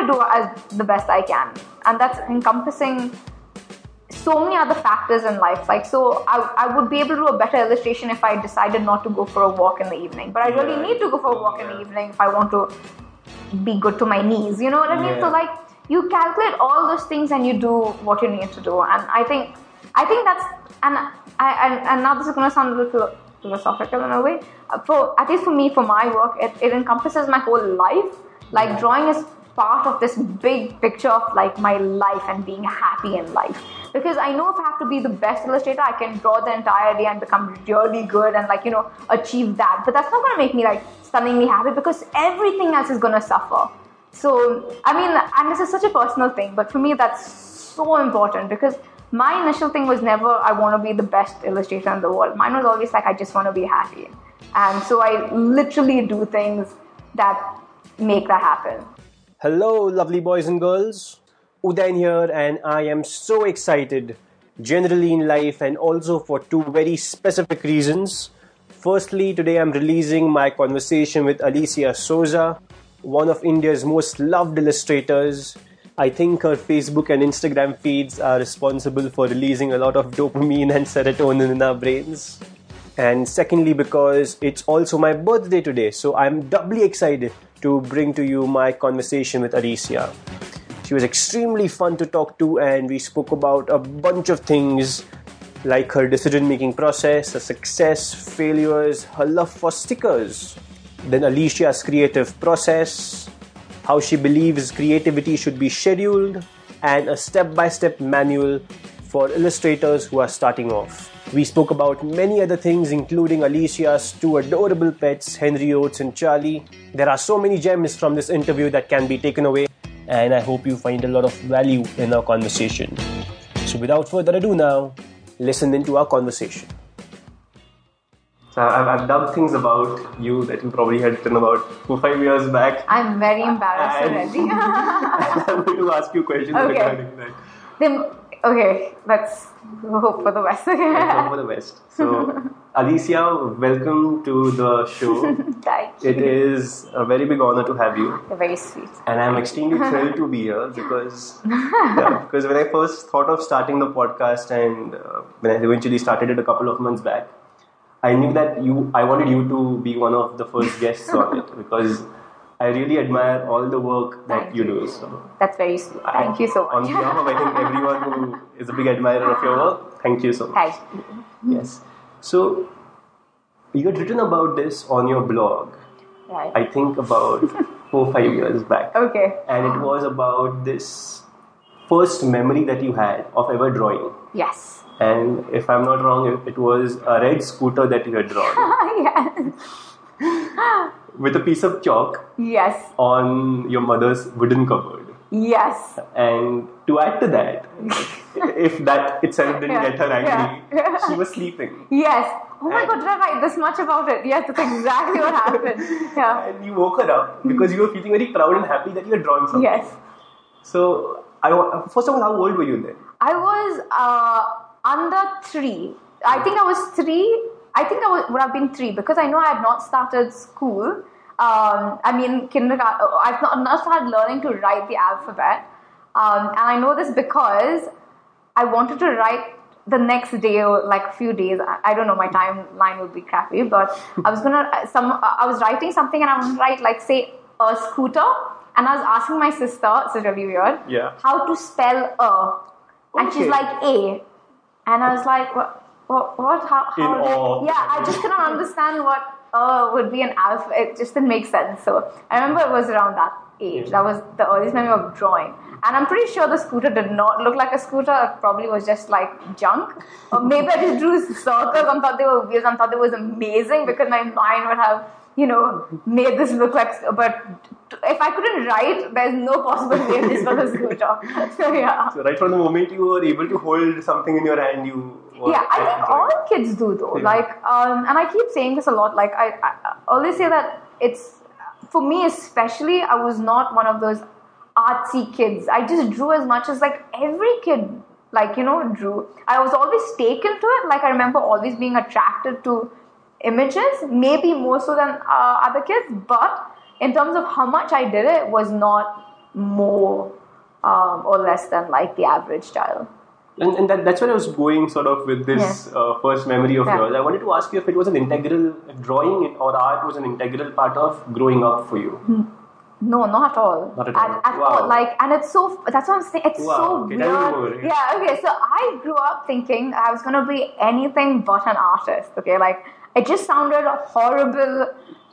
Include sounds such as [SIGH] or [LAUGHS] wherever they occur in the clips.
to do as the best I can, and that's encompassing so many other factors in life. Like, so I, I would be able to do a better illustration if I decided not to go for a walk in the evening. But I really Yeah. need to go for a walk in the evening if I want to be good to my knees. You know what I mean? Yeah. So like, you calculate all those things and you do what you need to do. And I think, I think that's and I and, and now this is gonna sound a little philosophical in a way. Uh, For at least for me, for my work, it, it encompasses my whole life. Like drawing is part of this big picture of like my life and being happy in life. Because I know if I have to be the best illustrator, I can draw the entire day and become really good and like you know achieve that. But that's not gonna make me like stunningly happy because everything else is gonna suffer. So I mean, and this is such a personal thing, but for me that's so important because my initial thing was never I want to be the best illustrator in the world. Mine was always like I just want to be happy, and so I literally do things that make that happen. Hello, lovely boys and girls. Udain here, and I am so excited, generally in life, and also for two very specific reasons. Firstly, today I'm releasing my conversation with Alicia Souza, one of India's most loved illustrators. I think her Facebook and Instagram feeds are responsible for releasing a lot of dopamine and serotonin in our brains. And secondly, because it's also my birthday today, so I'm doubly excited to bring to you my conversation with Alicia. She was extremely fun to talk to, and we spoke about a bunch of things like her decision making process, her success, failures, her love for stickers, then Alicia's creative process, how she believes creativity should be scheduled, and a step by step manual for illustrators who are starting off. We spoke about many other things, including Alicia's two adorable pets, Henry Oates and Charlie. There are so many gems from this interview that can be taken away, and I hope you find a lot of value in our conversation. So, without further ado, now, listen into our conversation. So I've, I've dubbed things about you that you probably had written about four five years back. I'm very embarrassed And- already. I'm going to ask you questions Okay. regarding that. then, okay, let's hope for the best. Let's hope for the best. So, [LAUGHS] Alicia, welcome to the show. [LAUGHS] Thank you. It is a very big honor to have you, You're very sweet. and I'm extremely thrilled to be here because [LAUGHS] yeah, because when I first thought of starting the podcast and uh, when I eventually started it a couple of months back, I knew that you I wanted you to be one of the first guests on it because I really admire all the work that Thank you do. So That's very sweet. Thank you so much. On behalf of I think [LAUGHS] everyone who is a big admirer of your work, thank you so much. Thank you. Yes. So you had written about this on your blog, Right. I think about [LAUGHS] four five years back, okay. and it was about this first memory that you had of ever drawing. Yes. And if I'm not wrong, it- it was a red scooter that you had drawn [LAUGHS] yes. With a piece of chalk Yes. on your mother's wooden cupboard. Yes. And to add to that, [LAUGHS] if that itself didn't Yeah, get her angry, yeah. [LAUGHS] she was sleeping. Yes. Oh my And- god, did I write this much about it? Yes, that's exactly what happened. Yeah. [LAUGHS] And you woke her up because you were feeling very proud and happy that you had drawn something. Yes. So, I, first of all, how old were you then? I was uh, under three. I think I was three. I think I would have been three because I know I had not started school. Um, I mean, kindergarten. I've not, not started learning to write the alphabet. Um, and I know this because I wanted to write the next day or like a few days. I, I don't know, my timeline would be crappy, but I was gonna, some, I was writing something and I was write like, say, a scooter. And I was asking my sister, it's really weird, Yeah. how to spell a. And she's like, A. And I was like, what? What? what how, how did- awe. Yeah, I just couldn't understand what uh, would be an alpha. It just didn't make sense. So I remember it was around that age. That was the earliest memory of drawing. And I'm pretty sure the scooter did not look like a scooter. It probably was just like junk. Or maybe I just drew circles and thought they were wheels and thought it was amazing because my mind would have, you know, made this look like. But if I couldn't write, there's no possible way this was a scooter. [LAUGHS] So yeah. So, right from the moment you were able to hold something in your hand, you yeah, I think all kids do though. Yeah. Like, um, and I keep saying this a lot. Like, I, I I always say that it's for me especially. I was not one of those artsy kids. I just drew as much as like every kid, like you know, drew. I was always taken to it. Like I remember always being attracted to images, maybe more so than uh, other kids. But in terms of how much I did it, was not more um, or less than like the average child. And, and that, that's where I was going sort of with this Yes. uh, first memory of Yeah. yours. I wanted to ask you if it was an integral, drawing or art was an integral part of growing up for you. No, not at all. Not at all. At, Wow. all. Like, and it's so. That's what I'm saying. It's Wow. so Okay, weird. Yeah. Okay. So I grew up thinking I was gonna be anything but an artist. Okay. Like it just sounded horrible.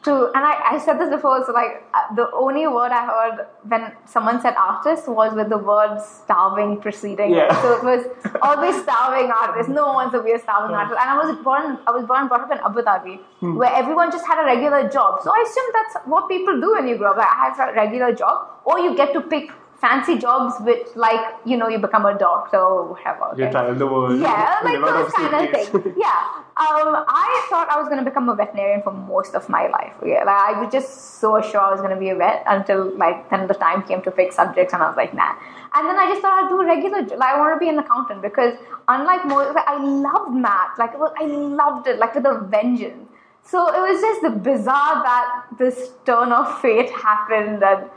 To and I, I said this before. So like uh, the only word I heard when someone said artist was with the word starving preceding it. Yeah. So it was always starving artist. No one's to be a starving artist. And I was born. I was born and brought up in Abu Dhabi, Hmm. where everyone just had a regular job. So I assume that's what people do when you grow up. Like, I have a regular job, or you get to pick fancy jobs, which like you know you become a doctor or whatever. You okay? travel the world. Yeah, [LAUGHS] like those kind of things. [LAUGHS] Yeah. Um, I thought I was going to become a veterinarian for most of my life. Yeah, like I was just so sure I was going to be a vet until like then the time came to pick subjects, and I was like, nah. And then I just thought I'd do a regular. Like I want to be an accountant because unlike most, like, I loved math. Like was, I loved it, like with a vengeance. So it was just the bizarre that this turn of fate [LAUGHS] happened and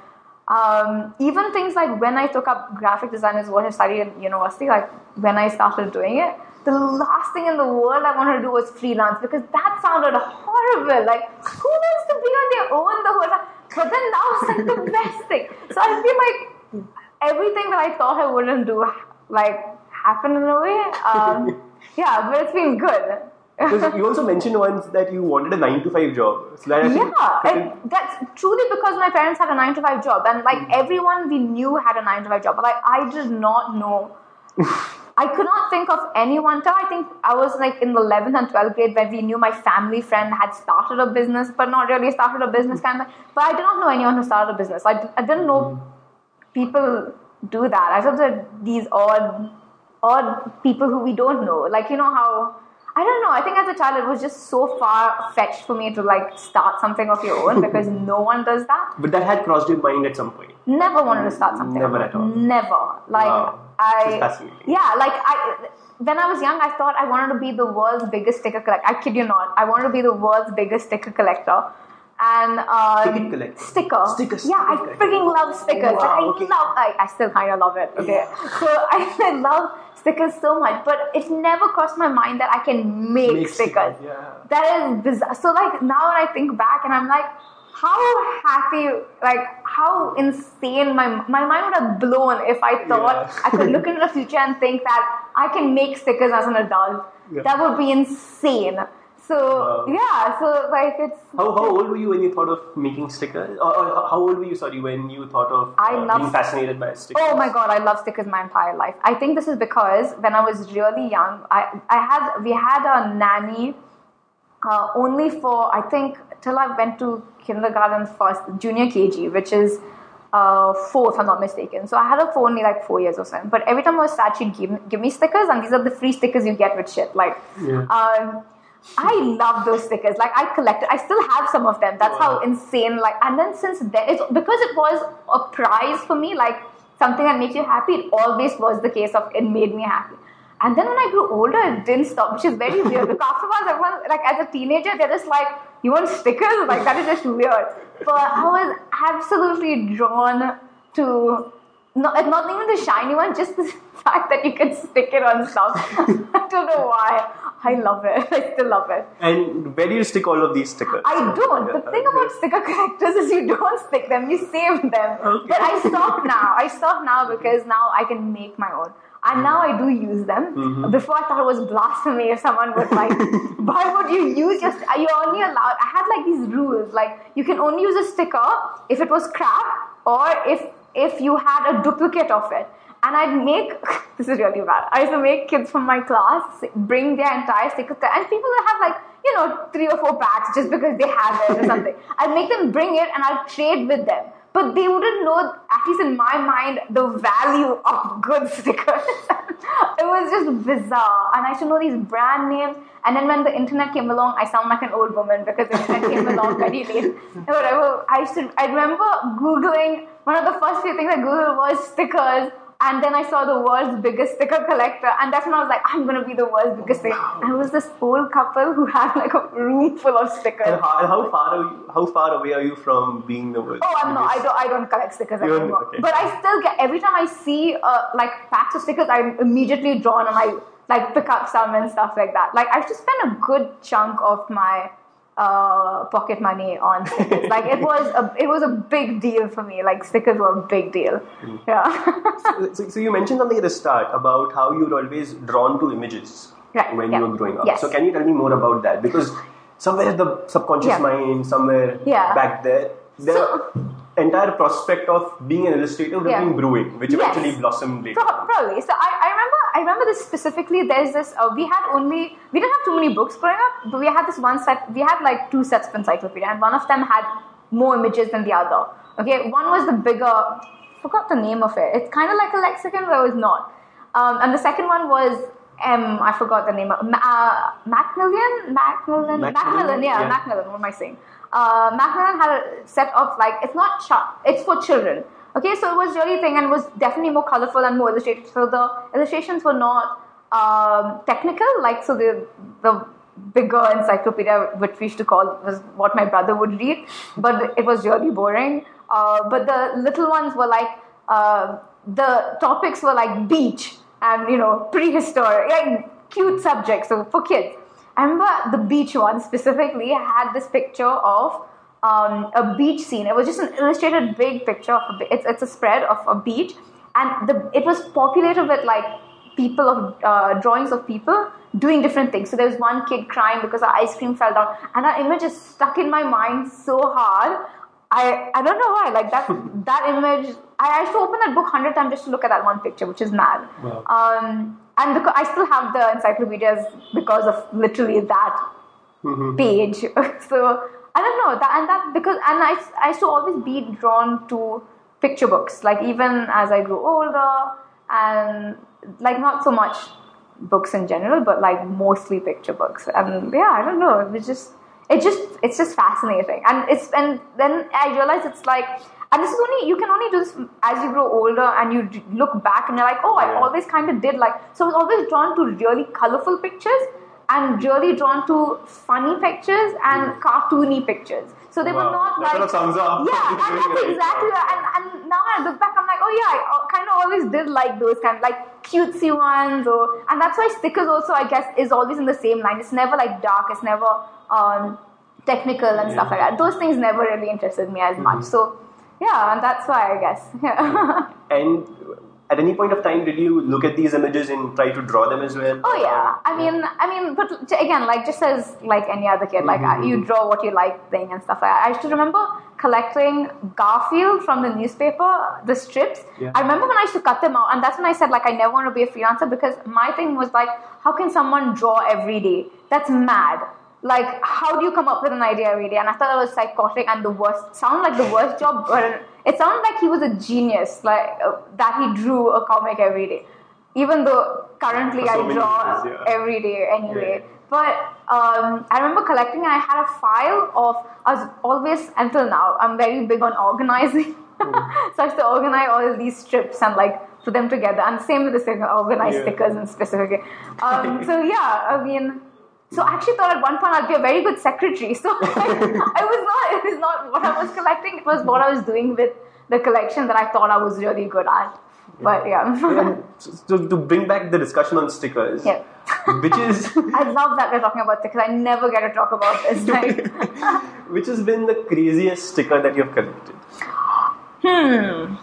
um, even things like when I took up graphic design is what I studied in university, like when I started doing it, the last thing in the world I wanted to do was freelance because that sounded horrible. Like, who wants to be on their own the whole time? But then now it's like the [LAUGHS] best thing. So I feel like everything that I thought I wouldn't do, like, happened in a way. Um, [LAUGHS] yeah, but it's been good. Because you also mentioned once that you wanted a nine to five job. So that Yeah, and that's truly because my parents had a nine to five job, and like hmm. everyone we knew had a nine to five job, but like I did not know. [LAUGHS] I could not think of anyone till I think I was like in the 11th and 12th grade where we knew my family friend had started a business, but not really started a business kind of thing. But I did not know anyone who started a business. I, I didn't know hmm. people do that. I thought that these odd, odd people who we don't know, like you know how I don't know. I think as a child it was just so far fetched for me to like start something of your own because [LAUGHS] no one does that. But that had crossed your mind at some point. Never wanted to start something. Never at all. Never. Like Wow. I. Fascinating. Yeah, like I. When I was young, I thought I wanted to be the world's biggest sticker collector. I kid you not. I wanted to be the world's biggest sticker collector. And uh, collector. Sticker. Sticker, Yeah, I freaking love stickers. like, I okay. love. I, I still kind of love it. Okay, [LAUGHS] so I, I love stickers so much, but it never crossed my mind that I can make, Make stickers. stickers, yeah. That is bizarre. So like now when I think back and I'm like, how happy, like how insane my my mind would have blown if I thought Yeah. I could look [LAUGHS] into the future and think that I can make stickers as an adult. Yeah. That would be insane. So Wow. yeah, so like it's How, how old were you when you thought of making stickers? Or, or how old were you, sorry, when you thought of I uh, love- being fascinated by stickers? Oh my god, I love stickers my entire life. I think this is because when I was really young, I, I had we had a nanny uh, only for I think till I went to kindergarten first, junior KG, which is uh, four if I'm not mistaken. So I had her for only like four years or so. But every time I was sad, she'd give, give me stickers, and these are the free stickers you get with shit. Like, Yeah. um, I love those stickers. Like I collected. I still have some of them. That's how insane. Like, and then since then, it's because it was a prize for me. Like something that makes you happy. It always was the case of it made me happy. And then when I grew older, it didn't stop, which is very weird. Because afterwards, everyone, like as a teenager, they're just like, "You want stickers?" Like that is just weird. But I was absolutely drawn to not, not even the shiny one, just the [LAUGHS] fact that you can stick it on stuff. [LAUGHS] I don't know why. I love it. [LAUGHS] I still love it. And where do you stick all of these stickers? I don't. The thing about sticker collectors is you don't stick them, you save them. Okay. But I stop now. I stop now because now I can make my own. And now I do use them. Mm-hmm. Before I thought it was blasphemy if someone would like, [LAUGHS] why would you use your, st- you're only allowed, I had like these rules, like you can only use a sticker if it was crap or if, if you had a duplicate of it. And I'd make, [LAUGHS] this is really bad, I used to make kids from my class bring their entire sticker and people would have like, you know, three or four packs just because they have it or something. [LAUGHS] I'd make them bring it and I'd trade with them. But they wouldn't know, at least in my mind, the value of good stickers. [LAUGHS] it was just bizarre. And I should know these brand names. And then when the internet came along, I sound like an old woman because the internet came along very late. Whatever. I used to, I remember Googling, one of the first few things I Googled was stickers And then I saw the world's biggest sticker collector, and that's when I was like, I'm gonna be the world's biggest sticker. And it was this old couple who had like a room full of stickers. And how, and how far are you, how far away are you from being the world? Oh, I'm not. I don't. I don't collect stickers anymore. okay. But I still get every time I see uh, like packs of stickers, I'm immediately drawn and I like pick up some and stuff like that. Like I used to spend a good chunk of my uh, pocket money on stickers. like it was a it was a big deal for me. Like stickers were a big deal. Hmm. Yeah. So, so you mentioned something at the start about how you were always drawn to images Right, when yeah. you were growing up. Yes. So can you tell me more about that? Because somewhere in the subconscious Yeah. mind, somewhere Yeah. back there, the So- entire prospect of being an illustrator would have Yeah. been brewing, which Yes. eventually blossomed later. Pro- Probably. So I, I remember I remember this specifically. There's this. Uh, we had only we didn't have too many books growing up, but we had this one set. We had like two sets of encyclopedia, and one of them had more images than the other. Okay, one was the bigger. Forgot the name of it. It's kind of like a lexicon, but it was not. Um, and the second one was M. I forgot the name. Of, uh, Macmillan. Macmillan. Macmillan, Macmillan. Yeah, yeah. Macmillan. What am I saying? Uh, Macmillan had a set of like it's not ch- it's for children. Okay, so it was really thing and was definitely more colorful and more illustrated. So the illustrations were not um, technical, like so the the bigger encyclopedia, which we used to call was what my brother would read, but it was really boring. Uh, but the little ones were like uh, the topics were like beach and you know prehistoric, like cute subjects, so for kids. I remember the beach one specifically had this picture of um, a beach scene. It was just an illustrated big picture of a, it's, it's a spread of a beach, and the it was populated with like people of uh, drawings of people doing different things. So there was one kid crying because her ice cream fell down, and that image is stuck in my mind so hard. I I don't know why. Like that [LAUGHS] that image. I, used to open that book hundred times just to look at that one picture, which is mad. Wow. Um, and because I still have the encyclopedias because of literally that Mhm. page. [LAUGHS] so I don't know that and that because and I, I used to always be drawn to picture books. Like even as I grew older and like not so much books in general, but like mostly picture books. And yeah, I don't know. It was just it just it's just fascinating. And it's and then I realized it's like and this is only you can only do this as you grow older and you look back and you're like, oh, I Yeah. always kind of did like so I was always drawn to really colorful pictures and really drawn to funny pictures and cartoony pictures. So they were not That like sort of sums up yeah, [LAUGHS] and that's exactly. And, and now I look back, I'm like, oh yeah, I kind of always did like those kind of like cutesy ones, or and that's why stickers also, I guess, is always in the same line. It's never like dark. It's never um, technical and stuff like that. Those things never really interested me as Mm-hmm. much. So yeah, and that's why I guess. Yeah. [LAUGHS] And at any point of time, did you look at these images and try to draw them as well? Oh yeah, I mean, I mean, but again, like just as like any other kid, like Mm-hmm. you draw what you like thing and stuff like that. I used to remember collecting Garfield from the newspaper, the strips. Yeah. I remember when I used to cut them out, and that's when I said like I never want to be a freelancer because my thing was like, how can someone draw every day? That's mad. Like, how do you come up with an idea every day? And I thought that was psychotic and the worst. Sounded like the worst job, but it sounded like he was a genius, like uh, that he drew a comic every day. Even though currently so I draw years, yeah. every day anyway. Yeah. But um, I remember collecting, and I had a file of. I was always until now. I'm very big on organizing, Hmm. [LAUGHS] so I used to organize all these strips and like put them together. And same with the sticker, organize Yeah. stickers and specifically. [LAUGHS] Um, so yeah, I mean. So I actually thought at one point I'd be a very good secretary. So [LAUGHS] I was not. It was not what I was collecting. It was what I was doing with the collection that I thought I was really good at. But yeah, And [LAUGHS] so, so to bring back the discussion on stickers, Yeah. which is [LAUGHS] I love that we're talking about stickers. I never get to talk about this. Like, which has been the craziest sticker that you've collected? hmm.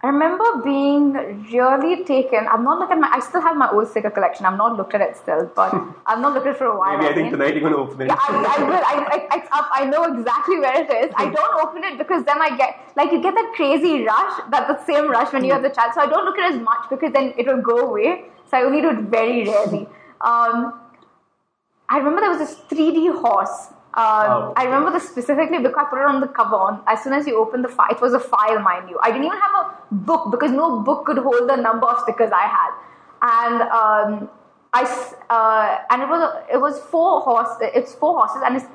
I remember being really taken. I've not looked at my. I still have my old sticker collection. I've not looked at it still, but [LAUGHS] I've not looked at it for a while. Maybe I think tonight you're going to open it. Yeah, I, I will. I, I, it's up. I know exactly where it is. I don't open it because then I get like you get that crazy rush, that the same rush when you have the child. So I don't look at it as much because then it will go away. So I only do it very rarely. Um, I remember there was this 3D horse. Um, Oh, I remember this specifically because I put it on the cover. On as soon as you open the file, it was a file, mind you. I didn't even have a book because no book could hold the number of stickers I had, and um, I uh, and it was a, it was four horse. It's four horses, and it's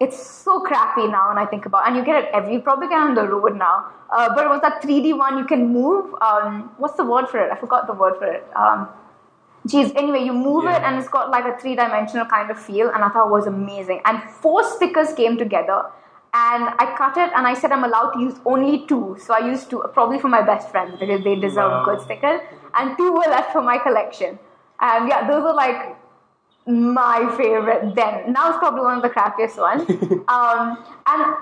it's so crappy now when I think about It. and you get it every you probably get it on the road now. Uh, but it was that 3D one you can move. Um, what's the word for it? I forgot the word for it. Um, geez, anyway, you move Yeah. it and it's got like a three dimensional kind of feel, and I thought it was amazing. And four stickers came together, and I cut it and I said I'm allowed to use only two. So I used two, probably for my best friends because they deserve Wow. good stickers, and two were left for my collection. And yeah, those are like my favorite then. Now it's probably one of the crappiest ones. [LAUGHS] um, and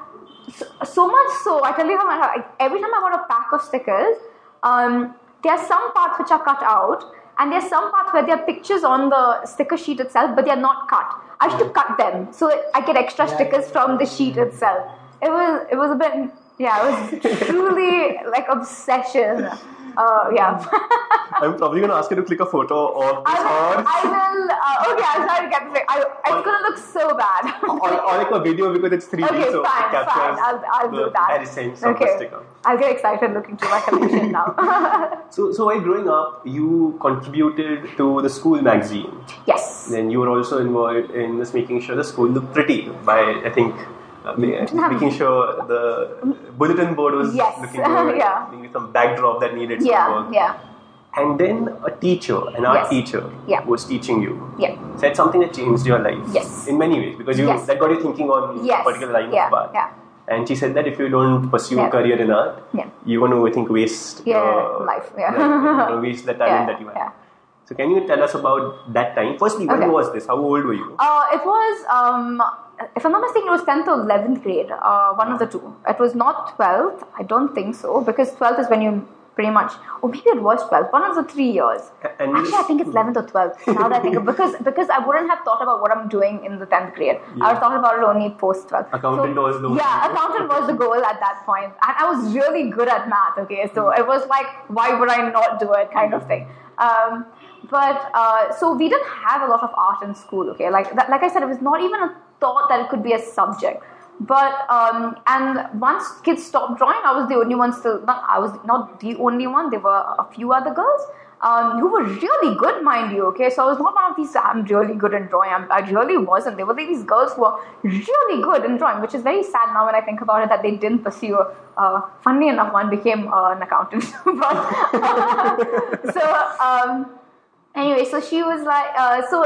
so, so much so, I tell you how much, every time I got a pack of stickers, um, there are some parts which are cut out, and there's some parts where there are pictures on the sticker sheet itself, but they are not cut. I used to cut them so I get extra stickers from the sheet itself. It was it was a bit yeah, it was [LAUGHS] truly like obsession. Uh, yeah. [LAUGHS] I'm probably going to ask you to click a photo of this I will. I will. Uh, okay, I'll try to get this. I, it's gonna look so bad. [LAUGHS] or, or like a video because it's 3D, okay, so fine, it captures fine. I'll, I'll the do that. essence of okay. sticker. I'll get excited looking through my collection now. [LAUGHS] So, so while growing up, you contributed to the school magazine. yes. Then you were also involved in this making sure the school looked pretty by, I think, uh, making sure the bulletin board was Yes, looking good, [LAUGHS] yeah. maybe some backdrop that needed some work. Yeah. And then a teacher, an art Yes. teacher, Yeah. was teaching you. Yeah. Said something that changed your life. Yes. In many ways, because you Yes. that got you thinking on Yes. a particular line Yeah, of art. yeah. And she said that if you don't pursue Yeah. a career in art, Yeah. you're going to, I think, waste Yeah, your life, yeah. you're gonna [LAUGHS] waste the talent Yeah, that you have. Yeah. So, can you tell us about that time? Firstly, when Okay. was this? How old were you? Uh, it was, um, if I'm not mistaken, it was 10th or 11th grade, uh, one of the two. It was not 12th, I don't think so, because 12th is when you pretty much, or maybe it was 12th, one of the three years. And Actually, I think it's 11th or 12th, now that I think of because because I wouldn't have thought about what I'm doing in the 10th grade. I was thought about it only post 12th. Accountant was the- goal. Yeah, accountant was the goal at that point. And I was really good at math, okay? So it was like, why would I not do it kind of thing. Um, but uh, so we didn't have a lot of art in school, okay? Like that, like I said, it was not even a thought that it could be a subject. But um, and once kids stopped drawing, I was the only one still. Not I was not the only one. There were a few other girls um, who were really good, mind you. Okay, so I was not one of these. I'm really good in drawing. I'm, I really wasn't. There were these girls who were really good in drawing, which is very sad now when I think about it that they didn't pursue. Uh, funnily enough, one became uh, an accountant. [LAUGHS] but [LAUGHS] so um, anyway, so she was like, uh, so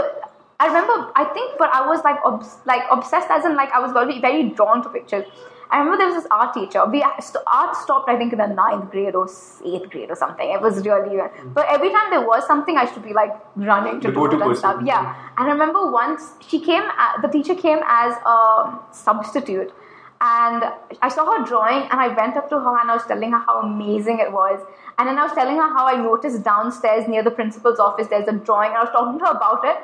I remember, I think, but I was like, obs- like obsessed, as in like I was very, very drawn to pictures. I remember there was this art teacher. We art stopped, I think, in the ninth grade or eighth grade or something. It was really, but every time there was something, I to be like running to The do it and stuff. Yeah, and I remember once she came, a the teacher came as a substitute, and I saw her drawing, and I went up to her and I was telling her how amazing it was. And then I was telling her how I noticed downstairs near the principal's office there's a drawing, and I was talking to her about it.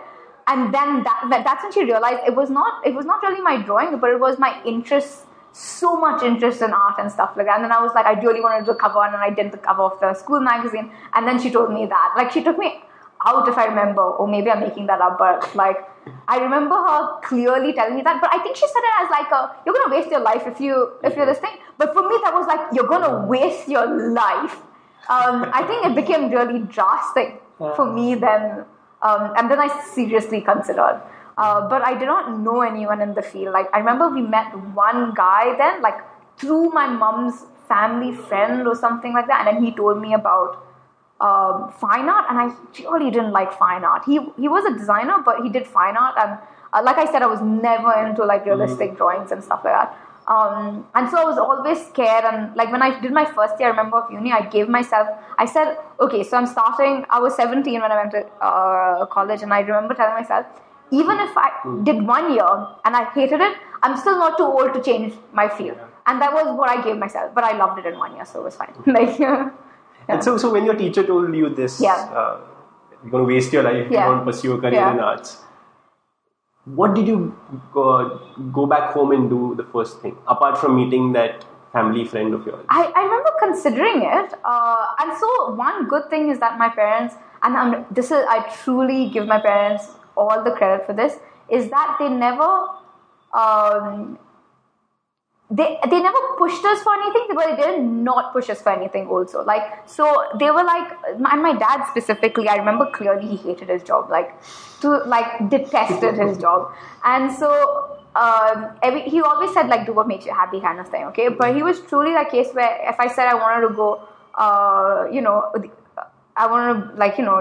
And then that, that- that's when she realized it was not it was not really my drawing, but it was my interest, so much interest in art and stuff like that. And then I was like, I really wanted to do a cover, and I did the cover of the school magazine. And then she told me that, like, she took me out if I remember, or maybe I'm making that up, but like I remember her clearly telling me that. But I think she said it as like a you're gonna waste your life if you if you're this thing. But for me that was like you're gonna waste your life. Um, I think it became really drastic for me then, um, and then I seriously considered. Uh, but I did not know anyone in the field. Like I remember we met one guy then, like through my mom's family friend or something like that, and then he told me about um, fine art, and I really didn't like fine art. He he was a designer, but he did fine art, and uh, like I said, I was never into like realistic drawings and stuff like that. Um, and so I was always scared. And like when I did my first year, I remember of uni, I gave myself. I said, okay, so I'm starting. I was 17 when I went to uh, college, and I remember telling myself, even if I did one year and I hated it, I'm still not too old to change my field. And that was what I gave myself. But I loved it in one year, so it was fine. [LAUGHS] like. yeah. And so, so when your teacher told you this, Yeah. uh, you're going to waste your life if Yeah. you don't pursue a career Yeah. in arts. What did you go, go back home and do the first thing, apart from meeting that family friend of yours? I, I remember considering it, uh, and so one good thing is that my parents, and I'm, this is I truly give my parents all the credit for this, is that they never, um, they they never pushed us for anything, but they did not push us for anything also. Like so they were like and my dad specifically, I remember clearly he hated his job, like to like detested his job. And so um, every, he always said like do what makes you happy kind of thing, okay? But he was truly that case where if I said I wanted to go uh, you know, I want to like you know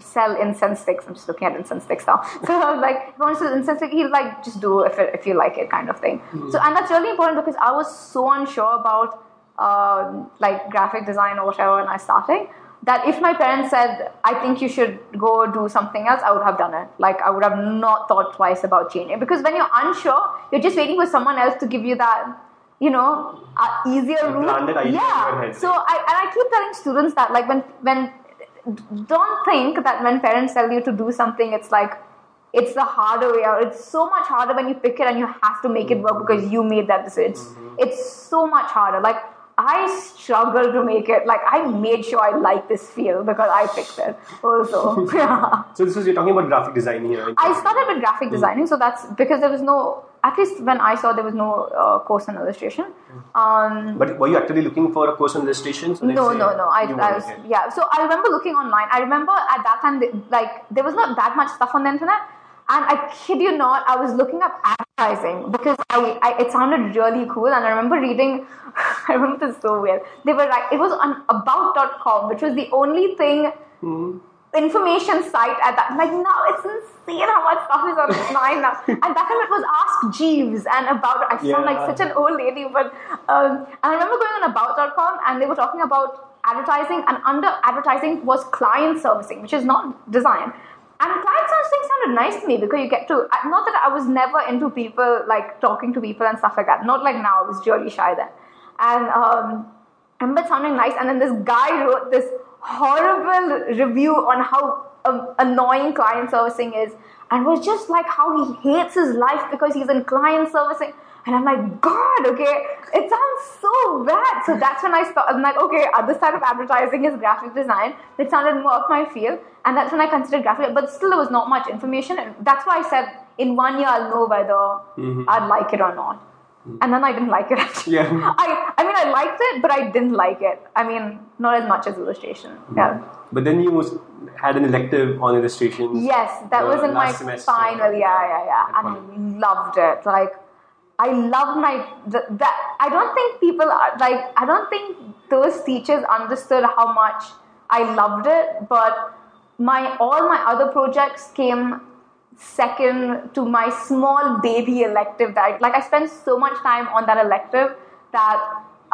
sell incense sticks. I'm just looking at incense sticks now. [LAUGHS] So like if I want to sell incense sticks, he'll like just do if it, if you like it kind of thing. Mm-hmm. So and that's really important because I was so unsure about uh, like graphic design or whatever when I started that if my parents said I think you should go do something else, I would have done it. Like I would have not thought twice about changing because when you're unsure, you're just waiting for someone else to give you that you know, uh, easier route. Yeah. So I and I keep telling students that like when when don't think that when parents tell you to do something, it's like it's the harder way out. It's so much harder when you pick it and you have to make it work because you made that decision. Mm-hmm. It's so much harder. Like I struggled to make it. Like I made sure I like this field because I picked it. Also, [LAUGHS] [LAUGHS] yeah. So this was you're talking about graphic design here. I started with graphic mm-hmm. designing, so that's because there was no. At least when I saw there was no uh, course in illustration. Um, but were you actually looking for a course in illustration? So no, no, no. I, I was yeah. So I remember looking online. I remember at that time, like there was not that much stuff on the internet. And I kid you not, I was looking up advertising because I, I, it sounded really cool. And I remember reading, [LAUGHS] I remember this so weird. They were like, it was on about.com, which was the only thing, mm. information site at that. Like now it's insane how much stuff is online [LAUGHS] now. and back time it was Ask Jeeves and about, I sound yeah. like such an old lady, but, um, and I remember going on about.com and they were talking about advertising and under advertising was client servicing, which is not design. And client servicing sounded nice to me because you get to, not that I was never into people, like talking to people and stuff like that. Not like now, I was really shy then. And um, I remember it sounding nice. And then this guy wrote this horrible review on how um, annoying client servicing is and was just like how he hates his life because he's in client servicing. And I'm like, God, okay, it sounds so bad. So that's when I start, I'm like, okay, other side of advertising is graphic design. It sounded more of my field. And that's when I considered graphic, but still there was not much information. And that's why I said, in one year, I'll know whether mm-hmm. I'd like it or not. Mm-hmm. And then I didn't like it. [LAUGHS] Actually. Yeah. I, I mean, I liked it, but I didn't like it. I mean, not as much as illustration. Mm-hmm. Yeah. But then you had an elective on illustration. Yes, that was in my semester. final. Yeah, yeah, yeah. And I loved it. Like, I love my that I don't think people are like I don't think those teachers understood how much I loved it, but my all my other projects came second to my small baby elective that like I spent so much time on that elective that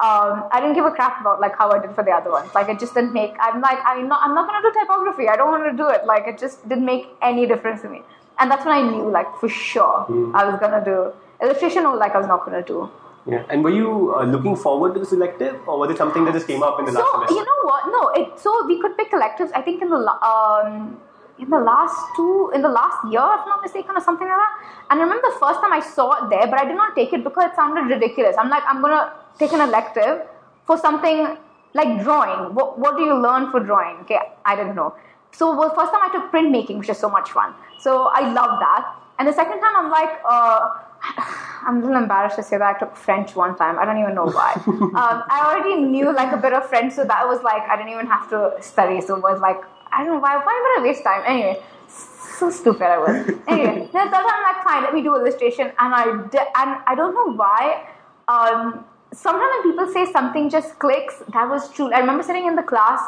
um, I didn't give a crap about like how I did for the other ones. Like it just didn't make. I'm like I'm not. I'm not gonna do typography. I don't want to do it. Like it just didn't make any difference to me. And that's when I knew, like for sure, mm. I was gonna do illustration or like I was not going to do. Yeah. And were you uh, looking forward to this elective, or was it something that just came up in the so, last semester? you know what? No. It, so we could pick electives. I think in the um, in the last two, in the last year, if I'm not mistaken, or something like that. And I remember the first time I saw it there, but I did not take it because it sounded ridiculous. I'm like, I'm gonna take an elective for something like drawing. What What do you learn for drawing? Okay, I don't know. So well, first time I took printmaking, which is so much fun. So I love that. And the second time, I'm like. Uh, I'm a little embarrassed to say that I took French one time. I don't even know why. [LAUGHS] um, I already knew like a bit of French, so that was like I didn't even have to study. So it was like I don't know why. Why would I waste time? Anyway, so stupid I was. Anyway, then that time I'm like, fine, let me do illustration, and I did, and I don't know why. Um, sometimes when people say something just clicks, that was true. I remember sitting in the class.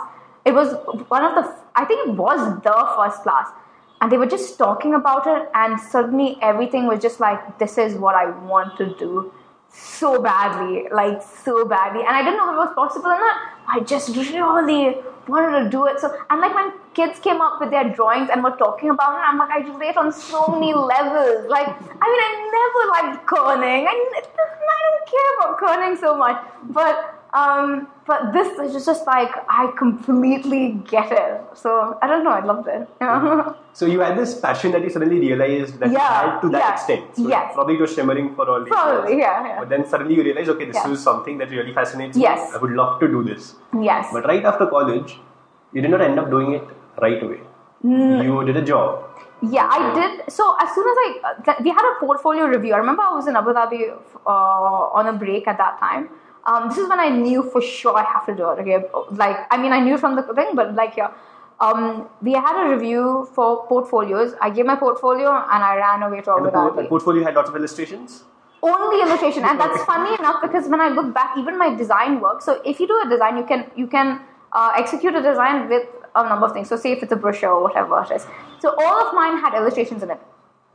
It was one of the. I think it was the first class and they were just talking about it and suddenly everything was just like this is what i want to do so badly like so badly. And i didn't know if it was possible or not i just really wanted to do it. So and like when kids came up with their drawings and were talking about it i'm like i relate on so many [LAUGHS] levels. Like i mean i never liked kerning I, I don't care about kerning so much. But um, but this is just like I completely get it. So I don't know. I loved it. Yeah. [LAUGHS] So you had this passion that you suddenly realized that yeah, you had to that yeah, extent. So yes. Probably it was shimmering for all these Probably, years. Yeah, yeah. But then suddenly you realize, okay, this yeah. is something that really fascinates yes. me. I would love to do this. Yes. But right after college, you did not end up doing it right away. Mm. You did a job Yeah, I did. So as soon as I, th- we had a portfolio review. I remember I was in Abu Dhabi uh, on a break at that time. Um, this is when I knew for sure I have to do it. Okay, like I mean, I knew from the thing, but like yeah, um, we had a review for portfolios. I gave my portfolio and I ran away to Abu the portfolio had lots of illustrations. Only illustration, and that's funny enough because when I look back, even my design work. So if you do a design, you can you can uh, execute a design with a number of things. So say if it's a brochure or whatever it is. So all of mine had illustrations in it,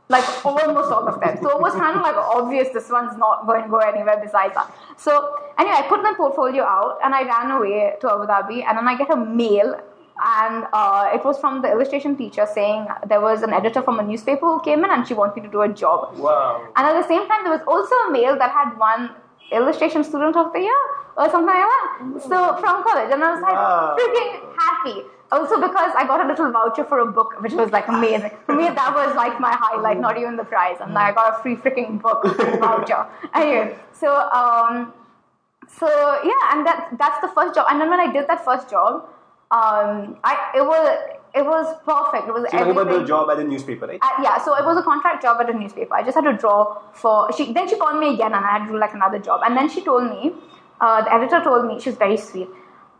like almost all of them. So it was kind of like obvious this one's not going to go anywhere besides that. So anyway, I put my portfolio out and I ran away to Abu Dhabi, and then I get a mail. And uh, it was from the illustration teacher saying there was an editor from a newspaper who came in and she wanted me to do a job. Wow. And at the same time, there was also a mail that had one illustration student of the year or something like that. So from college, and I was like Wow. freaking happy. Also because I got a little voucher for a book, which was like amazing. For me, that was like my highlight, not even the prize. And I got a free freaking book [LAUGHS] voucher. Anyway, so um, so yeah, and that that's the first job. And then when I did that first job, um, I it was it was perfect. It was So you're about the job at the newspaper, right? Uh, yeah, so it was a contract job at a newspaper. I just had to draw for. She then she called me again, and I had to do like another job. And then she told me, uh, the editor told me she was very sweet,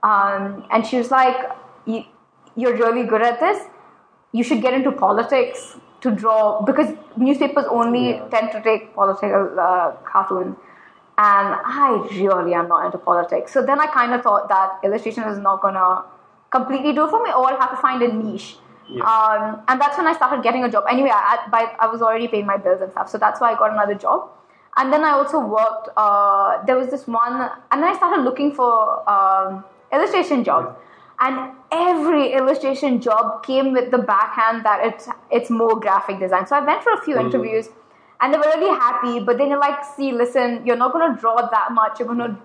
um, and she was like, "You- "You're really good at this. You should get into politics to draw because newspapers only Yeah. tend to take political uh, cartoons." And I really am not into politics. So then I kind of thought that illustration is not gonna completely do it for me, or I'll have to find a niche. Yeah. Um, and that's when I started getting a job. Anyway, I, by, I was already paying my bills and stuff, so that's why I got another job. And then I also worked. Uh, there was this one, and then I started looking for um, illustration jobs. And every illustration job came with the backhand that it's it's more graphic design. So I went for a few interviews, and they were really happy. But then you're like, see, listen, you're not going to draw that much. You're going to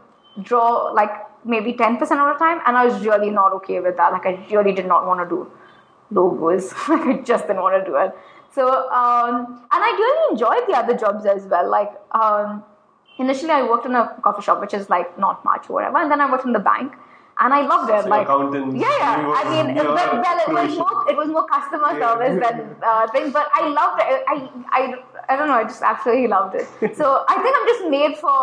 draw like maybe ten percent of the time. And I was really not okay with that. Like I really did not want to do logos. [LAUGHS] like I just didn't want to do it. So um, and I really enjoyed the other jobs as well. Like um, initially, I worked in a coffee shop, which is like not much or whatever, and then I worked in the bank, and I loved it. So like accountants, yeah, yeah. were- I mean, well, well, it was more it was more customer Yeah. service than uh, thing, but I loved it. I, I I don't know. I just absolutely loved it. [LAUGHS] So I think I'm just made for.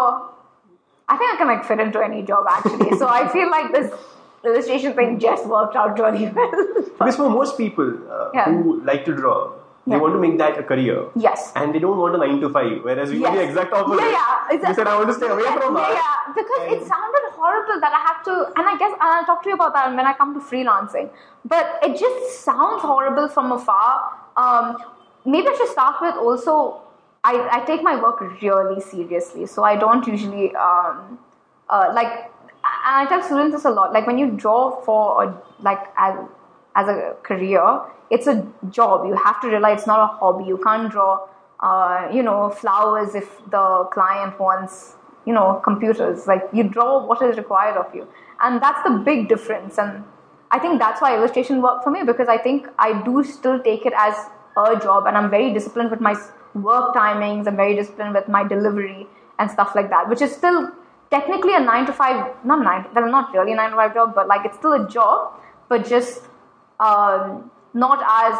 I think I can like fit into any job actually. so I feel like this illustration thing just worked out really well. Because for most people uh, Yeah. who like to draw, they Yeah. want to make that a career. yes. And they don't want a 9 to 5, whereas you were the exact opposite. Yeah, yeah. Exactly. You said, I want to stay away from yeah, art. Yeah, because it sounded horrible that I have to, and I guess and I'll talk to you about that when I come to freelancing. But it just sounds horrible from afar. Um, maybe I should start with also. I, I take my work really seriously, so I don't usually um, uh, like. And I tell students this a lot. Like when you draw for a, like as as a career, it's a job. You have to realize it's not a hobby. You can't draw, uh, you know, flowers if the client wants, you know, computers. Like you draw what is required of you, and that's the big difference. And I think that's why illustration worked for me because I think I do still take it as a job, and I'm very disciplined with my work timings. I'm very disciplined with my delivery and stuff like that, which is still technically a nine to five, not nine, well, not really a nine to five job, but like it's still a job, but just um, not as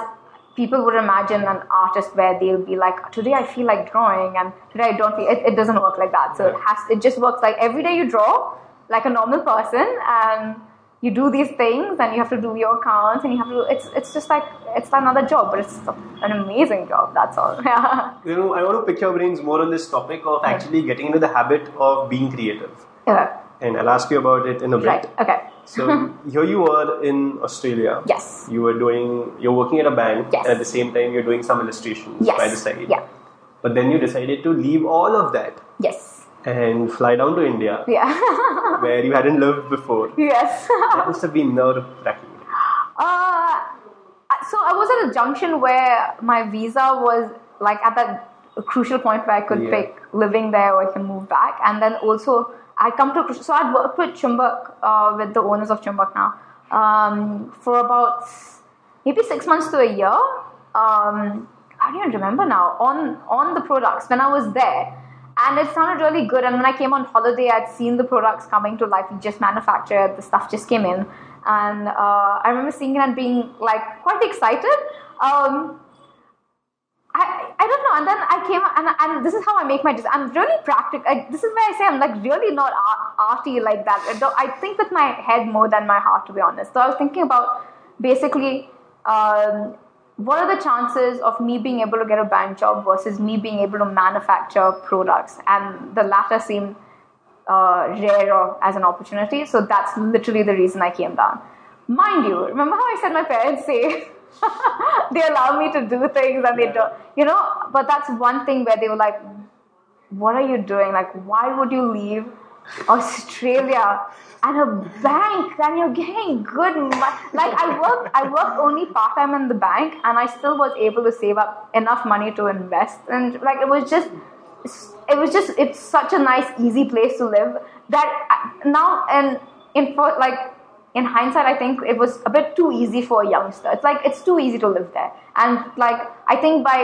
people would imagine an artist where they'll be like, today I feel like drawing, and today I don't feel. It, it doesn't work like that. So it has. It just works like every day you draw like a normal person, and you do these things, and you have to do your accounts, and you have to. It's it's just like it's another job, but it's an amazing job. That's all. [LAUGHS] Yeah. You know, I want to pick your brains more on this topic of actually getting into the habit of being creative. yeah. And I'll ask you about it in a bit. Right. Okay. So [LAUGHS] here you were in Australia. Yes. You were doing, you're working at a bank. Yes. And at the same time, you're doing some illustrations Yes. by the side. Yeah. But then you decided to leave all of that Yes. and fly down to India, Yeah. [LAUGHS] where you hadn't lived before. yes. That must have been nerve wracking. [LAUGHS] Uh, so I was at a junction where my visa was like at that crucial point where I could Yeah. pick living there or I can move back, and then also I come to so I'd worked with Chumbak uh, with the owners of Chumbak now um, for about maybe six months to a year. Um, I don't even remember now on on the products when I was there. And it sounded really good. And when I came on holiday, I'd seen the products coming to life. Just manufactured, the stuff just came in. And uh, I remember seeing it and being like quite excited. Um, I, I don't know. And then I came and, and this is how I make my decisions. I'm really practical. This is where I say I'm like really not art- arty like that. I I think with my head more than my heart, to be honest. So I was thinking about basically um, what are the chances of me being able to get a bank job versus me being able to manufacture products, and the latter seemed uh, rarer as an opportunity. So that's literally the reason I came down. Mind you, remember how I said my parents say [LAUGHS] [LAUGHS] they allow me to do things and they don't, you know, but that's one thing where they were like, what are you doing? Like, why would you leave Australia and a bank and you're getting good money? Like, I worked, I worked only part time in the bank and I still was able to save up enough money to invest. And like, it was just, it was just, it's such a nice, easy place to live that I- now, and in for like, in hindsight, I think it was a bit too easy for a youngster. It's like it's too easy to live there, and like I think by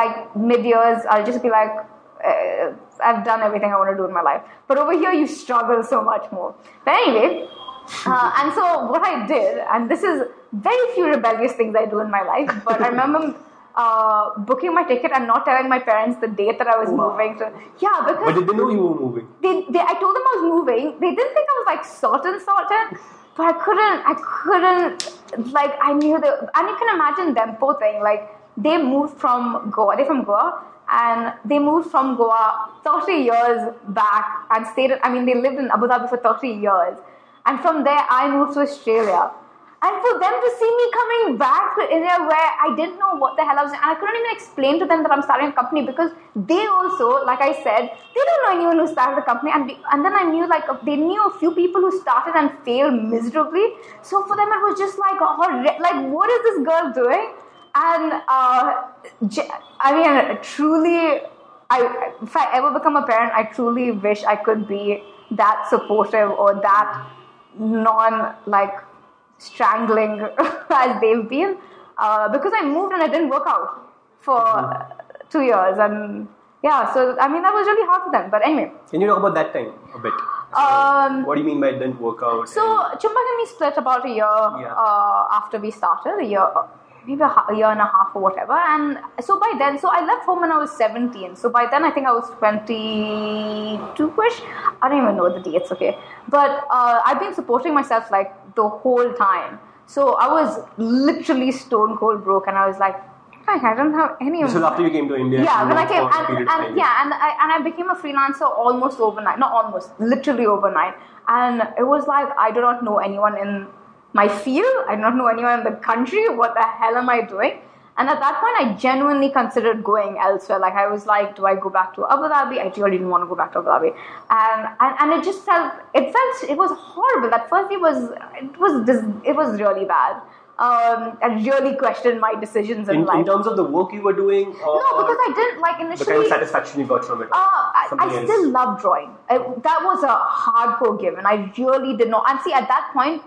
like mid years, I'll just be like, uh, I've done everything I want to do in my life. But over here, you struggle so much more. But anyway, uh, [LAUGHS] and so what I did, and this is very few rebellious things I do in my life, but I remember. [LAUGHS] Uh, booking my ticket and not telling my parents the date that I was Wow. moving to. Yeah, because But did they know you were moving? they, they, I told them I was moving. They didn't think I was like certain, certain, but I couldn't, I couldn't, like, I knew that, and you can imagine them poor thing, like, they moved from Goa, they're from Goa, and they moved from Goa 30 years back and stayed, I mean, they lived in Abu Dhabi for 30 years, and from there I moved to Australia. And for them to see me coming back to India where I didn't know what the hell I was and I couldn't even explain to them that I'm starting a company because they also, like I said, they don't know anyone who started a company. And, and then I knew, like, they knew a few people who started and failed miserably. So for them, it was just like, horri- like, what is this girl doing? And uh, I mean, truly, I, if I ever become a parent, I truly wish I could be that supportive or that non like strangling [LAUGHS] as they've been uh, because I moved and I didn't work out for two years and yeah so I mean that was really hard for them but anyway Can you talk about that time a bit? um, what do you mean by didn't work out? so Chumbak and me split about a year Yeah. uh, after we started a year maybe a, ha- year and a half or whatever and so by then so I left home when I was 17 so by then I think I was 22ish I don't even know the dates okay but uh, I've been supporting myself like the whole time so I was literally stone cold broke and I was like I don't have any this was after you came to India. yeah, when I came, and, and yeah, and I and I became a freelancer almost overnight. Not almost, literally overnight. And it was like I do not know anyone in my field. I do not know anyone in the country. What the hell am I doing? And at that point, I genuinely considered going elsewhere. Like I was like, do I go back to Abu Dhabi? I really didn't want to go back to Abu Dhabi, and and, and it just felt it felt it was horrible. At first, it was it was dis- it was really bad. Um, I really questioned my decisions in, In, life. in terms of the work you were doing, or no, because I didn't like initially. the kind of satisfaction you got from it. Uh, I, I still love drawing. I, that was a hardcore given. I really did not. And see, at that point,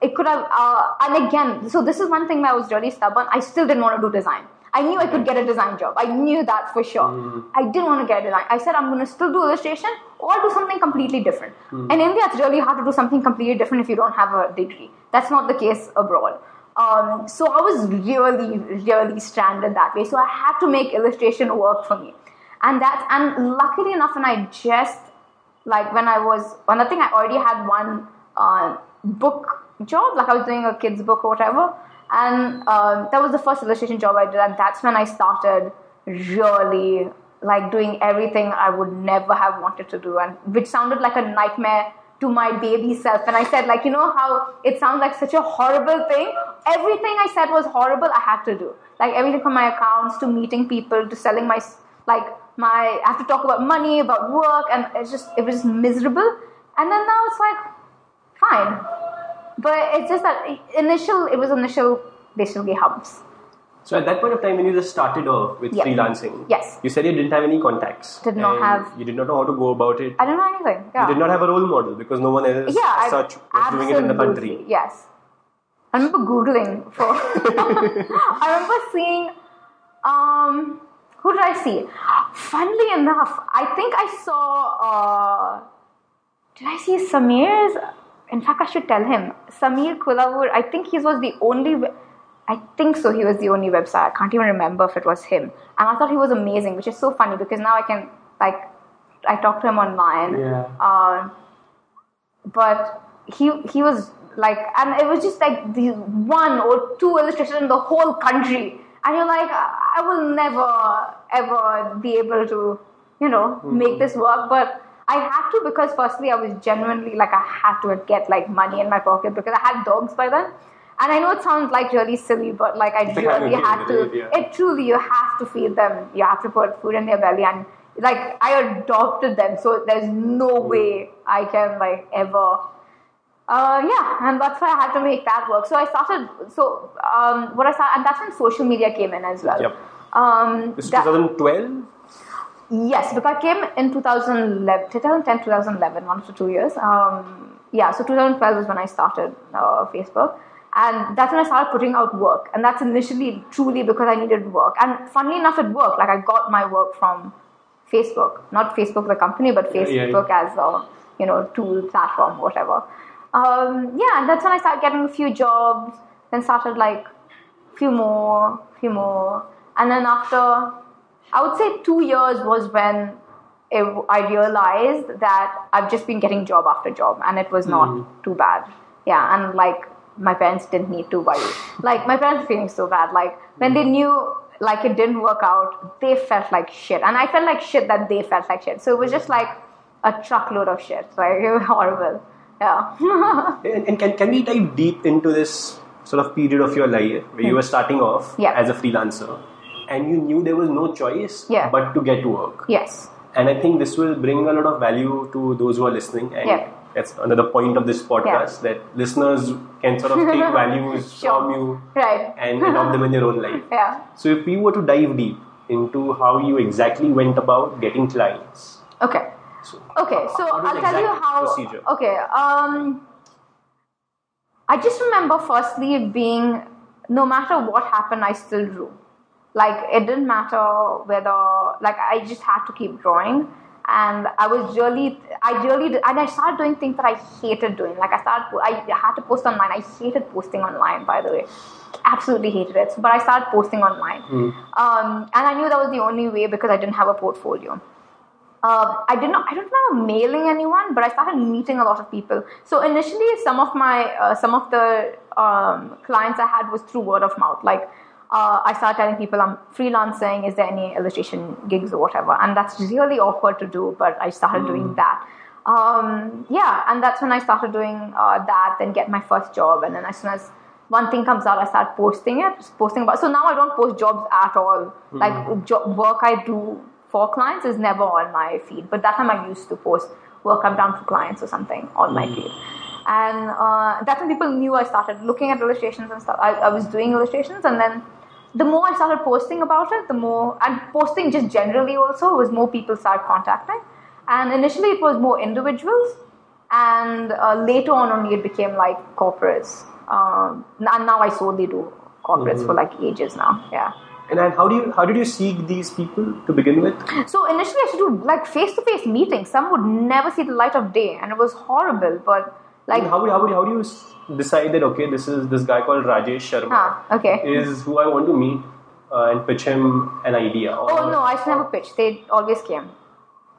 it could have. Uh, and again, so this is one thing that I was really stubborn. I still didn't want to do design. I knew I could get a design job. I knew that for sure. I didn't want to get a design. I said I'm going to still do illustration or do something completely different. In India, it's really hard to do something completely different if you don't have a degree. That's not the case abroad. Um, so I was really, really stranded that way. So I had to make illustration work for me, and that and luckily enough, and I just like when I was one. I think I already had one uh, book job, like I was doing a kids book or whatever, and um, that was the first illustration job I did, and that's when I started really like doing everything I would never have wanted to do, and which sounded like a nightmare to my baby self. And I said, like, you know how it sounds like such a horrible thing? Everything I said was horrible, I had to do. Like everything from my accounts to meeting people to selling my, like, my, I have to talk about money, about work, and it's just, it was just miserable. And then now it's like, fine. But it's just that initial, it was initial, basically humps. So at that point of time, when you just started off with Yeah. freelancing, Yes. you said you didn't have any contacts. Did not have- You did not know how to go about it. I don't know anything. Yeah. You did not have a role model because no one else yeah, as such was doing it in the country. Yes. I remember Googling for. [LAUGHS] I remember seeing. Um, who did I see? Funnily enough, I think I saw. Uh, did I see Sameer's? In fact, I should tell him. Sameer Kulavoor, I think he was the only. I think so. He was the only website. I can't even remember if it was him. And I thought he was amazing, which is so funny because now I can like I talk to him online. Yeah. Um, but he he was like, and it was just like the one or two illustrations in the whole country, and you're like, I will never ever be able to, you know, make this work, but. I had to because firstly I was genuinely like I had to get like money in my pocket because I had dogs by then. And I know it sounds like really silly, but like I really had to. Yeah. It truly, you have to feed them. You have to put food in their belly, and like I adopted them, so there's no way I can like ever. Uh, yeah, and that's why I had to make that work. So I started. So um, what I started, and that's when social media came in as well. Yep. Um, This is that- 2012. Yes, because I came in 2011, 2010, 2011, one to two years. Um, yeah, so 2012 is when I started uh, Facebook. And that's when I started putting out work. And that's initially truly because I needed work. And funnily enough, it worked. Like I got my work from Facebook, not Facebook the company, but Yeah, yeah, Facebook as a you know tool, platform, whatever. Um, yeah, and that's when I started getting a few jobs. Then started like few more, few more, and then after I would say two years was when it, I realized that I've just been getting job after job, and it was not too bad. Yeah, and like my parents didn't need to worry. Like my parents were feeling so bad. Like when they knew like it didn't work out, they felt like shit, and I felt like shit that they felt like shit. So it was just like a truckload of shit. [LAUGHS] Like it was horrible. Yeah. [LAUGHS] And, and can, can we dive deep into this sort of period of your life where you were starting off Hmm. Yeah. as a freelancer and you knew there was no choice Yeah. but to get to work? yes. And I think this will bring a lot of value to those who are listening. And Yeah. that's another point of this podcast that listeners can sort of take [LAUGHS] values Sure. from you Right. and adopt them in their own life. [LAUGHS] Yeah. So if we were to dive deep into how you exactly went about getting clients, Okay. so Okay, so I'll tell you how. procedure? Okay, um, I just remember firstly being, no matter what happened, I still drew. Like it didn't matter whether, like I just had to keep drawing, and I was really, I really, did, and I started doing things that I hated doing. Like I started, I had to post online. I hated posting online, by the way, absolutely hated it. But I started posting online, um, and I knew that was the only way because I didn't have a portfolio uh, I did not. I don't remember mailing anyone, but I started meeting a lot of people. So initially, some of my uh, some of the um, clients I had was through word of mouth. Like uh, I started telling people I'm freelancing. Is there any illustration gigs or whatever? And that's really awkward to do, but I started doing that. Um, yeah, and that's when I started doing uh, that. Then get my first job, and then as soon as one thing comes out, I start posting it, just posting about. So now I don't post jobs at all. Like jo- work I do for clients is never on my feed. But that time I used to post work I've done for clients or something on my feed. And uh, that's when people knew I started looking at illustrations and stuff. I, I was doing illustrations, and then the more I started posting about it, the more and posting just generally also was more people started contacting. And initially it was more individuals, and uh, later on only it became like corporates. Um, and now I solely do corporates for like ages now. Yeah. and then how do you how did you seek these people to begin with? So initially, I used to do like face-to-face meetings. Some would never see the light of day, and it was horrible. But like, And how would how would how do you s- decide that okay this is this guy called Rajesh Sharma huh, okay. is who I want to meet uh, and pitch him an idea? Or, Oh no, I to never pitch. They always came.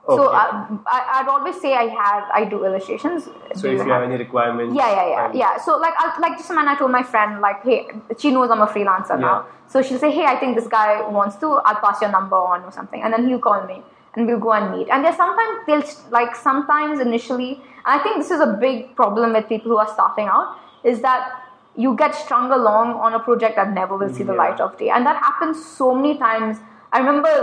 So Okay. uh, I, I'd always say I have I do illustrations. So Do if you have any requirements, Yeah, yeah, yeah, fine. yeah. So like, I'll, like just a man, I told my friend like, hey, she knows I'm a freelancer now. So she'll say, hey, I think this guy wants to. I'll pass your number on or something, and then he'll call me, and we'll go and meet. And there's sometimes they'll like sometimes initially, I think this is a big problem with people who are starting out is that you get strung along on a project that never will see the Yeah. light of day, and that happens so many times. I remember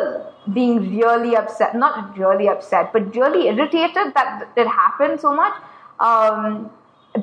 being really upset, not really upset, but really irritated that it happened so much. Um,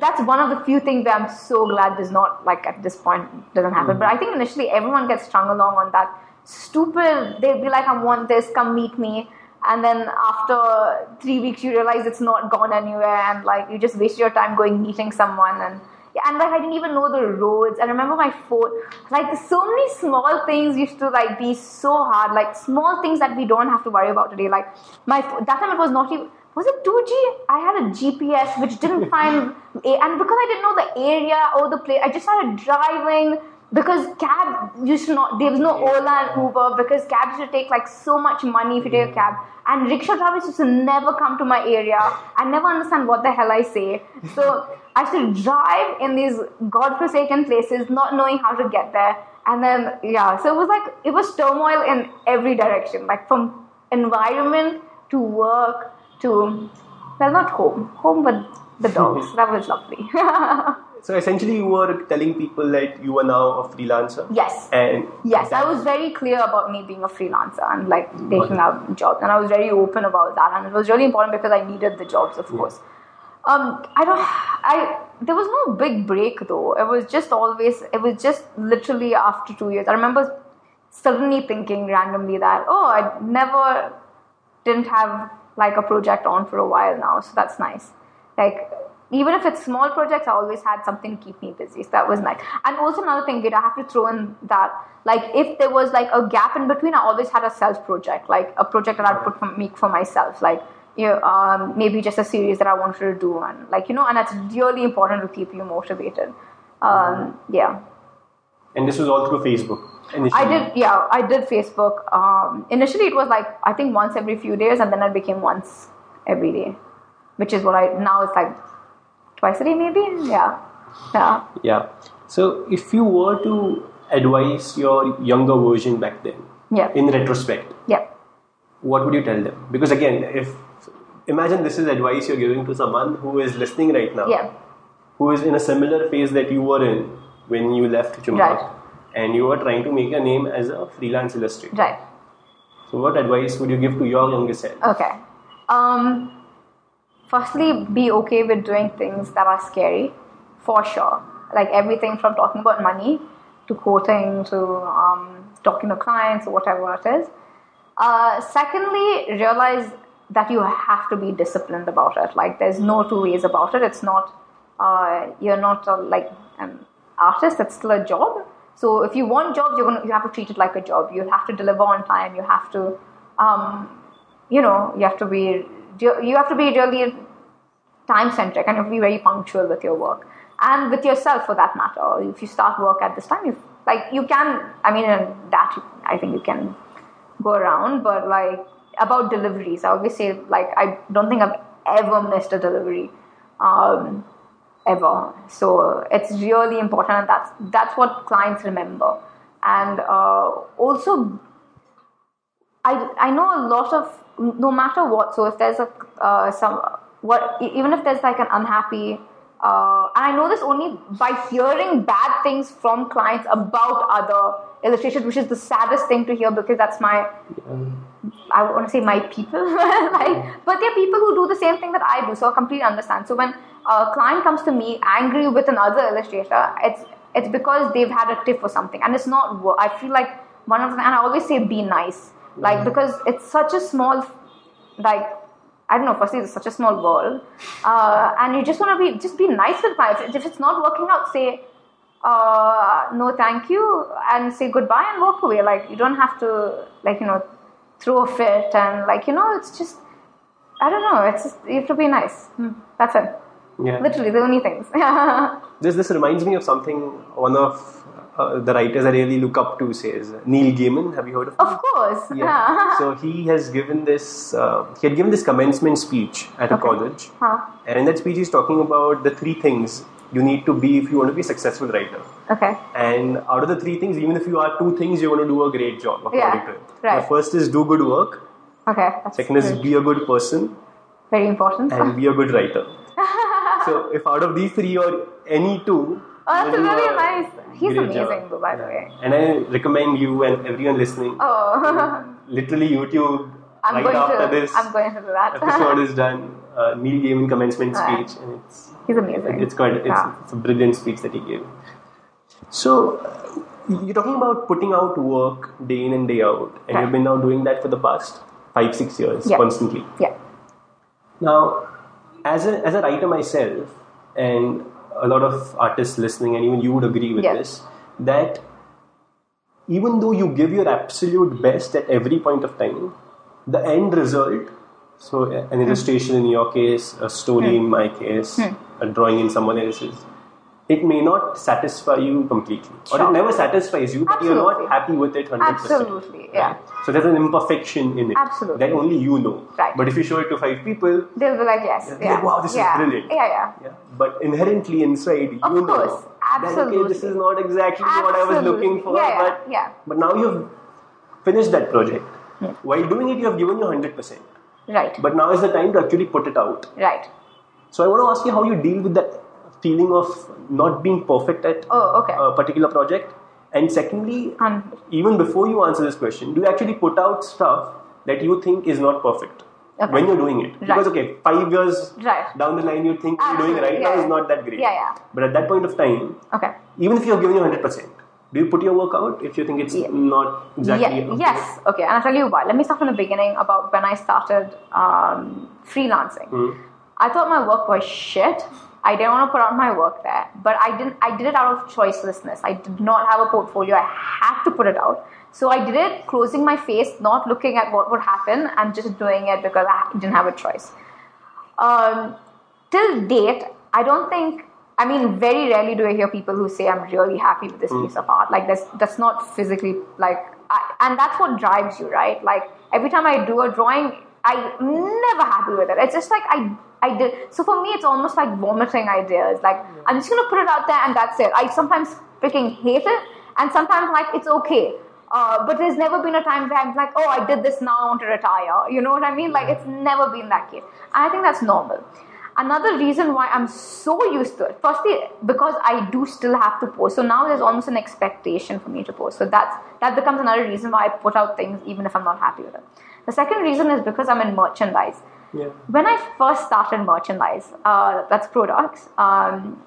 that's one of the few things where I'm so glad does not like at this point doesn't happen. But I think initially everyone gets strung along on that stupid. They'll be like, "I want this, come meet me," and then after three weeks you realize it's not gone anywhere, and like you just wasted your time going meeting someone and. Yeah, and like I didn't even know the roads. I remember my phone. Like so many small things used to like be so hard. Like small things that we don't have to worry about today. Like my that time it was not even was it 2G? I had a GPS which didn't find, [LAUGHS] a, and because I didn't know the area or the place, I just started driving. Because cab used to not there was no Ola and Uber because cabs used to take like so much money if you take a cab. And rickshaw drivers used to never come to my area I never understand what the hell I say. So I used to drive in these godforsaken places not knowing how to get there. And then yeah so it was like it was turmoil in every direction like from environment to work to well not home. Home but the dogs. [LAUGHS] That was lovely [LAUGHS] So essentially, you were telling people that you are now a freelancer. yes And Yes, I was very clear about me being a freelancer and like taking out jobs, and I was very open about that, and it was really important because I needed the jobs, of course. Um, I don't, I there was no big break though. It was just always, it was just literally after two years. I remember suddenly thinking randomly that oh, I never didn't have like a project on for a while now, so that's nice. Like even if it's small projects, I always had something to keep me busy. So that was nice. And also another thing, Gita, I have to throw in that like if there was like a gap in between, I always had a self project, like a project that I'd put for, make for myself, like you know, um, maybe just a series that I wanted to do, and like you know, and that's really important to keep you motivated. Um, yeah. and this was all through Facebook. Initially. I did, yeah, I did Facebook. Um, initially, it was like I think once every few days, and then it became once every day, which is what I now it's like twice a day, maybe. Yeah, yeah. Yeah. So if you were to advise your younger version back then, Yeah. in retrospect, Yeah. what would you tell them? Because again, if imagine this is advice you're giving to someone who is listening right now, Yeah. who is in a similar phase that you were in when you left Chumbak, Right. and you were trying to make a name as a freelance illustrator. Right. So, what advice would you give to your younger self? Okay. Um, firstly, be okay with doing things that are scary, for sure. Like everything from talking about money to quoting to um, talking to clients or whatever it is. Uh, secondly, realize that you have to be disciplined about it. Like there's no two ways about it. It's not uh, you're not a, like an artist. It's still a job. So if you want jobs, you're gonna you have to treat it like a job. You have to deliver on time. You have to, um, you know, you have to be you have to be really time centric and you have to be very punctual with your work and with yourself for that matter. If you start work at this time, you like you can. I mean, in that I think you can go around, but like about deliveries, I always say like I don't think I've ever missed a delivery. Um, ever so it's really important and that's that's what clients remember and uh, also I, I know a lot of no matter what so if there's a uh, some what even if there's like an unhappy uh, and I know this only by hearing bad things from clients about other illustrations, which is the saddest thing to hear because that's my I want to say my people, [LAUGHS] like, but there are people who do the same thing that I do, so I completely understand. So when a client comes to me angry with another illustrator, it's it's because they've had a tip or something, and it's not. I feel like one of the, and I always say be nice, like because it's such a small, like I don't know. Firstly, it's such a small world, uh, and you just want to be just be nice with clients. If it's not working out, say uh, no, thank you, and say goodbye and walk away. Like you don't have to like you know throw a fit and like you know it's just I don't know. It's just you have to be nice. Hmm, That's it. Yeah. Literally the only things. [LAUGHS] This this reminds me of something one of uh, the writers I really look up to says Neil Gaiman. Have you heard of him? of course. Yeah. [LAUGHS] so he has given this. Uh, he had given this commencement speech at a college, Huh. and in that speech he's talking about the three things you need to be if you want to be a successful writer. Okay. And out of the three things, even if you are two things, you're going to do a great job. According Yeah, to him. right. The first is do good work. Okay. That's Second is be a good person, very important. and be a good writer. [LAUGHS] so if out of these three or any two, Oh, that's do really nice. He's job. amazing, though, by the way. And I recommend you and everyone listening, Oh, literally YouTube I'm right going after to. this I'm going to do that. episode is [LAUGHS] done. Uh, Neil Gaiman commencement Right. speech, and it's He's amazing. it's quite it's, Yeah. it's a brilliant speech that he gave. So you're talking about putting out work day in and day out, and Right. you've been now doing that for the past five six years Yeah. constantly. Yeah. Now, as a as a writer myself, and a lot of artists listening, and even you would agree with Yeah. this, that even though you give your absolute best at every point of time, the end result, so an hmm. illustration in your case, a story hmm. in my case, hmm. a drawing in someone else's, it may not satisfy you completely, or it never satisfies you, but you're not happy with it 100%. Absolutely, yeah. So there's an imperfection in it Absolutely. that only you know. Right. But if you show it to five people, They'll be like, yes, yeah, like, "Wow, this is brilliant." Yeah, yeah. yeah, but inherently inside, you Of know course, that okay, this is not exactly what I was looking for. Yeah, yeah, but yeah. but now you've finished that project. While doing it, you have given your hundred percent. Right, But now is the time to actually put it out. right. So I want to ask you how you deal with that feeling of not being perfect at Oh, okay. a particular project. And secondly, Um, even before you answer this question, do you actually put out stuff that you think is not perfect Okay. when you're doing it? Because okay, five years Right. down the line, you think you're doing right yeah, now is not that great. Yeah, yeah. But at that point of time, Okay. even if you're giving you hundred percent, do you put your work out if you think it's Yeah. not exactly? Yeah, yes. Okay, and I'll tell you why. Let me start from the beginning about when I started um, freelancing. Hmm. I thought my work was shit. I didn't want to put out my work there, but I didn't. I did it out of choicelessness. I did not have a portfolio. I had to put it out. So I did it, closing my face, not looking at what would happen, and just doing it because I didn't have a choice. Um, till date, I don't think. I mean, very rarely do I hear people who say, "I'm really happy with this piece of art." Like that's that's not physically like, I, and that's what drives you, right? Like every time I do a drawing, I'm never happy with it. It's just like I I did. So for me, it's almost like vomiting ideas. Like I'm just gonna put it out there, and that's it. I sometimes freaking hate it, and sometimes like it's okay. Uh, but there's never been a time where I'm like, oh, I did this now, I want to retire. You know what I mean? Like, it's never been that case. And I think that's normal. Another reason why I'm so used to it, firstly, because I do still have to post. So now there's almost an expectation for me to post. So that's, that becomes another reason why I put out things even if I'm not happy with it. The second reason is because I'm in merchandise. Yeah. When I first started merchandise, uh, that's products, um,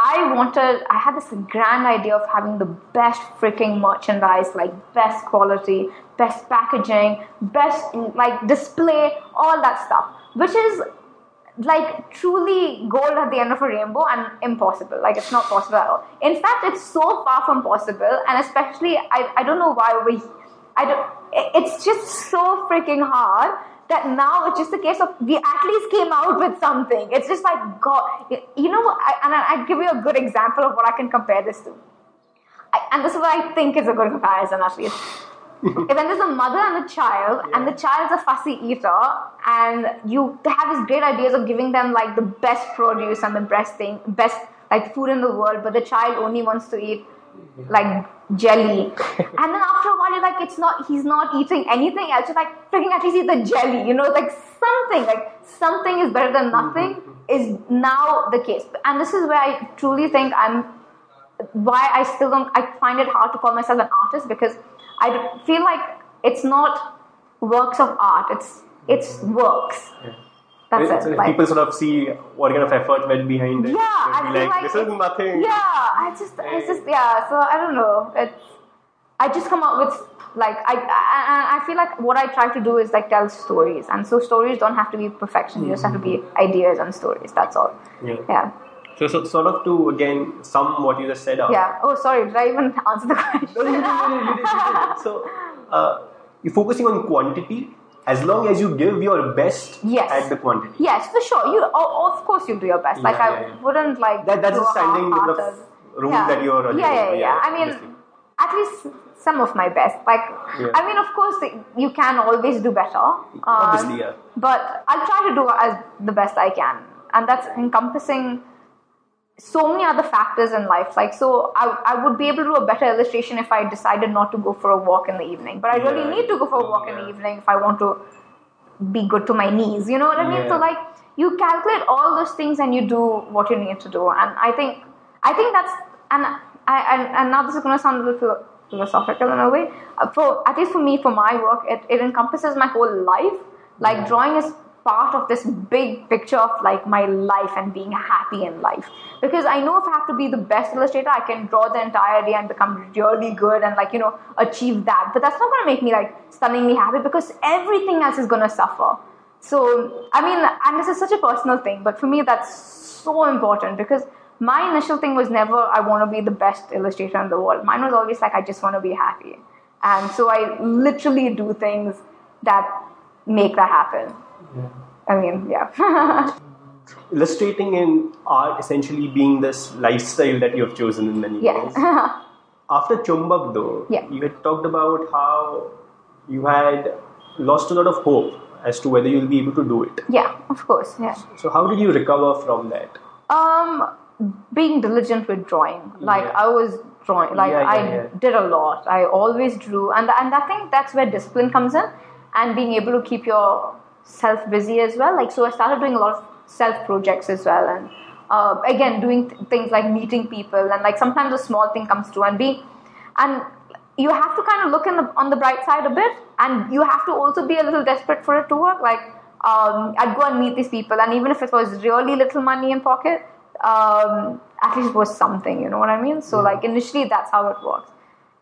I wanted, I had this grand idea of having the best freaking merchandise, like best quality, best packaging, best like display, all that stuff, which is like truly gold at the end of a rainbow and impossible. Like it's not possible at all. In fact, it's so far from possible, and especially I, I don't know why we, I don't. It's just so freaking hard that now it's just a case of we at least came out with something. It's just like God, you know. I, and I, I'd give you a good example of what I can compare this to. I, and this is what I think is a good comparison at least. [LAUGHS] when there's a mother and a child, and the child's a fussy eater, and you have these great ideas of giving them like the best produce and the best thing, best like food in the world, but the child only wants to eat like jelly. [LAUGHS] and then after a while, you're like, it's not, he's not eating anything else. You're like, freaking at least eat the jelly, you know, like something, like something is better than mm-hmm. nothing is now the case. And this is where I truly think I'm why I still don't. I find it hard to call myself an artist because I feel like it's not works of art. It's it's works. That's it. Like, people sort of see what kind of effort went behind it. yeah, I feel be like, this is nothing. Yeah, I just, it's just, yeah. So I don't know. It's, I just come up with like I, I, I feel like what I try to do is like tell stories, and so stories don't have to be perfection. You just have to be ideas and stories. That's all. Yeah. Yeah. So, so sort of to again sum what you just said up. Yeah. Oh, sorry. Did I even [LAUGHS] answer the question? No, you did, you did, you did, you did. So uh, you're focusing on quantity as long as you give your best Yes. at the quantity. Yes, for sure. You, of course, you do your best. Like Yeah, I yeah, yeah. wouldn't like That- that's a standing rule that you're yeah, yeah, yeah, yeah, I mean, obviously. at least some of my best. Like. I mean, of course, you can always do better. Um, Obviously, yeah. But I'll try to do as the best I can, and that's encompassing so many other factors in life. Like, so I, I would be able to do a better illustration if I decided not to go for a walk in the evening. But I really Yeah. need to go for a walk in the evening if I want to be good to my knees. You know what I mean? Yeah. So like you calculate all those things and you do what you need to do. And I think I think that's and I and, and now this is going to sound a little philosophical in a way. Uh, For at least for me, for my work, it, it encompasses my whole life. Like drawing is part of this big picture of like my life and being happy in life. Because I know if I have to be the best illustrator, I can draw the entire day and become really good and like you know achieve that. But that's not going to make me like stunningly happy because everything else is going to suffer. So I mean, and this is such a personal thing, but for me that's so important because my initial thing was never I want to be the best illustrator in the world. Mine was always like I just want to be happy, and so I literally do things that make that happen. I mean, yeah. [LAUGHS] illustrating in art essentially being this lifestyle that you have chosen in many ways. Yeah. [LAUGHS] After Chumbak, though, Yeah. you had talked about how you had lost a lot of hope as to whether you'll be able to do it. yeah, of course. Yeah. So, how did you recover from that? Um, being diligent with drawing. Like Yeah. I was drawing. Like Yeah, yeah, I yeah. did a lot. I always drew, and and I think that's where discipline comes in, and being able to keep yourself busy as well. Like so, I started doing a lot of self projects as well, and uh, again doing th- things like meeting people, and like sometimes a small thing comes through, and being and you have to kind of look in the, on the bright side a bit, and you have to also be a little desperate for it to work. Like um, I'd go and meet these people, and even if it was really little money in pocket, um, at least it was something. You know what I mean? So like initially, that's how it works,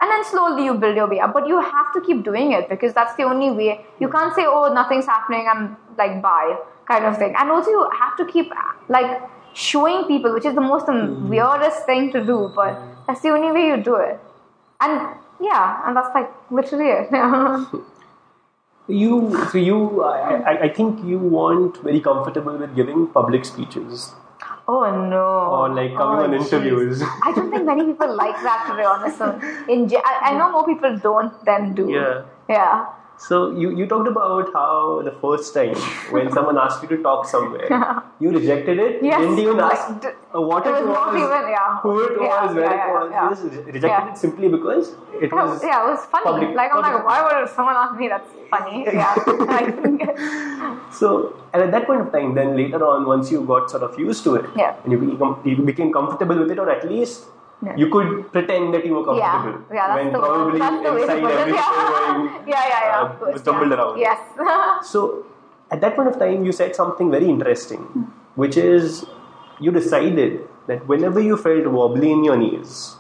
and then slowly you build your way up. But you have to keep doing it because that's the only way. You can't say, "Oh, nothing's happening," I'm like bye kind of thing. And also, you have to keep like showing people, which is the most um, weirdest thing to do, but that's the only way you do it. And yeah, and that's like literally it. [LAUGHS] You, so you, I, I- I think you weren't very comfortable with giving public speeches oh no. or like coming Oh, on interviews. I don't think many people like that to be honest. So In I, I know more people don't than do. Yeah. Yeah. So you, you talked about how the first time when someone asked you to talk somewhere, [LAUGHS] you rejected it. Yes. Didn't even ask uh, what it it, was not even- yeah. [LAUGHS] who it Yeah, was, where yeah, it was. yeah. You just rejected Yeah. it simply because it That was. was, yeah, it was funny. public- like I'm public- like, why would someone ask me? That's funny. Yeah. [LAUGHS] So, and at that point of time, then later on, once you got sort of used to it, Yeah. and you became, you became comfortable with it, or at least Yeah. you could pretend that you were comfortable. yeah, that's when the probably that's the way inside everything [LAUGHS] Yeah. yeah, yeah, yeah. uh, course, was yeah. around. Yes. [LAUGHS] So, at that point of time, you said something very interesting, which is you decided that whenever you felt wobbly in your knees,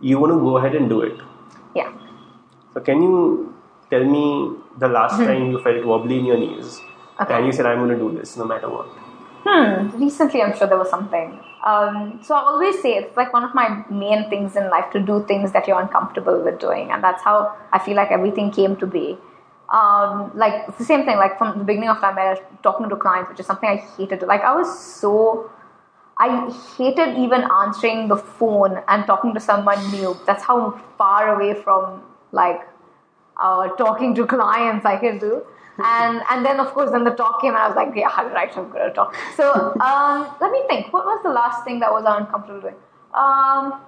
you want to go ahead and do it. yeah. So, can you tell me the last time you felt wobbly in your knees Okay. and you said, I'm going to do this no matter what? Hmm. Recently, I'm sure there was something. Um, so I always say it's like one of my main things in life to do things that you're uncomfortable with doing, and that's how I feel like everything came to be. Um, like it's the same thing. Like from the beginning of time, I was talking to clients, which is something I hated. Like I was so, I hated even answering the phone and talking to someone new. That's how far away from like uh, talking to clients I could do. And and then of course then the talk came and I was like, yeah, right, I'm gonna talk. So um, let me think. What was the last thing that was uncomfortable doing? Um,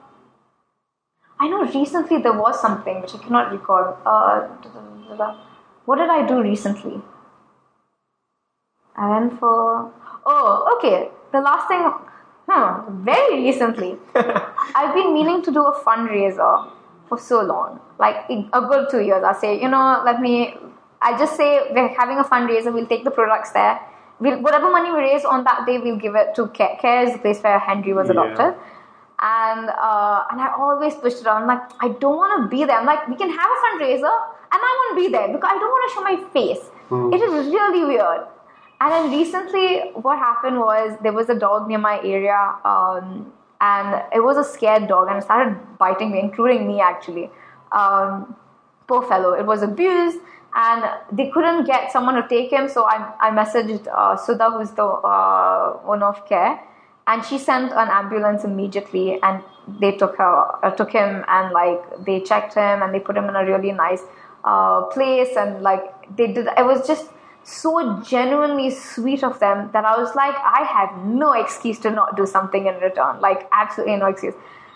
I know recently there was something which I cannot recall. Uh, what did I do recently? I went for oh okay. The last thing, hmm, very recently. [LAUGHS] I've been meaning to do a fundraiser for so long, like a good two years. I say, you know, let me. I just say we're having a fundraiser. We'll take the products there. We'll, whatever money we raise on that day, we'll give it to Care. Care is the place where Henry was Yeah. adopted. And uh, and I always pushed it on. Like, I don't want to be there. I'm like, we can have a fundraiser, and I want to be there because I don't want to show my face. It is really weird. And then recently, what happened was there was a dog near my area, um, and it was a scared dog, and it started biting me, including me actually. Um, poor fellow, it was abused, and they couldn't get someone to take him. So I, I messaged uh, Sudha, who's the uh, owner of Care, and she sent an ambulance immediately, and they took her, uh, took him, and like they checked him, and they put him in a really nice uh, place, and like they did. It was just so genuinely sweet of them that I was like, I have no excuse to not do something in return. Like, absolutely no excuse.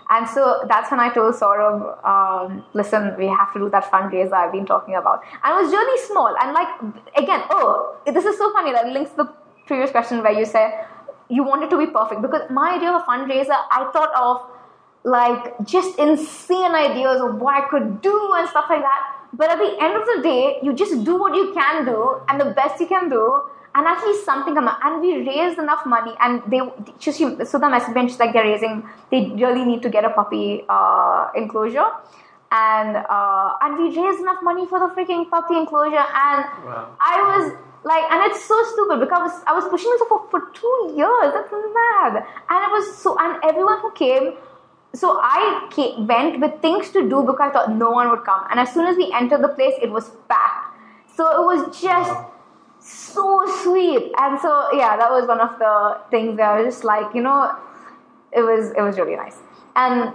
And so that's when I told Saurabh, um, listen, we have to do that fundraiser I've been talking about. And it was really small. And like, again, oh, this is so funny that links the previous question where you said you wanted to be perfect. Because my idea of a fundraiser, I thought of like just insane ideas of what I could do and stuff like that. But at the end of the day, you just do what you can do and the best you can do, and at least something come out. And we raised enough money, and they just so the message bench like they're raising, they really need to get a puppy uh, enclosure, and uh, and we raised enough money for the freaking puppy enclosure, and Wow. I was like, and it's so stupid because I was, I was pushing myself for, for two years. That's mad, and it was so, and everyone who came so I ca- went with things to do because I thought no one would come. And as soon as we entered the place, it was packed. So it was just so sweet. And so yeah, that was one of the things that I was just like, you know, it was it was really nice. And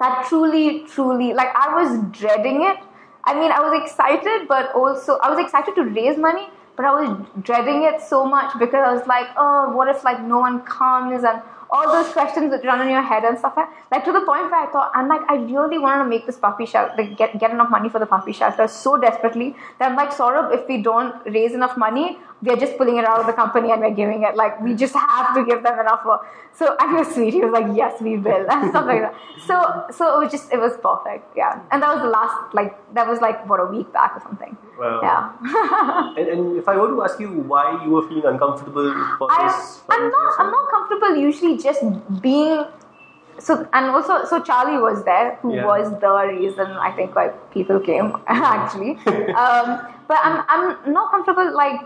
that truly, truly like I was dreading it. I mean, I was excited, but also I was excited to raise money, but I was dreading it so much because I was like, oh, what if like no one comes and all those questions that run in your head and stuff like like to the point where I thought I'm like I really wanted to make this puppy shelter like get get enough money for the puppy shelter so desperately that I'm like Saurabh if we don't raise enough money we're just pulling it out of the company and we're giving it. Like we just have to give them enough work. So and he was sweet. He was like, yes, we will, [LAUGHS] and stuff like that. So so it was just it was perfect. Yeah, and that was the last like that was like what a week back or something. Wow. Yeah. [LAUGHS] and, and if I were to ask you why you were feeling uncomfortable for I, this, for I'm this not. I'm not comfortable usually just being. So and also so Charlie was there, who Yeah. was the reason I think why people came [LAUGHS] actually. um, but I'm I'm not comfortable like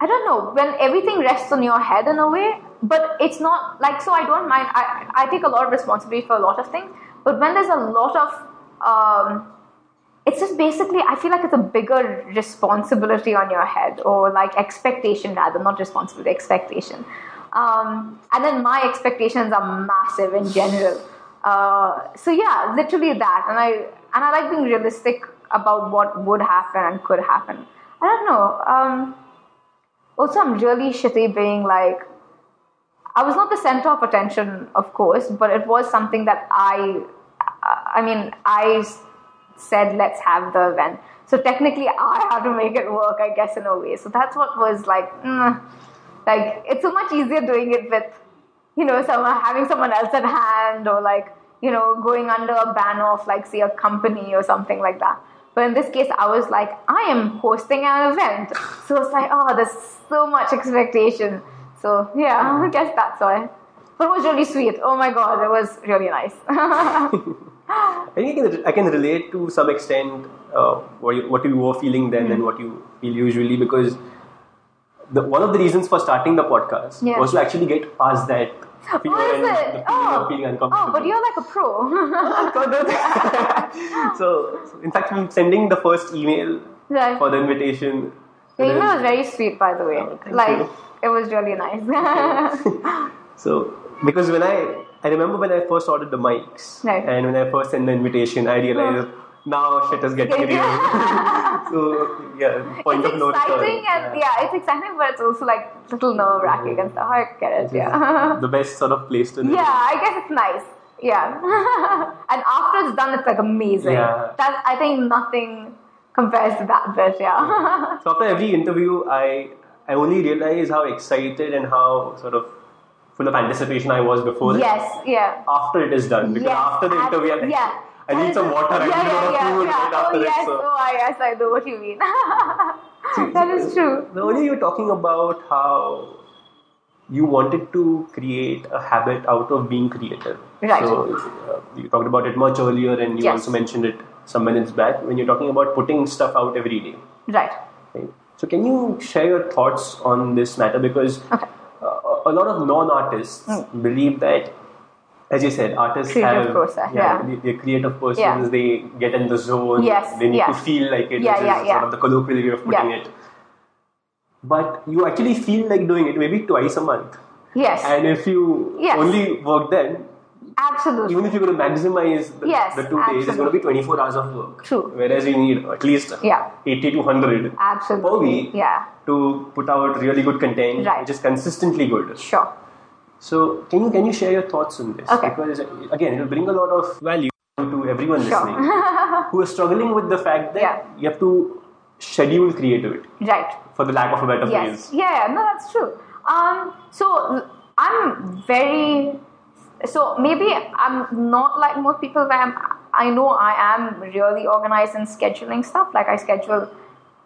I don't know when everything rests on your head in a way, but it's not like so. I don't mind. I I take a lot of responsibility for a lot of things, but when there's a lot of um, it's just basically I feel like it's a bigger responsibility on your head or like expectation rather, not responsibility, expectation. Um, and then my expectations are massive in general. Uh, so yeah, literally that, and I and I like being realistic about what would happen and could happen. I don't know. Um, also, I'm really shitty being like I was not the center of attention, of course, but it was something that I, I mean, I said, let's have the event. So technically, I had to make it work, I guess, in a way. So that's what was like, mm, like, it's so much easier doing it with, you know, someone having someone else at hand or like, you know, going under a banner of like, say, a company or something like that. But in this case, I was like, I am hosting an event. So it's like, oh, there's so much expectation. So yeah, I guess that's why. But it was really sweet. Oh my god, it was really nice. [LAUGHS] I think I can, I can relate to some extent uh, what, you, what you were feeling then Hmm. and what you feel usually because the, one of the reasons for starting the podcast Yeah. was to actually get past that fear oh, and is the it? feeling Oh. of feeling oh, but you're like a pro. [LAUGHS] so, [LAUGHS] so, in fact, I'm sending the first email for the invitation. Your Then- email was very sweet, by the way. Oh, like, you. it was really nice. [LAUGHS] So, because when I, I remember when I first ordered the mics, Right. and when I first sent the invitation, I realized now shit is getting real. [LAUGHS] [LAUGHS] so, yeah, point it's of no return. exciting and yeah, it's exciting, but it's also like little nerve wracking and stuff. I get it. Yeah. [LAUGHS] the best sort of place to live. Yeah, I guess it's nice. Yeah. and after it's done, it's like amazing. Yeah. That I think nothing compares to that bit. Yeah. So after every interview, I I only realize how excited and how sort of full of anticipation I was before it. yes. Yeah. After it is done, because yes. after the and- interview, I'm like, yeah. I need some water. I yeah, need a yeah, yeah, right after oh, it. yes. So. Oh, yes. I know what you mean. [LAUGHS] that is true. The earlier you were talking about how you wanted to create a habit out of being creative. Right. So uh, you talked about it much earlier, and you Yes. also mentioned it some minutes back when you're talking about putting stuff out every day. Right. Right. So can you share your thoughts on this matter? Because Okay. A lot of non-artists hmm. believe that, as you said, artists Creative have process, yeah. they- they're creative persons. Yeah. They get in the zone. Yes, They need yeah. to feel like it, Yeah, which yeah, is yeah. sort of the colloquial way of putting Yeah. it. But you actually feel like doing it maybe twice a month, Yes. and if you Yes. only work then, Absolutely. even if you're going to maximize the, Yes, the two days, it's going to be 24 hours of work. True. Whereas you need at least Yeah. 80 to 100 Absolutely. per week Yeah. to put out really good content, Right. which is consistently good. Sure. So, can you can you share your thoughts on this? Okay. Because again, it will bring a lot of value to everyone Sure. listening [LAUGHS] who is struggling with the fact that Yeah. you have to schedule creativity, Right. for the lack of a better Yes. phrase. Yeah, no, that's true. Um, so I'm very, so maybe I'm not like most people where I'm, I know I am really organized in scheduling stuff. Like I schedule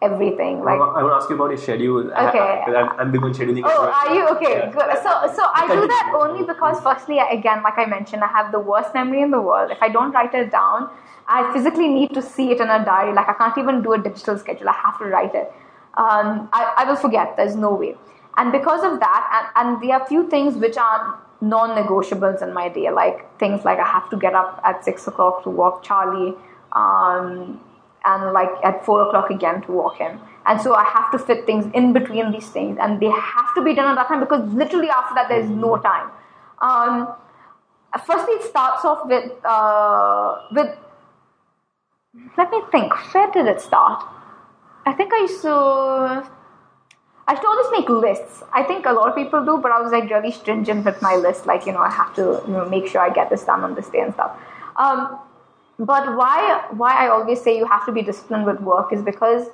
everything. I Like, want I want to ask you about your schedule. I- Okay. I, I'm, I'm big on scheduling. oh, well. are you okay? Yeah. Good. So, so I do that only because, firstly, again, like I mentioned, I have the worst memory in the world. If I don't write it down, I physically need to see it in a diary. Like I can't even do a digital schedule. I have to write it. Um, I, I will forget. There's no way. And because of that, and, and there are few things which are non-negotiables in my day, like things like I have to get up at six o'clock to walk Charlie. Um, and like at four o'clock again to walk in. And so I have to fit things in between these things, and they have to be done at that time because literally after that there's no time. Um, firstly, it starts off with uh, with. Let me think. Where did it start? I think I used to. I to always make lists. I think a lot of people do, but I was like really stringent with my list. Like you know, I have to you know, make sure I get this done on this day and stuff. Um, but why why I always say you have to be disciplined with work is because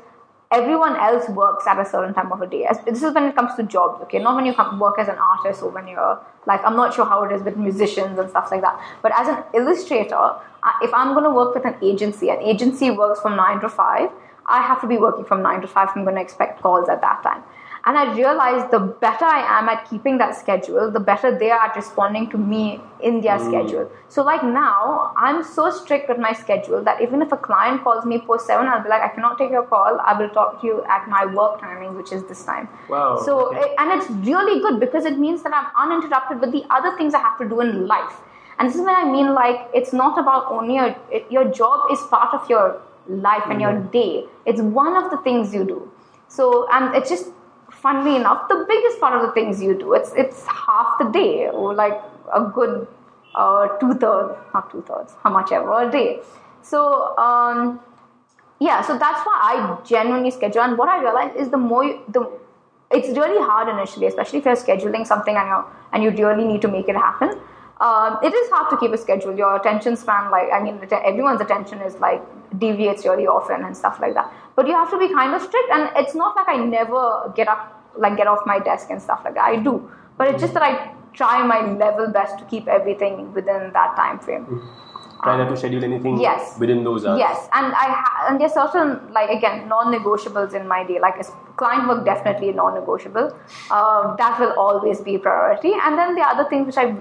everyone else works at a certain time of a day. This is when it comes to jobs, okay? Not when you work as an artist or when you're like I'm not sure how it is with musicians and stuff like that. But as an illustrator, if I'm going to work with an agency, an agency works from nine to five. I have to be working from nine to five. I'm going to expect calls at that time. And I realized the better I am at keeping that schedule, the better they are at responding to me in their mm. schedule. So, like now, I'm so strict with my schedule that even if a client calls me post seven, I'll be like, I cannot take your call. I will talk to you at my work timing, which is this time. Wow. So, okay. and it's really good because it means that I'm uninterrupted with the other things I have to do in life. And this is what I mean like, it's not about only your, your job is part of your life and mm-hmm. your day. It's one of the things you do. So, and it's just funnily enough, the biggest part of the things you do, it's it's half the day, or like a good uh, two thirds, not two thirds, how much ever a day. So um, yeah, so that's why I genuinely schedule. And what I realize is the more you, the it's really hard initially, especially if you're scheduling something and you and you really need to make it happen. Um, it is hard to keep a schedule. Your attention span, like I mean, everyone's attention is like deviates really often and stuff like that. But you have to be kind of strict, and it's not like I never get up, like get off my desk and stuff like that. I do, but it's just that I try my level best to keep everything within that time frame. Mm-hmm. Try not to schedule anything yes. within those hours. Yes, and I ha- and there's certain like again non-negotiables in my day. Like client work, definitely non-negotiable. Uh, that will always be a priority. And then the other things which I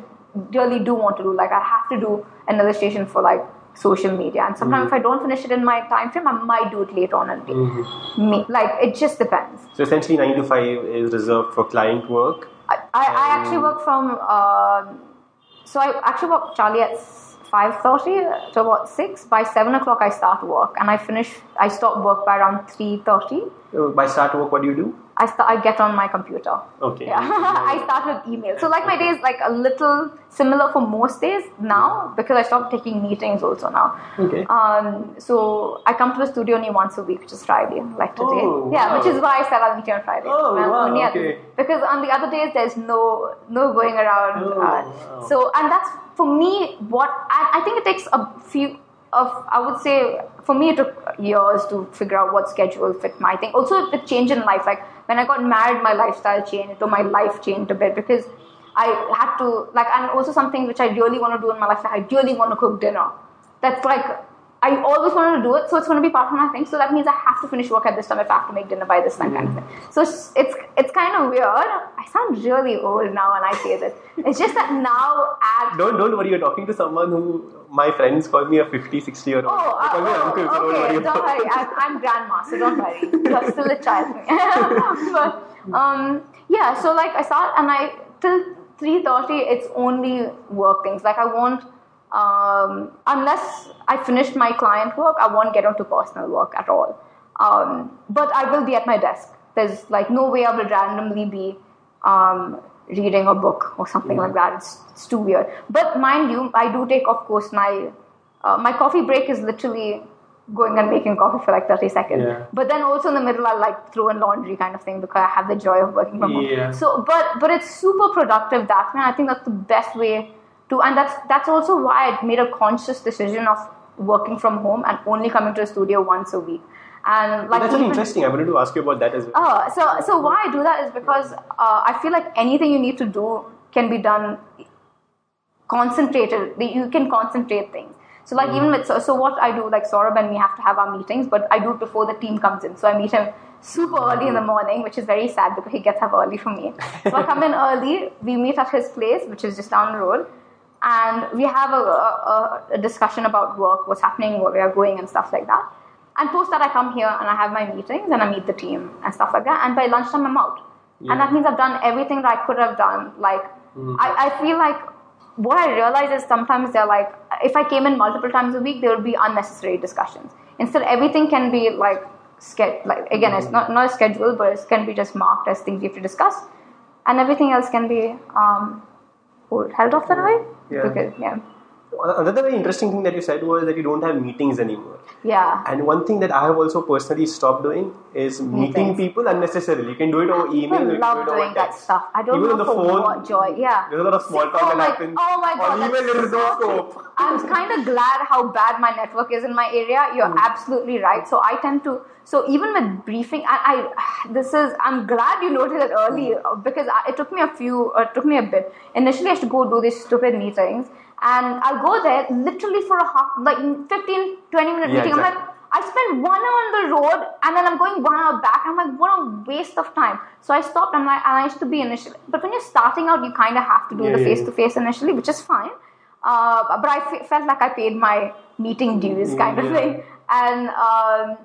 really do want to do. Like I have to do an illustration for like social media, and sometimes mm-hmm. if I don't finish it in my time frame, I might do it later on in the day. Mm-hmm. Me, like it just depends. So essentially, nine to five is reserved for client work. I, I, I actually work from. Uh, so I actually work Charlie at 5.30 to about 6 by 7 o'clock i start work and i finish i stop work by around 3.30 by start work what do you do I start, I get on my computer. Okay. Yeah. [LAUGHS] I start with email. So like my day is like a little similar for most days now because I stopped taking meetings also now. Okay. Um. So I come to the studio only once a week, which is Friday, like today. Oh, yeah, wow. which is why I said I'll meet you on Friday. Oh wow. Only okay. Because on the other days there's no no going around. Oh, uh, wow. So and that's for me what I, I think it takes a few of I would say for me it took years to figure out what schedule fit my thing. Also the change in life, like when I got married, my lifestyle changed, or my life changed a bit because I had to like, and also something which I really want to do in my life. I really want to cook dinner. That's like I always wanted to do it, so it's going to be part of my thing. So that means I have to finish work at this time if I have to make dinner by this time, kind of thing. So it's it's, it's kind of weird. I sound really old now when I say this. It's just that now at [LAUGHS] don't don't worry. You're talking to someone who my friends call me a 50, 60 year old. Oh, they call uh, me oh, uncle. So don't okay, worry. Don't worry. I'm, I'm grandma, so don't worry. You're still a child. [LAUGHS] but um, yeah. So like I start and I till three thirty. It's only work things. Like I won't um, unless I finished my client work, I won't get onto personal work at all. Um, but I will be at my desk. There's like no way I will randomly be um, reading a book or something like that. It's, it's, too weird. But mind you, I do take, of course, my uh, my coffee break is literally going and making coffee for like 30 seconds. Yeah. But then also in the middle, I'll like throw in laundry kind of thing because I have the joy of working from yeah. home. So, but but it's super productive that way. I think that's the best way to and that's that's also why I made a conscious decision of working from home and only coming to a studio once a week. And like that's really interesting. I wanted to ask you about that as well. Oh, so so why I do that is because uh, I feel like anything you need to do can be done concentrated. You can concentrate things. So like mm. even with so, so what I do like Saurabh and we have to have our meetings, but I do it before the team comes in. So I meet him super early in the morning, which is very sad because he gets up early for me. So I come in early. We meet at his place, which is just down the road and we have a, a, a, discussion about work, what's happening, where we are going, and stuff like that. And post that, I come here and I have my meetings and I meet the team and stuff like that. And by lunchtime, I'm out. Yeah. And that means I've done everything that I could have done. Like, mm-hmm. I, I feel like what I realize is sometimes they're like, if I came in multiple times a week, there would be unnecessary discussions. Instead, everything can be like ske- like again, it's not not a schedule, but it can be just marked as things you have to discuss, and everything else can be um, held off a way. Yeah. Because yeah, Another very interesting thing that you said was that you don't have meetings anymore. yeah. And one thing that I have also personally stopped doing is meeting people unnecessarily. You can do it over email. People love do doing that stuff. I don't Even know on the phone, what joy. Yeah. There's a lot of small talk oh that happens. Oh my god. On email, there is no scope. I'm kind of glad how bad my network is in my area. You're [LAUGHS] Hmm. absolutely right. So I tend to. So even with briefing, I, I this is. I'm glad you noted it early uh, because I, it took me a few. Uh, it took me a bit. Initially, I used to go do these stupid meetings, and I'll go there literally for a half, like 15, 20 minute Yeah, meeting. I'm like. I spent one hour on the road and then I'm going one hour back. I'm like, what a waste of time. So I stopped. I'm like, and I used to be initially, but when you're starting out, you kind of have to do Yeah, the face to face initially, which is fine. Uh, but I felt like I paid my meeting dues, kind of thing. And um,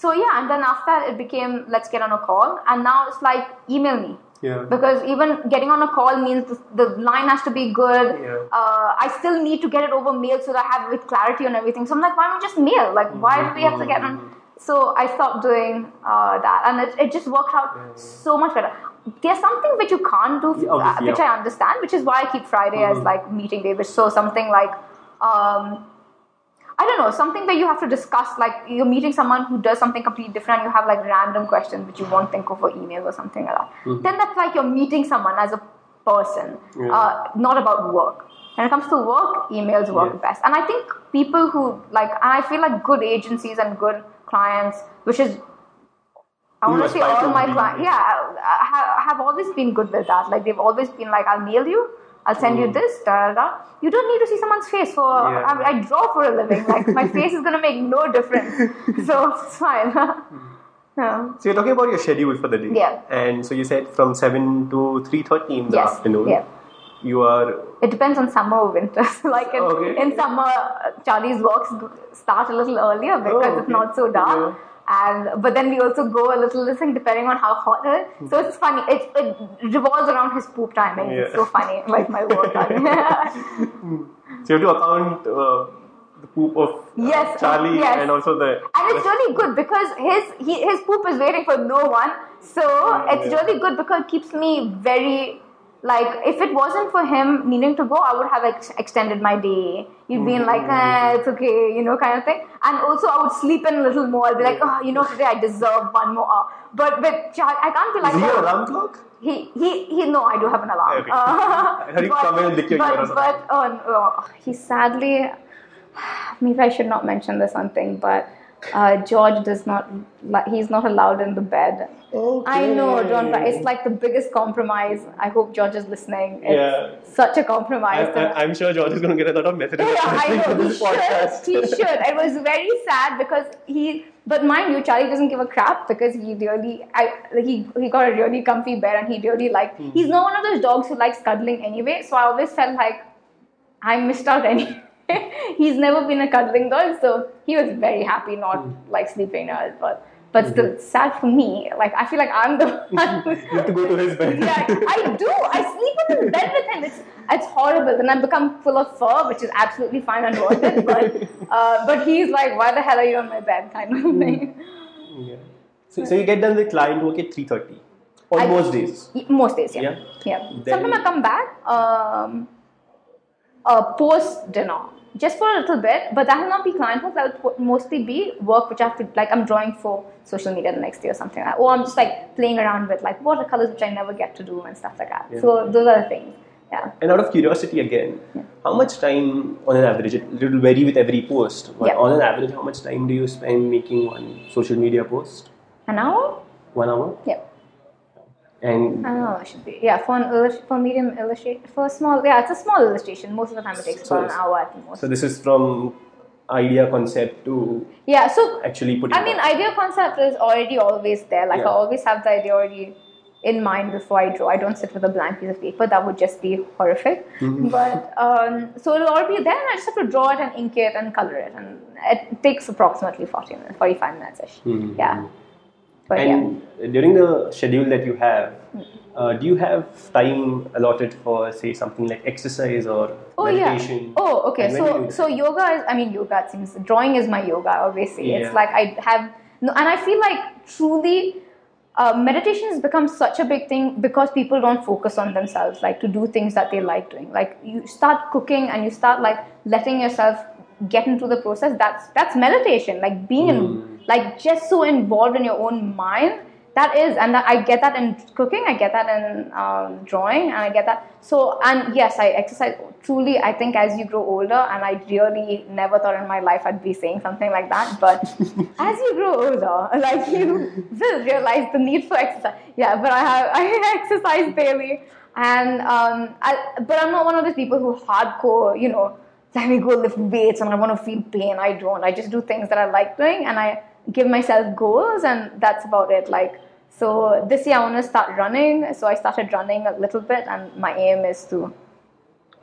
so yeah, and then after that, it became let's get on a call, and now it's like email me. Yeah. Because even getting on a call means the, the line has to be good. Yeah. Uh, I still need to get it over mail so that I have it with clarity on everything. So I'm like, why don't we just mail? Like, why do we have to get on? So I stopped doing uh, that, and it, it just worked out so much better. There's something which you can't do, Yeah, uh, which. Mm-hmm. I understand, which is why I keep Friday as like meeting day. Which so something like. Um, I don't know, something that you have to discuss, like you're meeting someone who does something completely different, you have like random questions which you won't think of for email or something like that. Then that's like you're meeting someone as a person, Yeah. uh, not about work. When it comes to work, emails work Yeah. best. And I think people who like, and I feel like good agencies and good clients, which is I want to say all my clients, yeah, have, have always been good with that. Like they've always been like, I'll mail you, I'll send you this, da da da. You don't need to see someone's face for. Mm. Yeah. I, I draw for a living. Like my [LAUGHS] face is gonna make no difference, so it's fine. [LAUGHS] yeah. So you're talking about your schedule for the day. Yeah. And so you said from seven to three thirty in the Yes. afternoon. Yeah. You are It depends on summer or winter. [LAUGHS] Like in, Okay. in summer, Charlie's walks start a little earlier because Oh, it's not so dark. And but then we also go a little listening depending on how hot it is. So it's funny. It, it revolves around his poop timing. It's so funny, like my work timing. [LAUGHS] so you have to account uh, the poop of uh, Yes, Charlie yes. and also the and it's really good because his he, his poop is waiting for no one. So it's Yeah. really good because it keeps me very like if it wasn't for him needing to go, I would have ex- extended my day. You'd been like, Mm-hmm. eh, it's okay, you know, kind of thing. And also, I would sleep in a little more. I'd be like, oh, you know, today I deserve one more hour. But with Char- I can't be like, Is he oh, an alarm clock? he, he, he, no, I do have an alarm. Okay. I heard you come in and lick your but, but, oh, no, he sadly, [SIGHS] maybe I should not mention this on thing, but uh, George does not, he's not allowed in the bed. I know, don't cry. It's like the biggest compromise. I hope George is listening. It's Yeah. such a compromise. I, am sure George is going to get a lot of messages. yeah, [LAUGHS] I know. He this should. podcast. He should. It was very sad because he. But mind you, Charlie doesn't give a crap because he really, I he he got a really comfy bed and he really like. Hmm. He's not one of those dogs who likes cuddling anyway. So I always felt like I missed out anyway. [LAUGHS] He's never been a cuddling dog, so he was very happy not Hmm. like sleeping. But but still, sad for me. Like I feel like I'm the [LAUGHS] one. You have to go to his bed. yeah, I do. I sleep in his bed with him. It's it's horrible. Then I become full of fur, which is absolutely fine and worth it. But [LAUGHS] uh, but he's like, why the hell are you on my bed, kind of thing. Yeah. So, so you get done with client work at 3.30 on I- most days. Most days, yeah. Yeah. Yeah. Sometimes I come back um, uh, post dinner. Just for a little bit, but that will not be client work. That will mostly be work which I have to like. I'm drawing for social media the next day or something like. that. Or I'm just like playing around with like watercolors, which I never get to do and stuff like that. Yeah. So those are the things. Yeah. And out of curiosity again, how much time on an average, it it will vary with every post, but Yeah. on an average, how much time do you spend making one social media post? An hour? One hour? Yeah. And I don't know. It should be yeah for an illust- for medium illustration for a small yeah it's a small illustration. Most of the time it takes So- about an hour at the most. so this is from idea concept to yeah. So actually putting I mean, it idea concept is already always there. Like Yeah. I always have the idea already in mind before I draw. I don't sit with a blank piece of paper. That would just be horrific. Mm-hmm. But um, so it'll all be there, and I just have to draw it and ink it and color it, and it takes approximately forty minutes, forty-five minutes ish. Mhm. Yeah. But yeah. And during the schedule that you have, uh, do you have time allotted for, say, something like exercise or Oh meditation? yeah. Oh okay. And when do So so yoga is. I mean yoga. Seems drawing is my yoga. Obviously, Yeah. it's like I have. No, and I feel like truly. Uh, meditation has become such a big thing because people don't focus on themselves, like to do things that they like doing. Like you start cooking and you start like letting yourself get into the process. That's that's meditation. Like being in, like just so involved in your own mind that is and that i get that in cooking i get that in um, drawing and i get that. So and yes i exercise truly i think as you grow older and i really never thought in my life i'd be saying something like that but [LAUGHS] as you grow older [LAUGHS] like you will realize the need for exercise. Yeah but i have [LAUGHS] i exercise daily and um, I, but i'm not one of those people who hardcore you know let me go lift weights and i want to feel pain i don't. I just do things that i like doing and i give myself goals and that's about it like so this year I want to start running. So I started running a little bit, and my aim is to.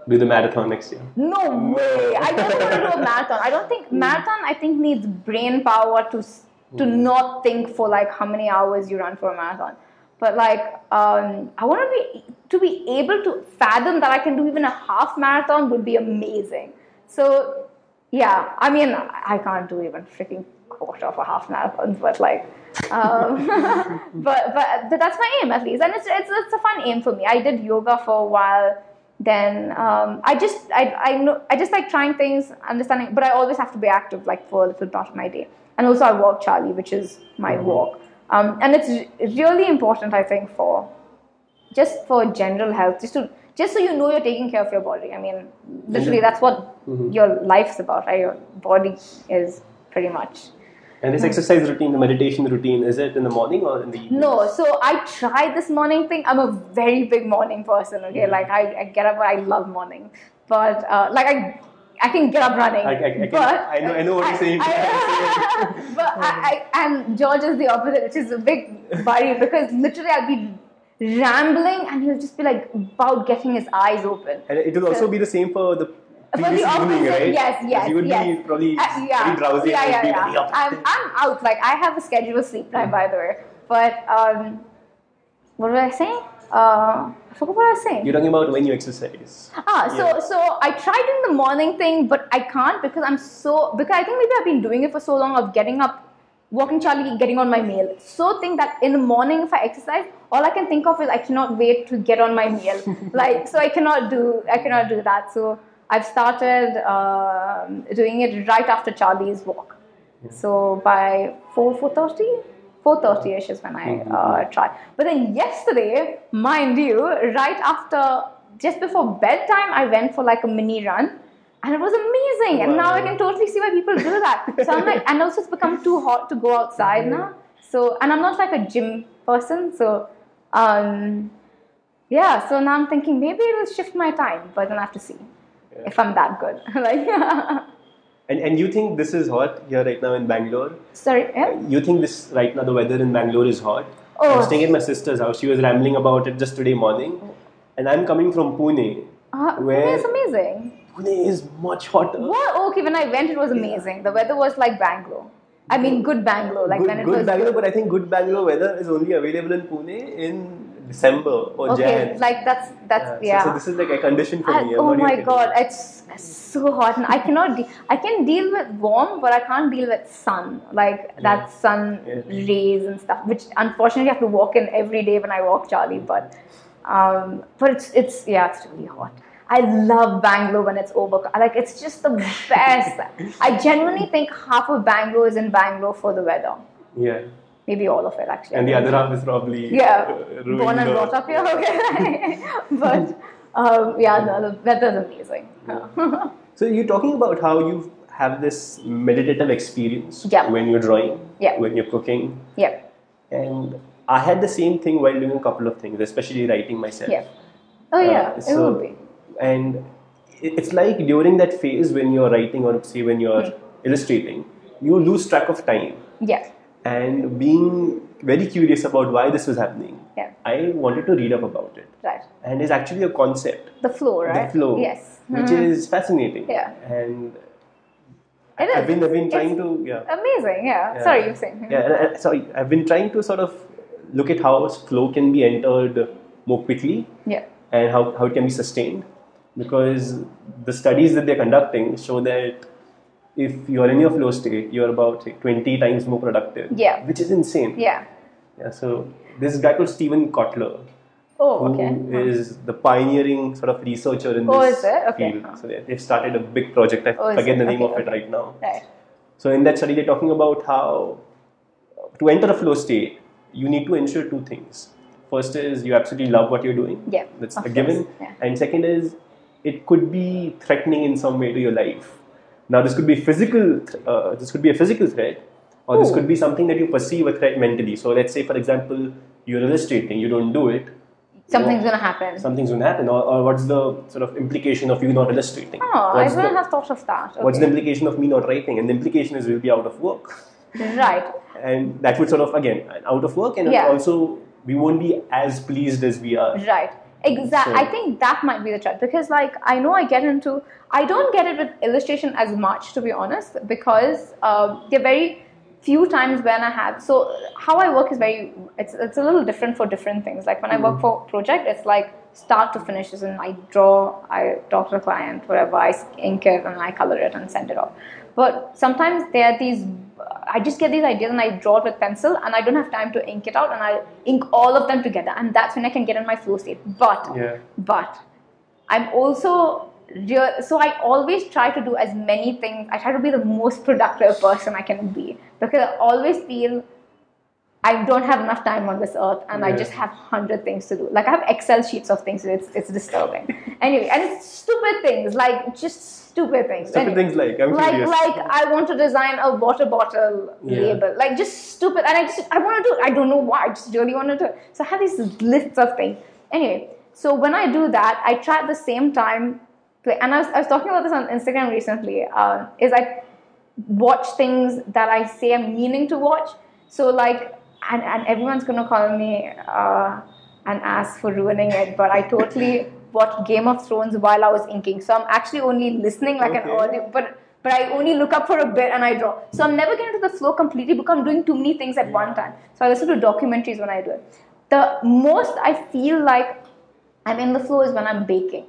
do the marathon next year? No way! I don't want to do a marathon. I don't think marathon. I think needs brain power to s- to not think for like how many hours you run for a marathon. But like, um, I want to be to be able to fathom that I can do even a half marathon would be amazing. So yeah, I mean, I can't do even freaking quarter of a half marathon, but like, um, [LAUGHS] but but th- that's my aim at least, and it's it's it's a fun aim for me. I did yoga for a while. Then um, I just I I know I just like trying things, understanding, but I always have to be active, like for a little part of my day. And also I walk Charlie, which is my walk, um, and it's really important, I think, for just for general health, just to just so you know you're taking care of your body. I mean, literally, that's what your life's about, right? Your body is pretty much. And this exercise routine, the meditation routine, is it in the morning or in the evening? No, so I tried this morning thing. I'm a very big morning person. Okay, like I, I get up. I love morning, but uh, like I. I can get up running, I- I- I but I know- I know what you're saying. [LAUGHS] But I, I, and George is the opposite, which is a big worry because literally I'll be rambling and he'll just be like about getting his eyes open. And it will also be the same for the Previous the opposite, right? yes, yes, You would yes. be probably Uh, yeah, drowsy yeah, and yeah, yeah. I'm, I'm out. Like I have a scheduled sleep time, by the way. But um, what was I saying? Uh, I forgot what I was saying. You're talking about when you exercise. Ah, so Yeah. so I tried doing the morning thing, but I can't because I'm so because I think maybe I've been doing it for so long of getting up, walking Charlie, getting on my meal. So think that in the morning if I exercise, all I can think of is I cannot wait to get on my meal. [LAUGHS] like so I cannot do I cannot do that. So I've started um, doing it right after Charlie's walk. So by four four thirty. 4.30 ish is when I uh, try. But then yesterday, mind you, right after, just before bedtime, I went for like a mini run. And it was amazing. And now I can totally see why people do that. [LAUGHS] So I'm like, and also it's become too hot to go outside now. So, and I'm not like a gym person. So, um, yeah. So now I'm thinking maybe it'll shift my time, but then I have to see if I'm that good. [LAUGHS] like, [LAUGHS] And, and you think this is hot here right now in Bangalore? sorry. Yeah? You think this right now the weather in Bangalore is hot? Oh. I Oh. was staying at my sister's house. She was rambling about it just today morning. And I'm coming from Pune. Uh, Where- it's amazing. Pune is much hotter. What? Okay, when I went, it was amazing. The weather was like Bangalore. I mean, good Bangalore. Like good, when it good was Bangalore, good. but I think good Bangalore weather is only available in Pune in December or okay, Jan. like that's that's so- yeah. So, this is like a condition for I- me. oh do you my god, it's so hot, and I cannot. De- I can deal with warm, but I can't deal with sun, like that sun Yeah. rays and stuff. Which unfortunately I have to walk in every day when I walk Charlie. But um, but it's it's yeah, it's really hot. I love Bangalore when it's over. Like it's just the best. I genuinely think half of Bangalore is in Bangalore for the weather. Yeah. Maybe all of it actually. And the other half is probably yeah, uh, born and brought up here. Okay, [LAUGHS] [LAUGHS] but um, yeah, no, the weather's amazing. So you're talking about how you have this meditative experience Yeah. when you're drawing, Yeah. when you're cooking, yeah, and I had the same thing while doing a couple of things, especially writing myself. yeah. Oh yeah, Uh, it so- would be. And it's like during that phase when you're writing or say when you're Hmm. illustrating, you lose track of time. Yeah, And being very curious about why this was happening, yeah, I wanted to read up about it. right. And it's actually a concept The flow, right? the flow, Yes. which Mhm. is fascinating. Yeah. And It is. I've been, I've been It's trying to, yeah. Amazing, yeah. Yeah. Sorry, you're saying. Yeah, and, sorry, I've been trying to sort of look at how flow can be entered more quickly Yeah. and how, how it can be sustained because the studies that they're conducting show that if you're in your flow state, you're about say, 20 times more productive. Yeah. Which is insane. Yeah. Yeah, so this guy called Steven Kotler, Oh, who okay. is the pioneering sort of researcher in Oh, this is it? Okay. field. So they, they've started a big project. I Oh, forget the name Okay, of it okay. right now. Right. So in that study, they're talking about how to enter a flow state, you need to ensure two things. First is you absolutely love what you're doing. Yeah, That's a given. yeah. And second is it could be threatening in some way to your life. Now this could be physical. th- Uh, this could be a physical threat, or this could be something that you perceive a threat mentally. So let's say, for example, you're illustrating, you don't do it. Something's gonna happen. Something's going to happen, or, or what's the sort of implication of you not illustrating? Oh, I what's wouldn't the, have thought of that. What's the implication of me not writing? And the implication is we'll be out of work Right. and that would sort of again out of work and Yeah. also we won't be as pleased as we are Right. Exactly. So- I think that might be the threat because, like, I know I get into. I don't get it with illustration as much, to be honest, because um, there are very few times when I have. So how I work is very. It's it's a little different for different things. Like when I work for project, it's like start to finish. As in, I draw, I talk to the client, whatever. I ink it and I color it and send it off. But sometimes there are these. I just get these ideas and I draw it with pencil, and I don't have time to ink it out, and I ink all of them together, and that's when I can get in my flow state. But yeah but I'm also real, so I always try to do as many things. I try to be the most productive person I can be because I always feel I don't have enough time on this earth, and I just have hundred things to do. Like I have Excel sheets of things. It's it's disturbing. anyway, and it's stupid things like just stupid things. stupid Anyway things like i'm like curious like I want to design a water bottle Yeah. label, like just stupid, and I just I want to do it. I don't know why. I just really want to do it. So I have these lists of things. Anyway, so when I do that, I try at the same time. To, and I was, I was talking about this on Instagram recently. Um, is I watch things that I say I'm meaning to watch. So like, and, and everyone's gonna call me uh, an ass for ruining it, but I totally watched Game of Thrones while I was inking. So I'm actually only listening like an Okay. audio, but but I only look up for a bit and I draw. So I'm never getting into the flow completely because I'm doing too many things at one time. So I listen to documentaries when I do it. The most I feel like I'm in the flow is when I'm baking.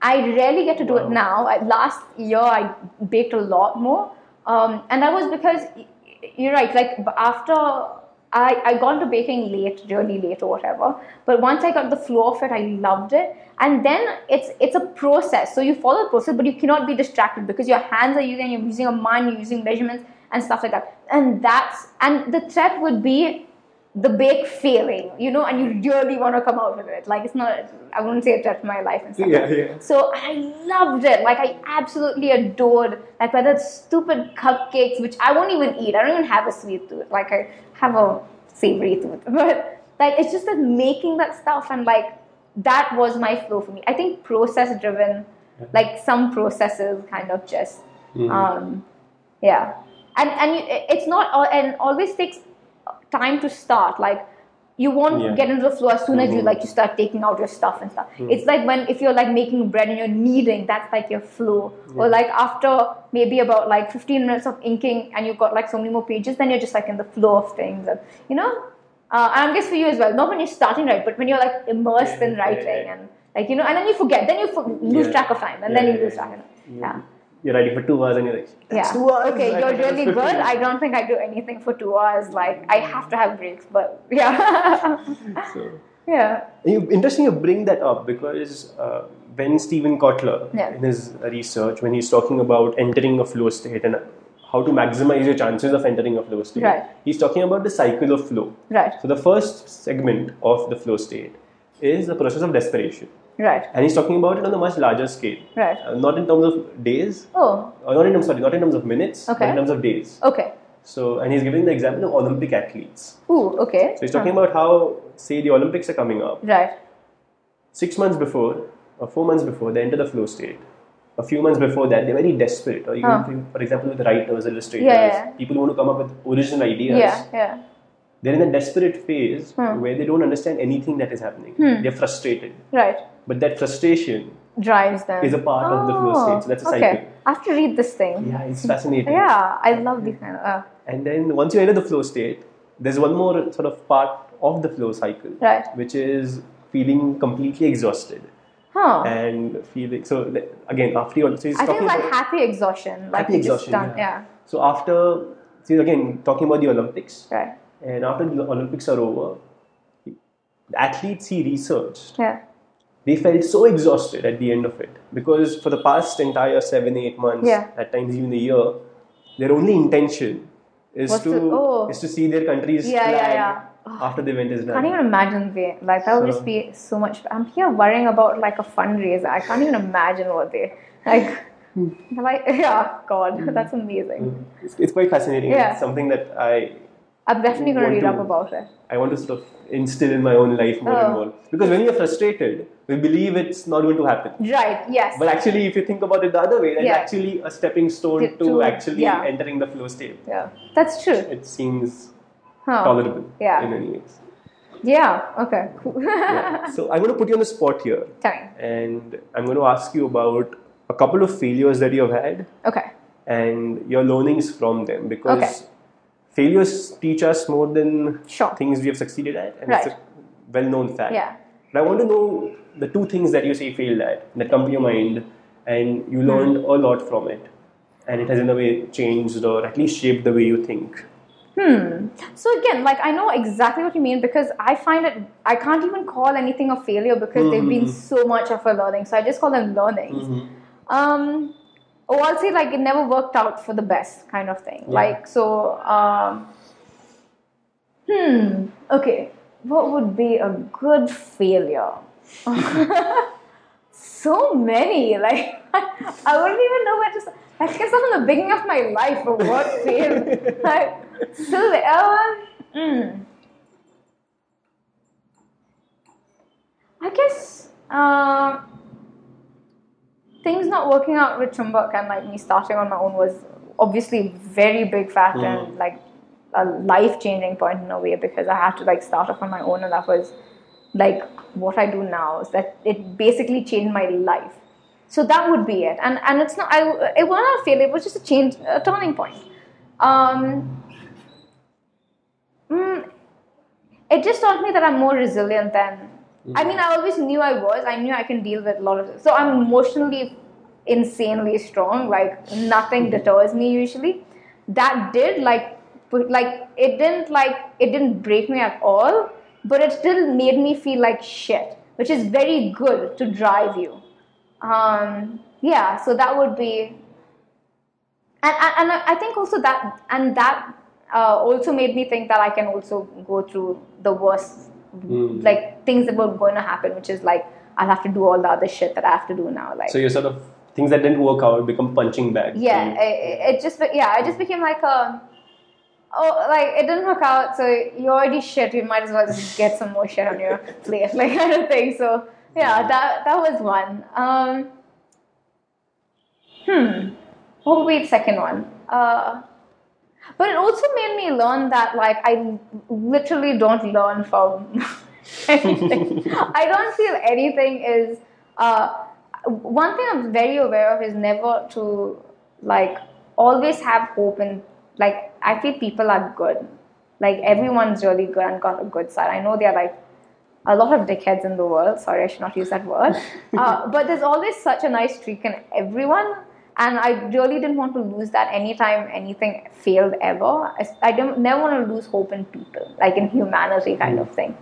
I rarely get to do it now. I, last year I baked a lot more, um, and that was because you're right. Like after I, I got into baking late, really late or whatever. But once I got the flow of it, I loved it. And then it's it's a process. So you follow the process, but you cannot be distracted because your hands are using, you're using a mind, you're using measurements and stuff like that. And that's and the threat would be the bake failing, you know, and you really want to come out with it. Like it's not, I wouldn't say a threat to my life and stuff. Yeah, yeah. So I loved it. Like I absolutely adored. Like whether it's stupid cupcakes, which I won't even eat. I don't even have a sweet tooth. Like I have a savory tooth. [LAUGHS] But like it's just that making that stuff and like that was my flow for me. I think process driven, like some processes kind of just Mhm. um yeah. And and it's not and always takes time to start. Like you won't Yeah. get into the flow as soon as you Mhm. like you start taking out your stuff and stuff. It's like when if you're like making bread and you're kneading, that's like your flow. Or like after maybe about like 15 minutes of inking and you've got like so many more pages, then you're just like in the flow of things. And you know, uh, and I guess for you as well. Not when you're starting right, but when you're like immersed Yeah, in writing yeah. and like you know, and then you forget. Then you lose Yeah. track of time, and Yeah, then you lose track of time. Yeah. You're writing for two hours and you're like, Yeah. Two hours. Okay, I you're thought it was really 15." good. I don't think I do anything for two hours. Like I have to have breaks, but yeah, [LAUGHS] So, yeah, you, interesting you bring that up because uh, when Steven Kotler, Yeah. in his research, when he's talking about entering a flow state and how to maximize your chances of entering a flow state, Right. he's talking about the cycle of flow. right, So the first segment of the flow state is the process of desperation. right, And he's talking about it on a much larger scale. right. Uh, not in terms of days, Oh, or not in terms, sorry, not in terms of minutes, but Okay. in terms of days. okay. So, and he's giving the example of Olympic athletes. Ooh, okay. So he's talking about how, say, the Olympics are coming up. Right, Six months before, or four months before, they enter the flow state. A few months before that, they're very desperate. Or even, Huh. for example, with writers, illustrators, Yeah, yeah. people who want to come up with original ideas. yeah, yeah. They're in a desperate phase Hmm. where they don't understand anything that is happening. They're frustrated. Right. But that frustration Drives them. is a part of the flow Oh, state. So that's a okay. cycle. I have to read this thing. Yeah, it's fascinating. Yeah, I love these kind of. Uh, And then once you enter the flow state, there's one more sort of part of the flow cycle, Right. which is feeling completely exhausted huh. and feeling. So again, after you, so he's I think like about happy exhaustion. Like happy exhaustion. done. yeah. Yeah. So after, see again, talking about the Olympics, Right. And after the Olympics are over, the athletes he researched Yeah. they felt so exhausted at the end of it because for the past entire seven, eight months, Yeah. at times even a year, their only intention is to, to- oh. is to see their country's Yeah, flag yeah. after the event is done. I can't even imagine the like that would So- just be so much. I'm here worrying about like a fundraiser. I can't even imagine what they like. Hmm. [LAUGHS] like [LAUGHS] yeah, God, that's amazing. It's, it's quite fascinating. Yeah. It's something that I I'm definitely read to- up about it. I want to sort of instill in my own life more and Oh. more. Because when you're frustrated, we believe it's not going to happen. Right? Yes. But actually, if you think about it the other way, that's Yeah. actually a stepping stone To- to, actually yeah. entering the flow state. yeah, that's true. It seems Huh. tolerable Yeah. in many ways. Yeah. Okay. Cool. [LAUGHS] Yeah. So I'm going to put you on the spot here, Tell me. and I'm going to ask you about a couple of failures that you have had Okay. and your learnings from them because Okay. Failures teach us more than Sure. things we have succeeded at, and Right. it's a well-known fact. Yeah. But I want to know the two things that you say failed at that come to your mind, and you learned Hmm. a lot from it, and it has in a way changed or at least shaped the way you think. Hmm. So again, like I know exactly what you mean because I find it I can't even call anything a failure because they've been so much of a learning. So I just call them learnings. Um or I'll say like it never worked out for the best kind of thing. Yeah. Like so um Hmm. Okay. What would be a good failure? [LAUGHS] so many. Like [LAUGHS] I wouldn't even know where to start. I guess I'm in the beginning of my life of what [LAUGHS] failed. like so uh, mm. I guess uh, things not working out with Chumbak and like me starting on my own was obviously very big factor and like a life changing point in a way because I had to like start off on my own and that was like what I do now is that it basically changed my life. So that would be it. And and it's not I it was not a failure, it was just a change a turning point. Um mm, it just taught me that I'm more resilient than I mean I always knew I was. I knew I can deal with a lot of so I'm emotionally insanely strong. Like nothing deters me usually. That did like put like it didn't like it didn't break me at all, but it still made me feel like shit, which is very good to drive you. Um yeah, so that would be and, and, and I I think also that and that uh, also made me think that I can also go through the worst like things that were going to happen, which is like I'll have to do all the other shit that I have to do now. Like So you sort of things that didn't work out become punching bags. yeah, you. it, it just yeah, it just became like a oh like it didn't work out, so you already shit. You might as well just get some more shit on your [LAUGHS] plate, like kind of thing. So yeah, that that was one. Um, hmm, what would be the second one? Uh, but it also made me learn that like I literally don't learn from [LAUGHS] anything. I don't feel anything is. Uh, one thing I'm very aware of is never to like always have hope and like I feel people are good. Like everyone's really good and got a good side. I know there are like a lot of dickheads in the world. Sorry, I should not use that word. [LAUGHS] Uh, but there's always such a nice streak in everyone. And I really didn't want to lose that anytime anything failed ever. I, I don't, never want to lose hope in people, like in humanity kind of thing.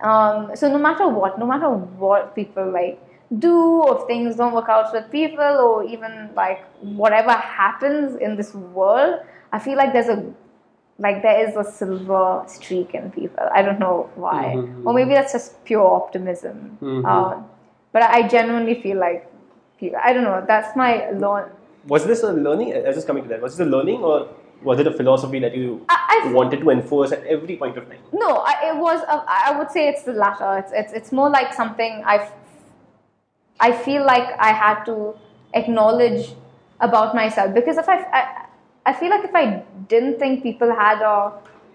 Um, so no matter what, no matter what people like do, or if things don't work out with people, or even like whatever happens in this world, I feel like there's a like there is a silver streak in people. I don't know why, or maybe that's just pure optimism. Um, but I genuinely feel like I don't know. That's my learn. Was this a learning? I was just coming to that. Was this a learning or was it a philosophy that you I- wanted to enforce at every point of time? No, I, it was. A, I would say it's the latter. It's it's it's more like something I. I feel like I had to acknowledge about myself because if I, I, I feel like if I didn't think people had a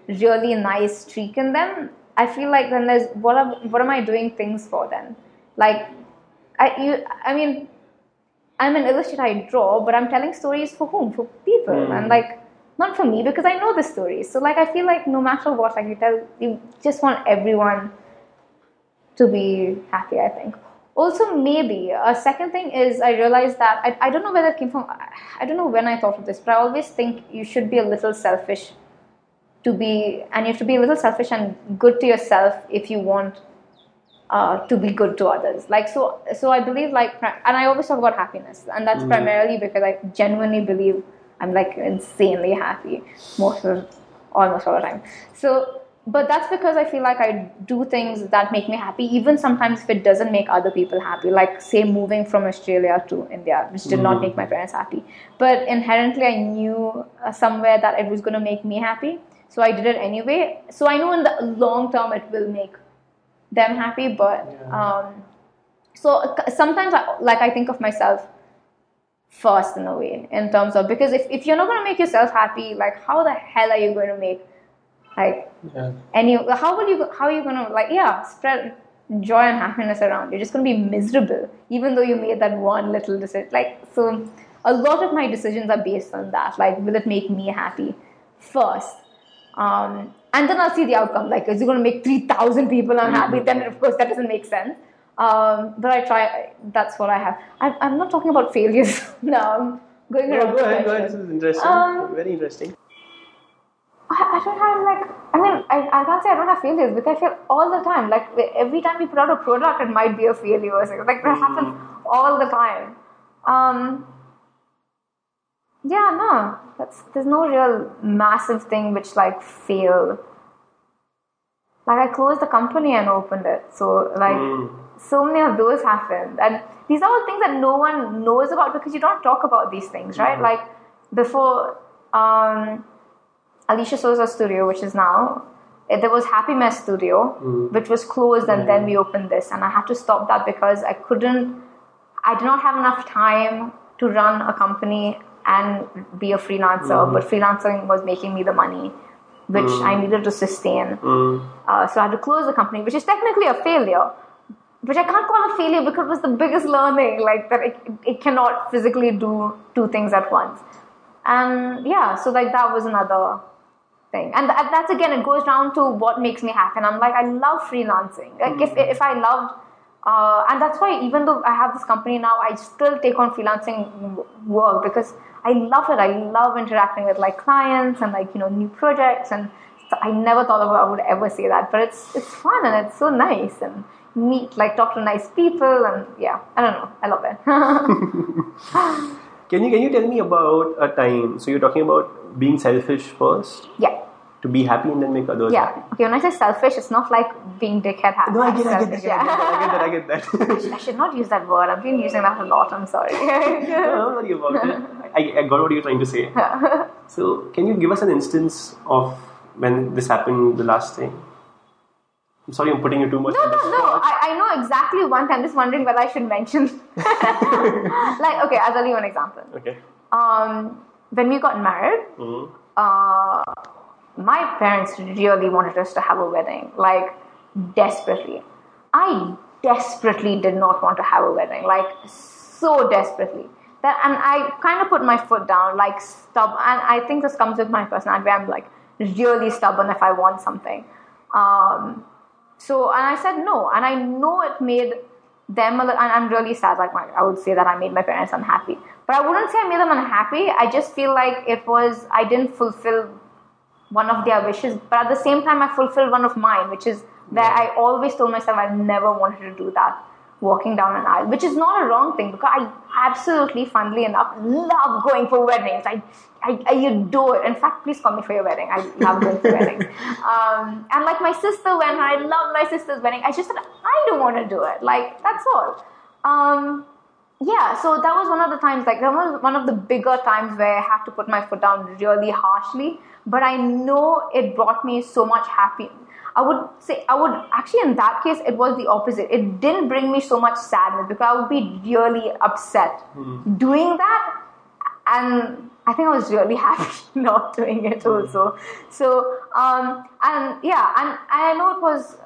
really nice streak in them, I feel like then there's what am, what am I doing things for then? Like, I you I mean, I'm an illustrator, I draw, but I'm telling stories for whom? For people. And hmm. like, not for me because I know the stories. So like, I feel like no matter what, like you tell, you just want everyone to be happy, I think. Also, maybe a second thing is I realized that I, I don't know where that came from. I don't know when I thought of this, but I always think you should be a little selfish to be, and you have to be a little selfish and good to yourself if you want uh, to be good to others. Like so, so I believe like, and I always talk about happiness, and that's primarily because I genuinely believe I'm like insanely happy most of, almost all the time. So, but that's because I feel like I do things that make me happy, even sometimes if it doesn't make other people happy. Like say moving from Australia to India, which did not make my parents happy, but inherently I knew uh, somewhere that it was going to make me happy. So I did it anyway. So I know in the long term it will make them happy but um, so sometimes I, like i think of myself first in a way in terms of because if, if you're not going to make yourself happy like how the hell are you going to make like Yeah. any how will you how are you going to like yeah spread joy and happiness around? You're just going to be miserable even though you made that one little decision. Like so a lot of my decisions are based on that. Like will it make me happy? First. Um, and then I'll see the outcome. Like, is it going to make 3,000 people unhappy? Then, of course, that doesn't make sense. Um, but I try, that's what I have. I, I'm not talking about failures [LAUGHS] now. I'm going No, around go ahead, go ahead. This is interesting. Um, Very interesting. I, I don't have like, I mean, I, I can't say I don't have failures because I fail all the time. Like, every time we put out a product, it might be a failure. Like, that happens all the time. Um, yeah, no, that's there's no real massive thing which like failed. Like I closed the company and opened it, so like so many of those happened, and these are all things that no one knows about because you don't talk about these things, right? Like before, um, Alicia Souza Studio, which is now. eh, There was Happy Mess Studio, which was closed, and then we opened this, and I had to stop that because I couldn't I did not have enough time to run a company and be a freelancer, but freelancing was making me the money, which I needed to sustain. Uh, so I had to close the company, which is technically a failure, which I can't call a failure because it was the biggest learning, like that it, it cannot physically do two things at once. And yeah, so like that was another thing. And th- that's again, it goes down to what makes me happy. And I'm like, I love freelancing. Like if, if I loved, uh, and that's why even though I have this company now, I still take on freelancing work because I love it. I love interacting with like clients and like, you know, new projects. And I never thought of I would ever say that, but it's, it's fun and it's so nice and meet, like talk to nice people. And yeah, I don't know. I love it. [LAUGHS] Can you can you tell me about a time? So you're talking about being selfish first yeah. To be happy and then make others Yeah. happy. Okay. When I say selfish, it's not like being dickhead happy. No, I get, I get, Selfish, that, I get that, I get that, I get that. I should not use that word. I've been using that a lot. I'm sorry. [LAUGHS] no, don't worry about it. [LAUGHS] I, I got what you're trying to say. [LAUGHS] So, can you give us an instance of when this happened the last time? I'm sorry, I'm putting you too much. No, no, no. I, I know exactly one time. Just wondering whether I should mention. like, okay, I'll tell you an example. Okay. Um, when we got married, Mhm. uh, my parents really wanted us to have a wedding, like desperately. I desperately did not want to have a wedding, like so desperately. That, and I kind of put my foot down, like stubborn. And I think this comes with my personality. I'm like really stubborn if I want something. Um, so, and I said no, and I know it made them a little, and I'm really sad. Like, my, I would say that I made my parents unhappy, but I wouldn't say I made them unhappy. I just feel like it was, I didn't fulfill one of their wishes, but at the same time, I fulfilled one of mine, which is where I always told myself I never wanted to do that, walking down an aisle, which is not a wrong thing because I absolutely, funnily enough, love going for weddings. I, I, I adore it. In fact, please call me for your wedding. I love going for weddings. [LAUGHS] Um, and like my sister went, I love my sister's wedding. I just said, I don't want to do it. Like, that's all. Um, yeah, so that was one of the times, like, that was one of the bigger times where I had to put my foot down really harshly. But I know it brought me so much happiness. I would say, I would actually, in that case, it was the opposite. It didn't bring me so much sadness because I would be really upset doing that. And I think I was really [LAUGHS] happy not doing it also. So, um, and yeah, and, and I know it was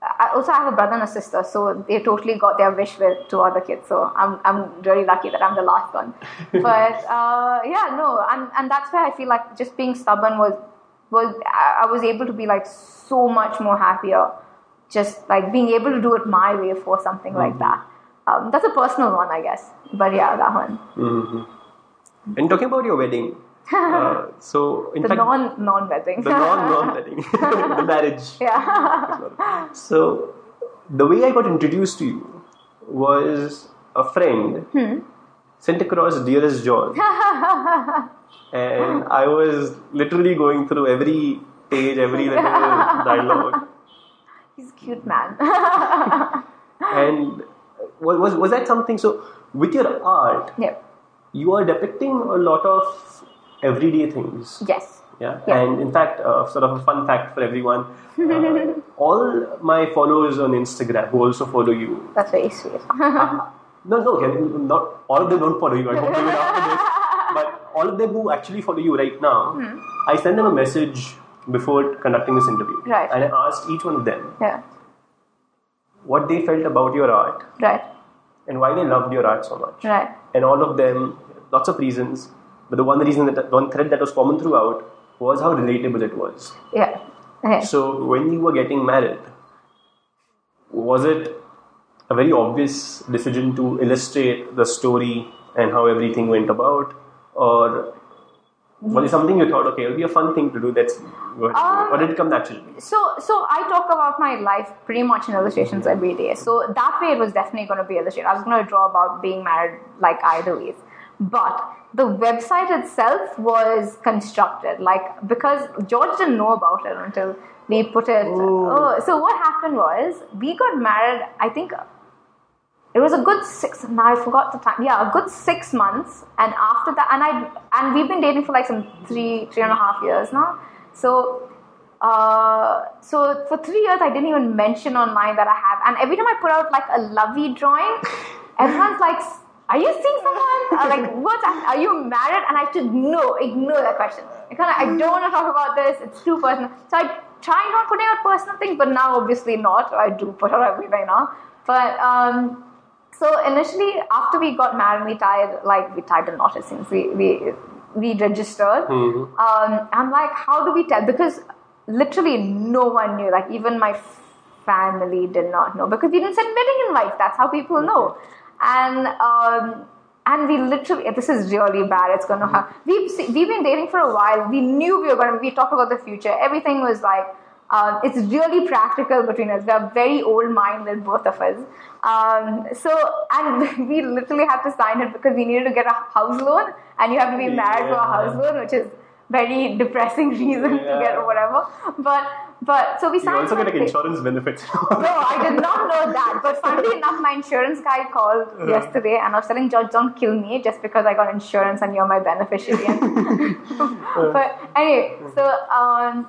I also have a brother and a sister, so they totally got their wish with two other kids. So I'm I'm really lucky that I'm the last one. [LAUGHS] but uh, yeah, no, and and that's where I feel like just being stubborn was was I I was able to be like so much more happier, just like being able to do it my way for something like that. Um, that's a personal one, I guess. But yeah, that one, And talking about your wedding, uh, so in the fact, non non wedding. the non non wedding, [LAUGHS] the marriage. yeah. So the way I got introduced to you was a friend Hmm. sent across Dearest John, [LAUGHS] and I was literally going through every page, every little [LAUGHS] dialogue, He's a cute man. and was was was that something? So with your art, yep. you are depicting a lot of everyday things. Yes. Yeah. Yeah. And in fact, uh, sort of a fun fact for everyone uh, [LAUGHS] all my followers on Instagram who also follow you. That's very sweet. [LAUGHS] No, no, not all of them don't follow you. I hope they will after this. [LAUGHS] But all of them who actually follow you right now, Hmm. I send them a message before conducting this interview. Right. And I asked each one of them yeah. what they felt about your art Right. and why they loved your art so much. Right. And all of them, lots of reasons, but the one reason that one thread that was common throughout was how relatable it was. Yeah. Okay. So when you were getting married, was it a very obvious decision to illustrate the story and how everything went about, or was it something you thought, okay, it'll be a fun thing to do? That's good, Um, or did it come naturally? So, so I talk about my life pretty much in illustrations every day. So that way, it was definitely going to be illustrated. I was going to draw about being married, like either ways. But the website itself was constructed, like because George didn't know about it until we put it. Oh, so what happened was we got married. I think it was a good six. Now I forgot the time. Yeah, a good six months. And after that, and I and we've been dating for like some three, three and a half years now. So, uh, so for three years, I didn't even mention online that I have. And every time I put out like a lovey drawing, [LAUGHS] everyone's like, "Are you seeing someone? Uh, like, what? Are you married?" And I should no ignore that question. I kind of I don't want to talk about this. It's too personal. So I try not putting out personal things, but now obviously not. I do put out everything now. But um, so initially, after we got married, we tied like we tied a knot. It seems we we we registered. Um, I'm like, how do we tell? Because literally no one knew. Like even my family did not know because we didn't send wedding invites. That's how people know. And um, and we literally this is really bad. It's gonna have we've we've been dating for a while. We knew we were gonna. We talked about the future. Everything was like. Um, it's really practical between us. We are very old-minded, both of us. Um, so, and [LAUGHS] we literally had to sign it because we needed to get a house loan, and you have to be married for a house loan, which is very depressing [LAUGHS] reason to get or whatever. But, but so we signed. You also get like insurance benefits. [LAUGHS] No, I did not know that. But funnily enough, my insurance guy called yesterday and I was telling George, don't kill me just because I got insurance and you're my beneficiary. [LAUGHS] [LAUGHS] but anyway, so um,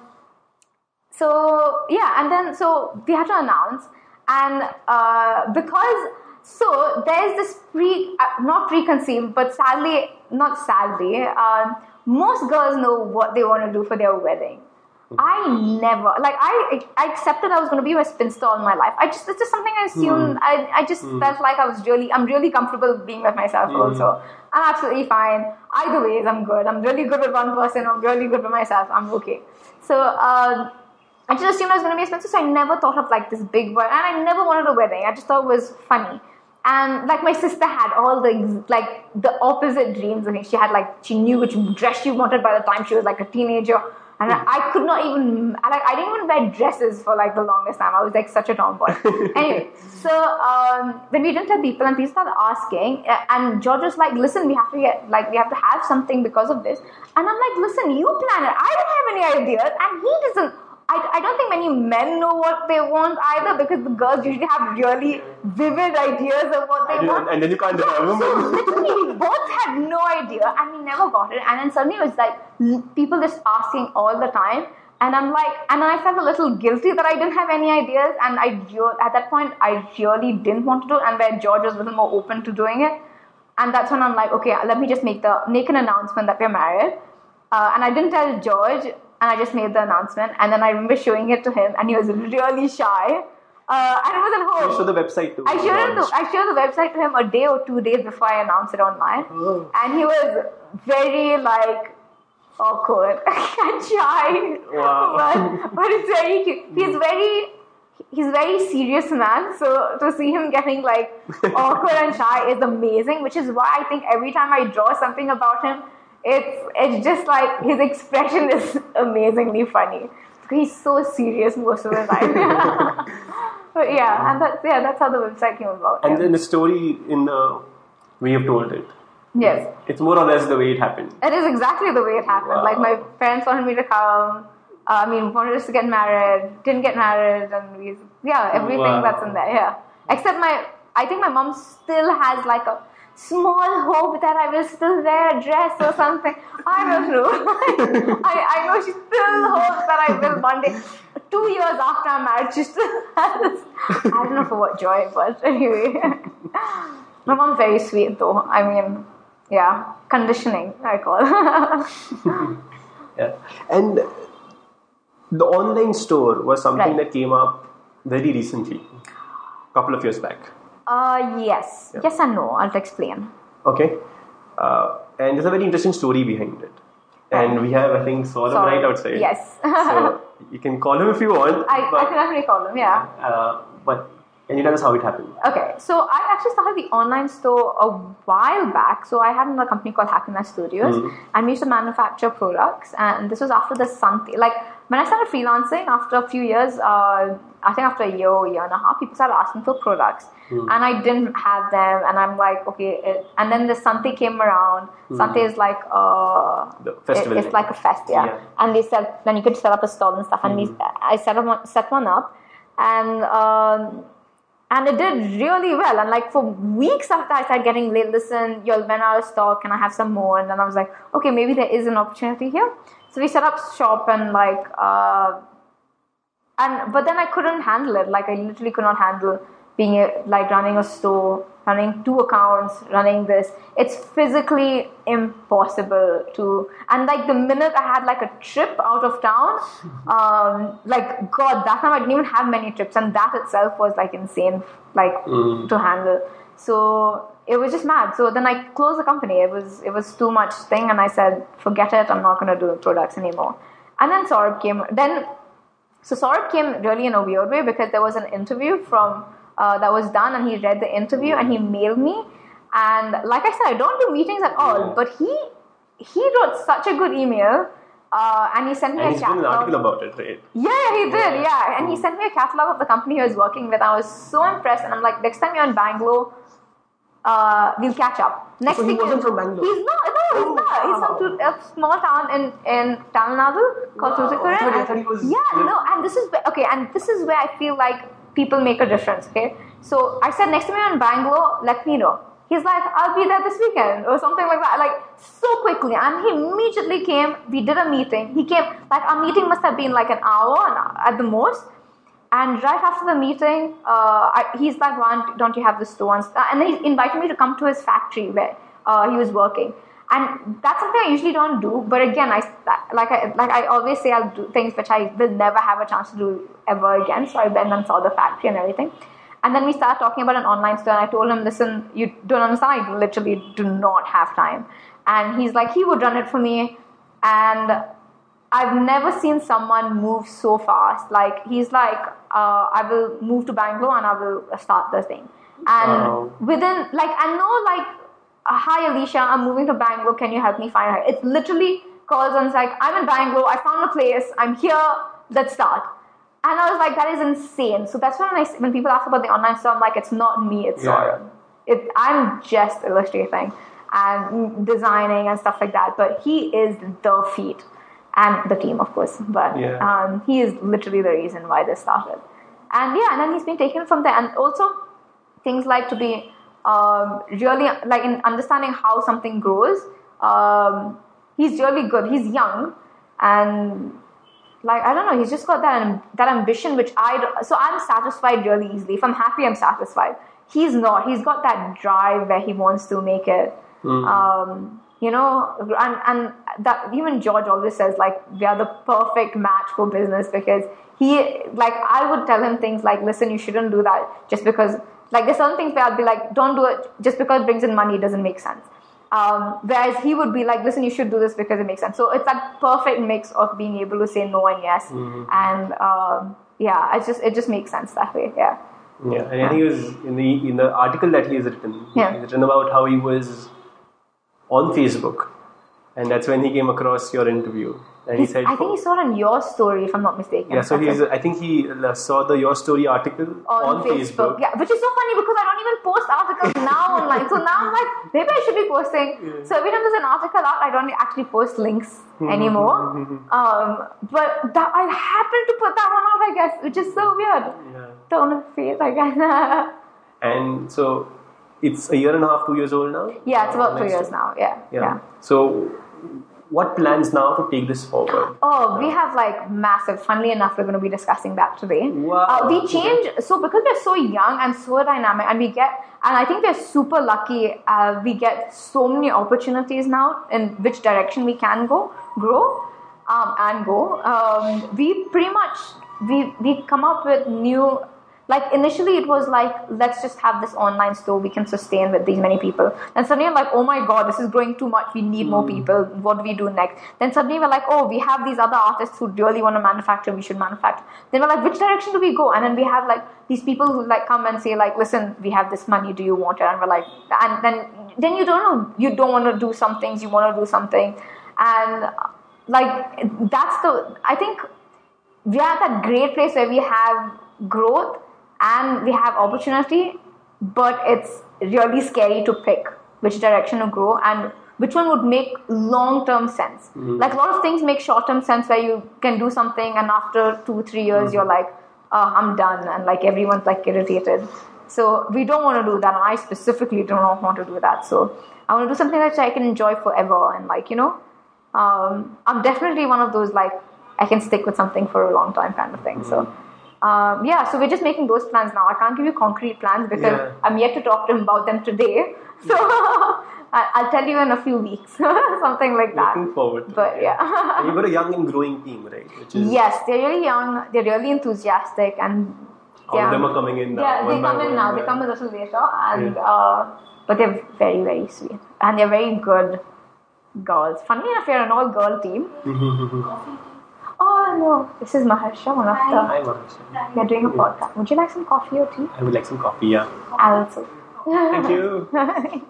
so yeah, and then so we had to announce, and uh, because so there's this pre uh, not preconceived, but sadly not sadly, um, most girls know what they want to do for their wedding. I never like I I accepted I was going to be a spinster all my life. I just it's just something I assumed. Hmm. I I just hmm. felt like I was really I'm really comfortable being with myself. Hmm. Also, I'm absolutely fine. Either ways, I'm good. I'm really good with one person. I'm really good with myself. I'm okay. So. Um, I just assumed I was going to be a spinster, so I never thought of like this big wedding, and I never wanted a wedding. I just thought it was funny. And like my sister had all the like the opposite dreams. I think she had like she knew which dress she wanted by the time she was like a teenager, and I, I could not even I, like I didn't even wear dresses for like the longest time. I was like such a tomboy. [LAUGHS] anyway, so um, when we didn't tell people, and people started asking, and George was like, "Listen, we have to get like we have to have something because of this," and I'm like, "Listen, you plan it. I don't have any ideas, and he doesn't." I, I don't think many men know what they want either because the girls usually have really vivid ideas of what they want. and, and then you can't deny a So literally, we both had no idea, and we never got it. And then suddenly it was like people just asking all the time, and I'm like, and I felt a little guilty that I didn't have any ideas, and I at that point I really didn't want to do it, and where George was a little more open to doing it, and that's when I'm like, okay, let me just make the make an announcement that we're married, uh, and I didn't tell George, and I just made the announcement, and then I remember showing it to him, and he was really shy. Uh, and it was at home. You show the website too. I showed, the. I showed the website to him a day or two days before I announced it online. Oh. And he was very like awkward [LAUGHS] and shy. Wow. [LAUGHS] But, but it's very cute. He's very he's very serious man. So to see him getting like [LAUGHS] awkward and shy is amazing, which is why I think every time I draw something about him, it's it's just like his expression is [LAUGHS] amazingly funny. He's so serious most of the time. [LAUGHS] but yeah, and that's yeah, that's how the website came about. And yeah. then the story in the way you've told it. yes. It's more or less the way it happened. It is exactly the way it happened. Wow. Like my parents wanted me to come. Uh, I mean, wanted us to get married. Didn't get married, and we yeah, everything Wow. that's in there. Yeah, except my. I think my mom still has like a small hope that I will still wear a dress or something. I don't know. [LAUGHS] I, I know she still hopes that I will one day. Two years after I'm married, she still has. I don't know for what joy, but anyway. my mom's very sweet though. I mean, yeah, conditioning, I call. [LAUGHS] Yeah. And the online store was something Right. that came up very recently, a couple of years back. Uh, yes. Yeah. Yes and no. I'll explain. Okay. Uh, and there's a very interesting story behind it. And we have, I think, Saurabh right outside. Yes. so you can call him if you want. I, I can actually call him, yeah. uh, but can you tell us how it happened? Okay, so I actually started the online store a while back. So I had another company called Happiness Studios, Mhm. and we used to manufacture products. And this was after the Sun. Like when I started freelancing, after a few years, uh, I think after a year or year and a half, people started asking for products, and I didn't have them. And I'm like, okay. It, and then the Sante came around. Sante is like uh, The festival It, it's like a fest, yeah. Yeah. And they said then you could set up a stall and stuff. And we, I set up one, set one up, and. Um, and it did really well. And like for weeks after I started getting, "Li- listen, you'll run out of stock, can I have some more? And then I was like, okay, maybe there is an opportunity here. So we set up shop and like, uh, and but then I couldn't handle it. Like I literally could not handle being a, like running a store, running two accounts, running this. It's physically impossible to. And like the minute I had like a trip out of town, [LAUGHS] um, like God, that time I didn't even have many trips, and that itself was like insane, like Mm. to handle. So it was just mad. So then I closed the company. It was it was too much thing, and I said, forget it. I'm not gonna do the products anymore. And then Saurabh came. Then so Saurabh came really in a weird way because there was an interview from uh, that was done, and he read the interview and he mailed me. And like I said, I don't do meetings at all, Yeah. but he he wrote such a good email, uh, and he sent me And a he's written an article about it, right? Yeah, he did. Yeah, and he sent me a catalog of the company he was working with. I was so impressed, and I'm like, next time you're in Bangalore, uh, we'll catch up. Next So he thing wasn't from Bangalore? He's not. No, he's Oh, not. He's from wow. Tu- a small town in in Tamil Nadu called Wow. Tuticorin. I thought- he was- Yeah, no, and this is where, okay, and this is where I feel like people make a difference. Okay, so I said next time you're in Bangalore, let me know. He's like, I'll be there this weekend or something like that. Like so quickly, and he immediately came. We did a meeting. He came like our meeting must have been like an hour at the most. And right after the meeting, uh, I, he's like, "Why don't you have the store?" And, and then he invited me to come to his factory where uh, he was working. And that's something I usually don't do. But again, I like I like I always say I'll do things which I will never have a chance to do ever again. So I went and saw the factory and everything. And then we started talking about an online store, and I told him, "Listen, you don't understand. I literally do not have time." And he's like, "He would run it for me," and I've never seen someone move so fast. Like he's like, uh, I will move to Bangalore and I will start the thing. And Wow. within like I know like, uh, hi Alicia, I'm moving to Bangalore. Can you help me find her? It's literally calls and it's like, I'm in Bangalore. I found a place. I'm here. Let's start. And I was like, that is insane. So that's when I when people ask about the online store, I'm like, it's not me. It's Yeah. It, I'm just illustrating and designing and stuff like that. But he is the feat and the team, of course. But Yeah. um, he is literally the reason why this started. And yeah, and then he's been taken from there. And also things like to be um, really like in understanding how something grows. Um, he's really good. He's young and like I don't know. He's just got that that ambition, which I so I'm satisfied really easily. If I'm happy, I'm satisfied. He's not. He's got that drive where he wants to make it. Um, you know, and and that even George always says like we are the perfect match for business because he like I would tell him things like, listen, you shouldn't do that just because like there's certain things where I'd be like, don't do it just because it brings in money doesn't make sense. Um, whereas he would be like, listen, you should do this because it makes sense. So it's that perfect mix of being able to say no and yes, and um, yeah, it's just it just makes sense that way. Yeah. Yeah, and I think it was in the in the article that he has written. Yeah. He's written about how he was on Facebook, and that's when he came across your interview, and he said, I think he saw it on YourStory, if I'm not mistaken. "Yeah." So That's he's. it. I think he uh, saw the YourStory article on, Facebook. Yeah, which is so funny because I don't even post articles [LAUGHS] now online. So now I'm like, maybe I should be posting. So every time there's an article out, I don't actually post links anymore. um, but that I happened to put that one out, I guess, which is so weird. Yeah. Don't know face, I guess. And so it's a year and a half, two years old now. yeah, it's about two years year. now. Yeah, Yeah. yeah. So, what plans now to take this forward? Oh, we have like massive. Funnily enough, we're going to be discussing that today. Wow. Uh, we change so because we're so young and so dynamic, and we get, and I think we're super lucky. Uh, we get so many opportunities now in which direction we can go, grow, um, and go. Um, we pretty much we we come up with new. Like initially, it was like let's just have this online store we can sustain with these many people. And suddenly, I'm like, oh my god, this is growing too much. We need more hmm. people. What do we do next? Then suddenly, we're like, oh, we have these other artists who really want to manufacture. We should manufacture. Then we're like, which direction do we go? And then we have like these people who like come and say like, listen, we have this money. Do you want it? And we're like, and then then you don't know. You don't want to do some things. You want to do something, and like that's the. I think we are at that great place where we have growth and we have opportunity, but it's really scary to pick which direction to grow and which one would make long term sense. Mm-hmm. Like a lot of things make short term sense where you can do something and after two, three years mm-hmm. you're like, oh, I'm done, and like everyone's like irritated. So we don't want to do that, and I specifically do not want to do that. So I want to do something that I can enjoy forever, and like you know, um, I'm definitely one of those like I can stick with something for a long time kind of thing. So. Mm-hmm. Um, yeah, so we're just making those plans now. I can't give you concrete plans because Yeah. I'm yet to talk to him about them today. [LAUGHS] So [LAUGHS] I'll tell you in a few weeks, [LAUGHS] something like that. Looking forward. to But yeah. you've got a young and growing team, right? Which is yes, they're really young. They're really enthusiastic, and all yeah, of them are coming in now. yeah, they come in now. They come a little later, and Yeah. uh, but they're very very sweet, and they're very good girls. Funny enough, we're an all girl team. No, this is Maharsha, one of the. Hi, Mahesh. We're doing a podcast. Would you like some coffee or tea? I would like some coffee. Yeah. I'll also. Thank you. [LAUGHS]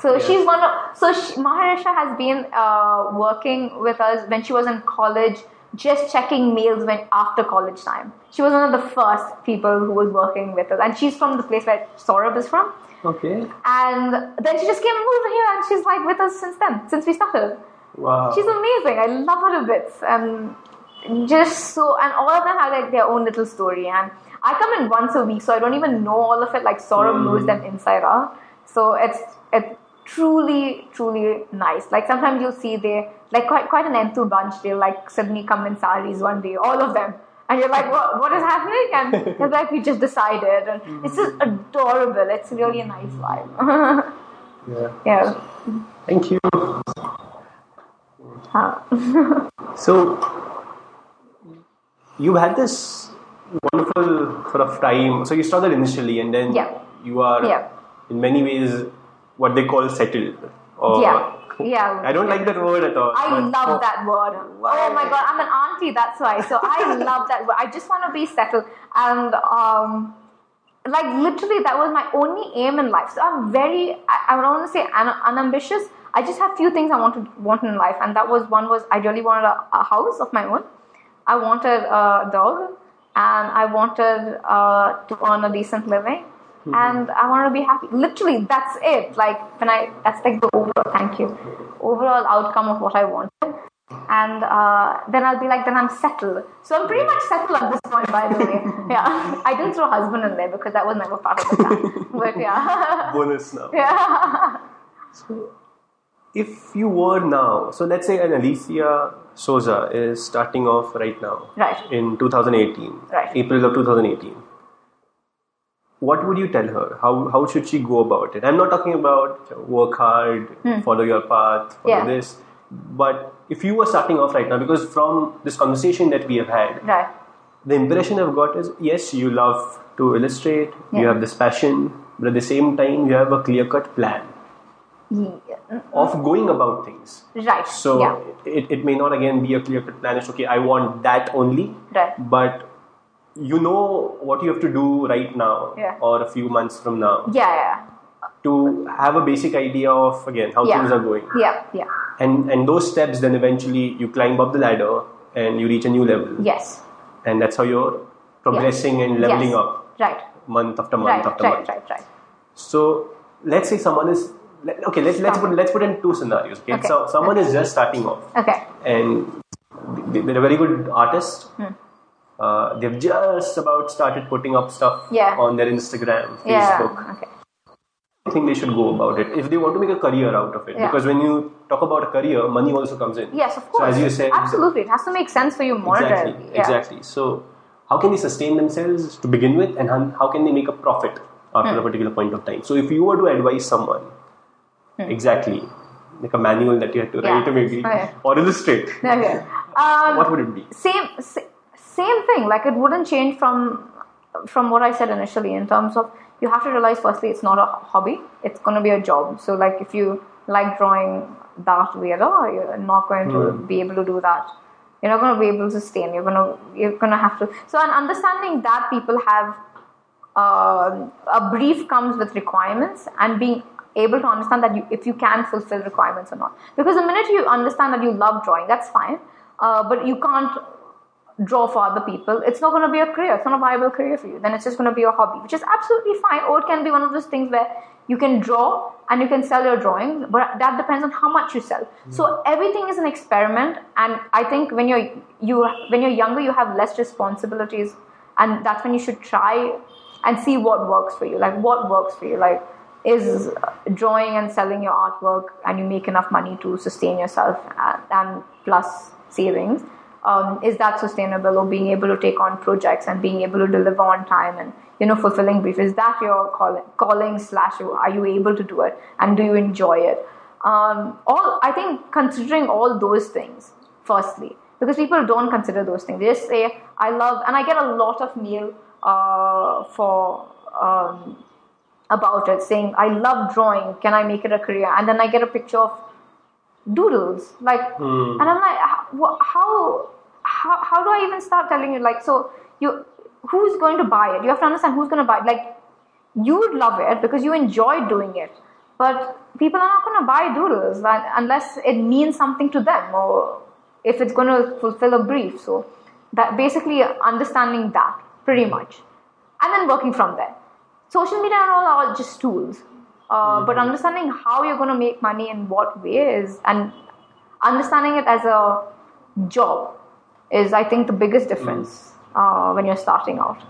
So Yeah. she's one of so she, Maharisha has been uh, working with us when she was in college, just checking mails when after college time. She was one of the first people who was working with us, and she's from the place where Saurabh is from. Okay. And then she just came and moved here, and she's like with us since then, since we started. Wow. She's amazing. I love her a bit. and just so and all of them have like their own little story. And I come in once a week, so I don't even know all of it. Like Saurabh Mm. knows them inside out, so it's it's truly truly nice. Like sometimes you'll see they like quite quite an enthu bunch. They'll like suddenly come in saris one day, all of them. And you're like, what, what is happening? And [LAUGHS] they're like, we just decided. And it's just adorable. It's really a nice vibe. [LAUGHS] yeah. yeah. Thank you. Uh, [LAUGHS] So, you had this wonderful sort of time. So you started initially, and then Yeah. you are Yeah. in many ways what they call settled. Yeah. Yeah. I don't like that word at all. I love that word. Why? Oh my god, I'm an auntie, that's why. So I [LAUGHS] love that word. I just want to be settled. And um, like literally, that was my only aim in life. So I'm very, I, I don't want to say un- unambitious. I just have few things I wanted want in life, and that was one was I really wanted a, a house of my own. I wanted a dog, and I wanted uh, to earn a decent living, and I wanted to be happy. Literally, that's it. Like when I, that's like the overall. Thank you. Overall outcome of what I wanted, and uh, then I'll be like, then I'm settled. So I'm pretty much settled at this point, by the way. [LAUGHS] Yeah, I didn't throw husband in there because that was never part of the plan. [LAUGHS] But yeah, [LAUGHS] bonus now. yeah, So If you were now, so let's say an Alicia Souza is starting off right now right. in 2018, Right. April of 2018. what would you tell her? How how should she go about it? I'm not talking about work hard, follow your path, follow Hmm. Yeah. this. But if you were starting off right now, because from this conversation that we have had, Right. the impression I've got is yes, you love to illustrate, you have this passion, but at the same time, you have a clear cut plan Yeah. Of going about things. Right. So yeah. it, it may not again be a clear cut plan. It's okay, I want that only. Right. But you know what you have to do right now Yeah. or a few months from now Yeah. Yeah. to have a basic idea of again how Yeah. things are going. Yeah. Yeah. And and those steps then eventually you climb up the ladder and you reach a new level. Yes. And that's how you're progressing and leveling yes. up Right. month after month Right. after Right. month. Right, right. Right. So let's say someone is let- okay. Let's let's put let's put in two scenarios. Okay, Okay. so someone is just starting off Okay. and they- they're a very good artist. Hmm. Uh, they've just about started putting up stuff Yeah. on their Instagram, Yeah. Facebook. Okay. I think they should go about it if they want to make a career out of it. Yeah. Because when you talk about a career, money also comes in. Yes, of course. So as you said, absolutely, it has to make sense for you monetarily. Exactly, Yeah. exactly. So, how can they sustain themselves to begin with, and how, how can they make a profit after Hmm. a particular point of time? So, if you were to advise someone, exactly, like a manual that you had to Hmm. Yeah. write, maybe Okay. or illustrate, [LAUGHS] Okay. Um, what would it be? same same thing like it wouldn't change from from what i said initially in terms of you have to realize firstly it's not a hobby it's going to be a job so like if you like drawing that way at all you're not going to be able to do that you're not going to be able to sustain you're going to you're going to have to so an understanding that people have uh, a brief comes with requirements and being able to understand that you, if you can fulfill requirements or not. Because the minute you understand that you love drawing, that's fine, uh, but you can't draw for other people. It's not going to be a career. It's not a viable career for you. Then it's just going to be a hobby, which is absolutely fine. Or it can be one of those things where you can draw and you can sell your drawing, but that depends on how much you sell. So everything is an experiment, and I think when you're you when you're younger, you have less responsibilities, and that's when you should try and see what works for you. Like what works for you. Like is drawing and selling your artwork, and you make enough money to sustain yourself and, plus savings. Um, is that sustainable? Or being able to take on projects and being able to deliver on time and you know fulfilling brief is that your calling, calling slash are you able to do it? And do you enjoy it? Um, all i think considering all those things firstly because people don't consider those things. They just say i love and i get a lot of mail uh, for um, about it saying i love drawing. Can i make it a career? And then i get a picture of doodles like hmm. and i'm like how, how how how do i even start telling you? Like so you who's going to buy it? You have to understand who's going to buy it. Like you would love it because you enjoy doing it but people are not going to buy doodles like, unless it means something to them or if it's going to fulfill a brief. So that basically understanding that pretty much. And then working from there social media and all are just tools uh, but understanding how you're going to make money in what ways and understanding it as a job is i think the biggest difference uh, when you're starting out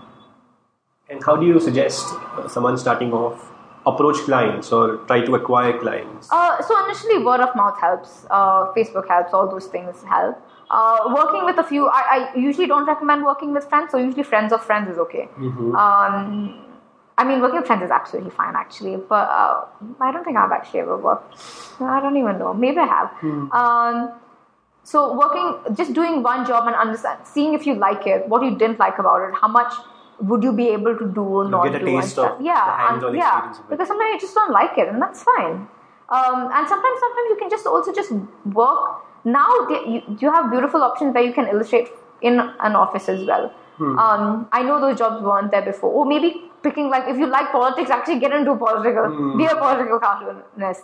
And how do you suggest someone starting off approach clients or try to acquire clients? Uh, so initially, word of mouth helps. Uh, Facebook helps. All those things help. Uh, working with a few, I, I usually don't recommend working with friends. So usually, friends of friends is okay. Um, I mean, working with friends is absolutely fine, actually. But uh, I don't think I've actually ever worked. I don't even know. Maybe I have. Um, so working, just doing one job and understand, seeing if you like it, what you didn't like about it, how much would you be able to do or not get a do taste of. Yeah, the hands-on and- yeah. experience of it. Because sometimes you just don't like it, and that's fine. Um, and sometimes, sometimes you can just also just work. Now you, you have beautiful options where you can illustrate in an office as well. Hmm. Um, I know those jobs weren't there before. Or maybe picking like if you like politics, actually get into political, Hmm. be a political cartoonist,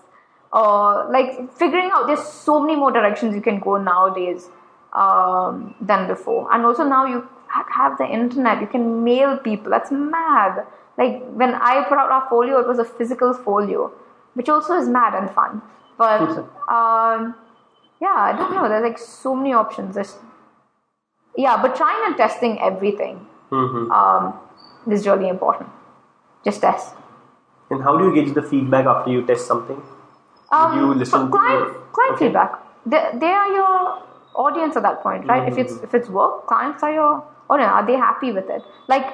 or like figuring out. There's so many more directions you can go nowadays um, than before, and also now you have the internet. You can mail people. That's mad. Like when I put out our folio, it was a physical folio, which also is mad and fun. But [LAUGHS] um, yeah, I don't know. There's like so many options. There's, yeah, but trying and testing everything Mhm. um, is really important. Just test. And how do you gauge the feedback after you test something? Um, you listen client, to- client okay. feedback. They, they are your audience at that point, right? If Mm-hmm. it's if it's work, clients are your audience. Are they happy with it? Like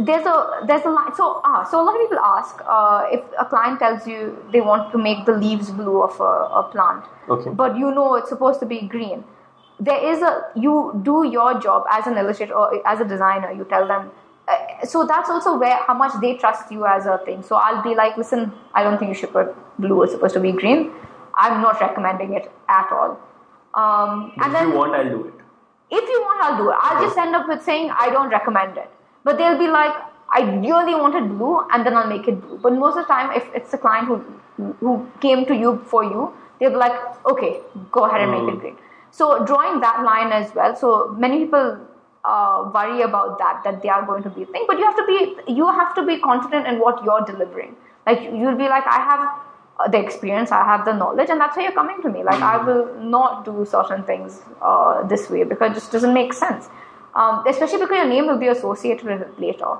there's a there's a line. So ah, so a lot of people ask uh, if a client tells you they want to make the leaves blue of a, a plant, Okay. but you know it's supposed to be green. There is a you do your job as an illustrator or as a designer. You tell them. Uh, so that's also where how much they trust you as a thing. So I'll be like, listen, I don't think you should put blue. It's supposed to be green. I'm not recommending it at all. Um, if then you want, I'll do it. if you want, I'll do it. I'll just end up with saying I don't recommend it. But they'll be like, I really wanted blue, and then I'll make it blue. But most of the time, if it's a client who who came to you for you, they'll be like, okay, go ahead and make it green. So drawing that line as well. So many people uh, worry about that that they are going to be a thing, but you have to be you have to be confident in what you're delivering. Like you'll be like, I have uh, the experience, I have the knowledge, and that's why you're coming to me. Like I will not do certain things uh, this way because it just doesn't make sense. Um, especially because your name will be associated with it later,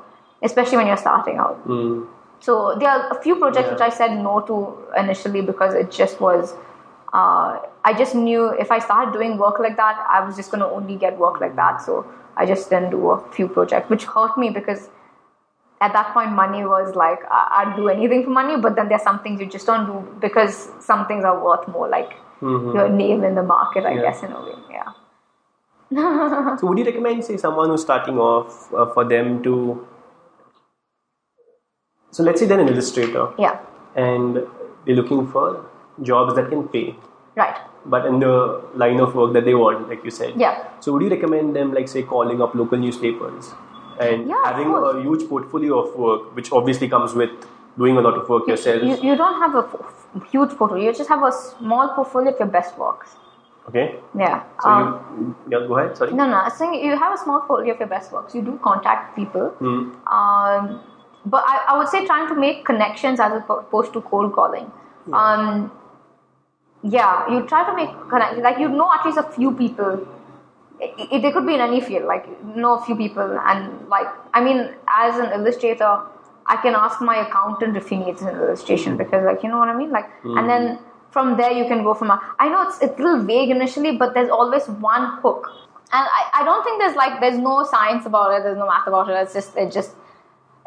especially when you're starting out. Mm. So there are a few projects Yeah. which I said no to initially because it just was. Uh, I just knew if I started doing work like that, I was just going to only get work like that. So I just didn't do a few projects, which hurt me because at that point money was like I- I'd do anything for money. But then there's some things you just don't do because some things are worth more, like your name in the market. I Yeah. guess in a way, yeah. [LAUGHS] So, would you recommend, say, someone who's starting off uh, for them to? So, let's say they're an illustrator Yeah, and they're looking for jobs that can pay, right. but in the line of work that they want, like you said. Yeah. So, would you recommend them, like, say, calling up local newspapers and Yeah, having a huge portfolio of work, which obviously comes with doing a lot of work yourself? You, you don't have a f- huge portfolio. You just have a small portfolio of your best works. okay. Yeah. So, Um, you, yeah, go ahead. Sorry. No, no. I think you have a small portfolio of your best works. You do contact people. Hmm. Um, but I, I would say trying to make connections as opposed to cold calling. Um, yeah, you try to make connect like you know at least a few people. It, it, they could be in any field, like know a few people, and like I mean, as an illustrator, I can ask my accountant if he needs an illustration because, like, you know what I mean, like, and then mm. from there you can go from. A, I know it's it's a little vague initially, but there's always one hook, and I, I don't think there's like there's no science about it, there's no math about it. It's just it just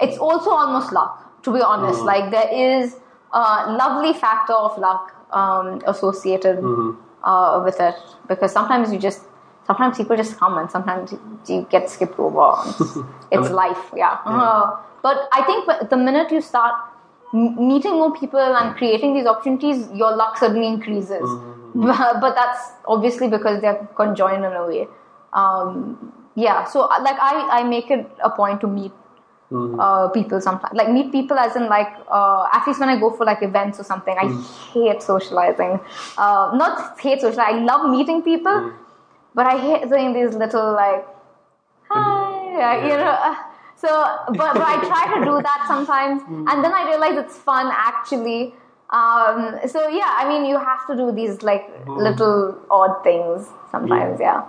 it's also almost luck to be honest mm. like there is a lovely factor of luck um, associated uh, with it. Because sometimes you just sometimes people just come and sometimes you, get skipped over. [LAUGHS] It's life yeah, Uh, but i think the minute you start meeting more people and creating these opportunities your luck suddenly increases. [LAUGHS] But that's obviously because they're conjoined in a way. Um, yeah. So uh, like i i make it a point to meet uh, people sometimes like meet people as in like uh, at least when i go for like events or something i hate socializing. Uh, not hate socializing i love meeting people but i hate doing these little like hi yeah, you know uh, so but, but i try to do that sometimes [LAUGHS] and then i realize it's fun actually. Um, so yeah i mean you have to do these like little odd things sometimes yeah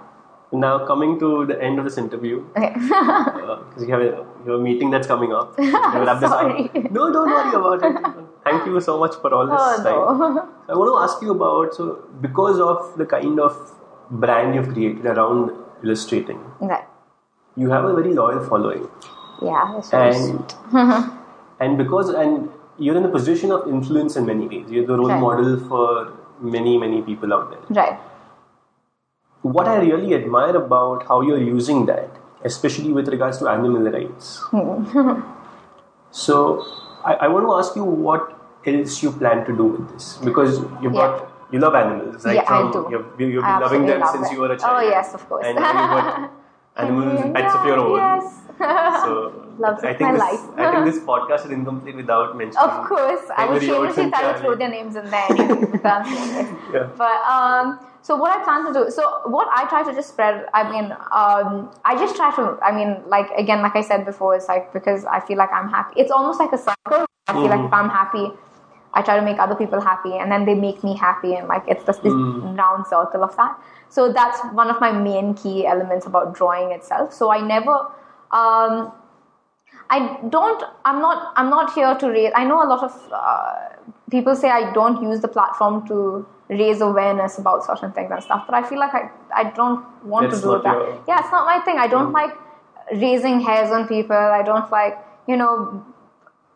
Now, coming to the end of this interview, okay uh, because you have a, you have a meeting that's coming up. [LAUGHS] We'll wrap this up. Sorry. No, don't worry about it. Thank you so much for all this oh time. no I want to ask you about so because of the kind of brand you've created around illustrating, okay you have a very loyal following, yeah that's and [LAUGHS] and because and you're in a position of influence in many ways. You're the role Right. model for many many people out there. right What I really admire about how you're using that, especially with regards to animal rights. Hmm. [LAUGHS] so, I, I want to ask you what else you plan to do with this because you've Yeah. got you love animals, right? Yeah, I do. You've, you've been loving them love since them. you were a Oh, child. yes, of course. And you've got [LAUGHS] animals, pets of your own. Yes. [LAUGHS] So Loves I think my this, life. I think this [LAUGHS] podcast is incomplete without mentioning. Of course, I will shamelessly try to throw their names in there. anyway, [LAUGHS] because I'm saying it. Yeah. But um, so what I plan to do, so what I try to just spread. I mean, um, I just try to. I mean, like again, like I said before, it's like because I feel like I'm happy. It's almost like a circle. I feel like if I'm happy, I try to make other people happy, and then they make me happy, and like it's just this round circle of that. So that's one of my main key elements about drawing itself. So I never. Um, I don't. I'm not. I'm not here to raise. I know a lot of uh, people say I don't use the platform to raise awareness about certain things and stuff. But I feel like I. I don't want That's to do that. your- Yeah, it's not my thing. I don't like raising hairs on people. I don't like, you know,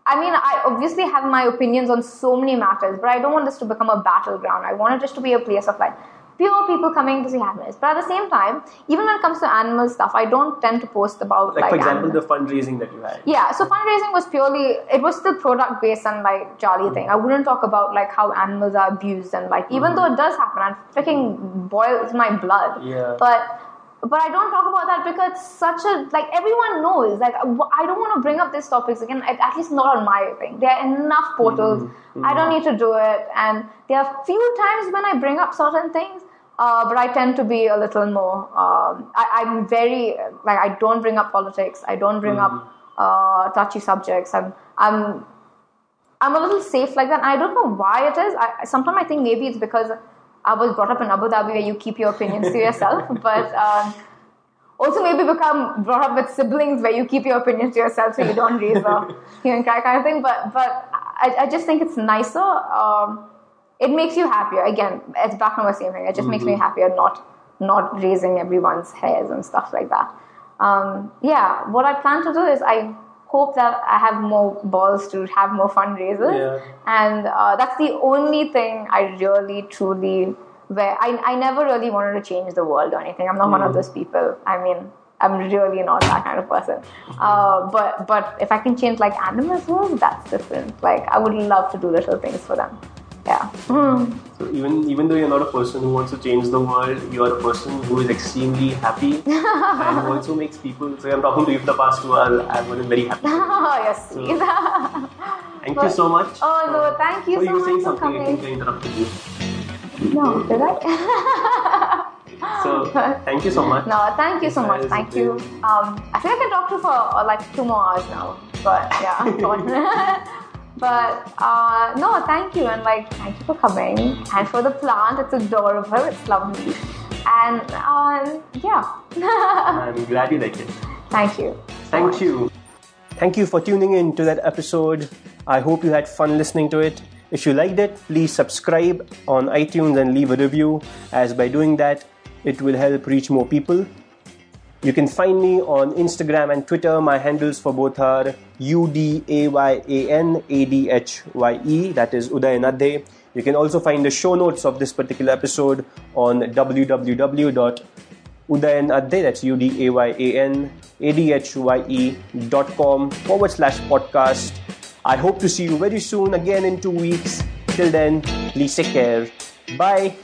I mean, I obviously have my opinions on so many matters, but I don't want this to become a battleground. I want it just to be a place of like pure people coming to see happiness. But at the same time, even when it comes to animal stuff, I don't tend to post about Like, like, for example, animals. the fundraising that you had. Yeah, so fundraising was purely it was still product based and like jolly thing. I wouldn't talk about like how animals are abused and like even though it does happen and freaking boils my blood. Yeah. But but I don't talk about that because it's such a like everyone knows like I don't want to bring up these topics again. At, at least not on my thing. There are enough portals. Mm-hmm. I don't mm-hmm. need to do it, and there are few times when I bring up certain things. Uh, but I tend to be a little more. Um, I, I'm very like I don't bring up politics. I don't bring up uh, touchy subjects. I'm I'm I'm a little safe like that. And I don't know why it is. I, sometimes I think maybe it's because I was brought up in Abu Dhabi where you keep your opinions to yourself. [LAUGHS] But um, also maybe become brought up with siblings where you keep your opinions to yourself so you don't raise a [LAUGHS] hue and cry kind of thing. But but I, I just think it's nicer. Um, it makes you happier. Again, it's back on the same thing. It just makes me happier not not raising everyone's hairs and stuff like that. Um, yeah, what I plan to do is I hope that I have more balls to have more fundraisers, Yeah. and uh, that's the only thing I really truly where I I never really wanted to change the world or anything. I'm not one of those people. I mean. I'm really not that kind of person, uh, but but if I can change like animals' world, that's different. Like I would love to do little things for them. Yeah. So even even though you're not a person who wants to change the world, you are a person who is extremely happy [LAUGHS] and who also makes people. So I'm talking to you for the past two hours. I wasn't very happy. [LAUGHS] Oh, you're sweet. [LAUGHS] Thank you so much. Oh, no, thank you Oh, so you were saying much for something. I think I interrupted you. No, did I? So thank you so much. no, thank you so much. Thank you. Um, I think I can talk to you for uh, like two more hours now. But yeah, go on. But uh, no, thank you and like thank you for coming and for the plant. It's adorable. It's lovely, and um, yeah, [LAUGHS] I'm glad you like it. thank you. Thank you. Thank you for tuning in to that episode. I hope you had fun listening to it. If you liked it, please subscribe on iTunes and leave a review, as by doing that, it will help reach more people. You can find me on Instagram and Twitter. My handles for both are U-D-A-Y-A-N-A-D-H-Y-E, that is Udayan Adhye. You can also find the show notes of this particular episode on www.udayanadhye, that's U-D-A-Y-A-N-A-D-H-Y-E dot com forward slash podcast. I hope to see you very soon, again in two weeks. Till then, please take care. Bye.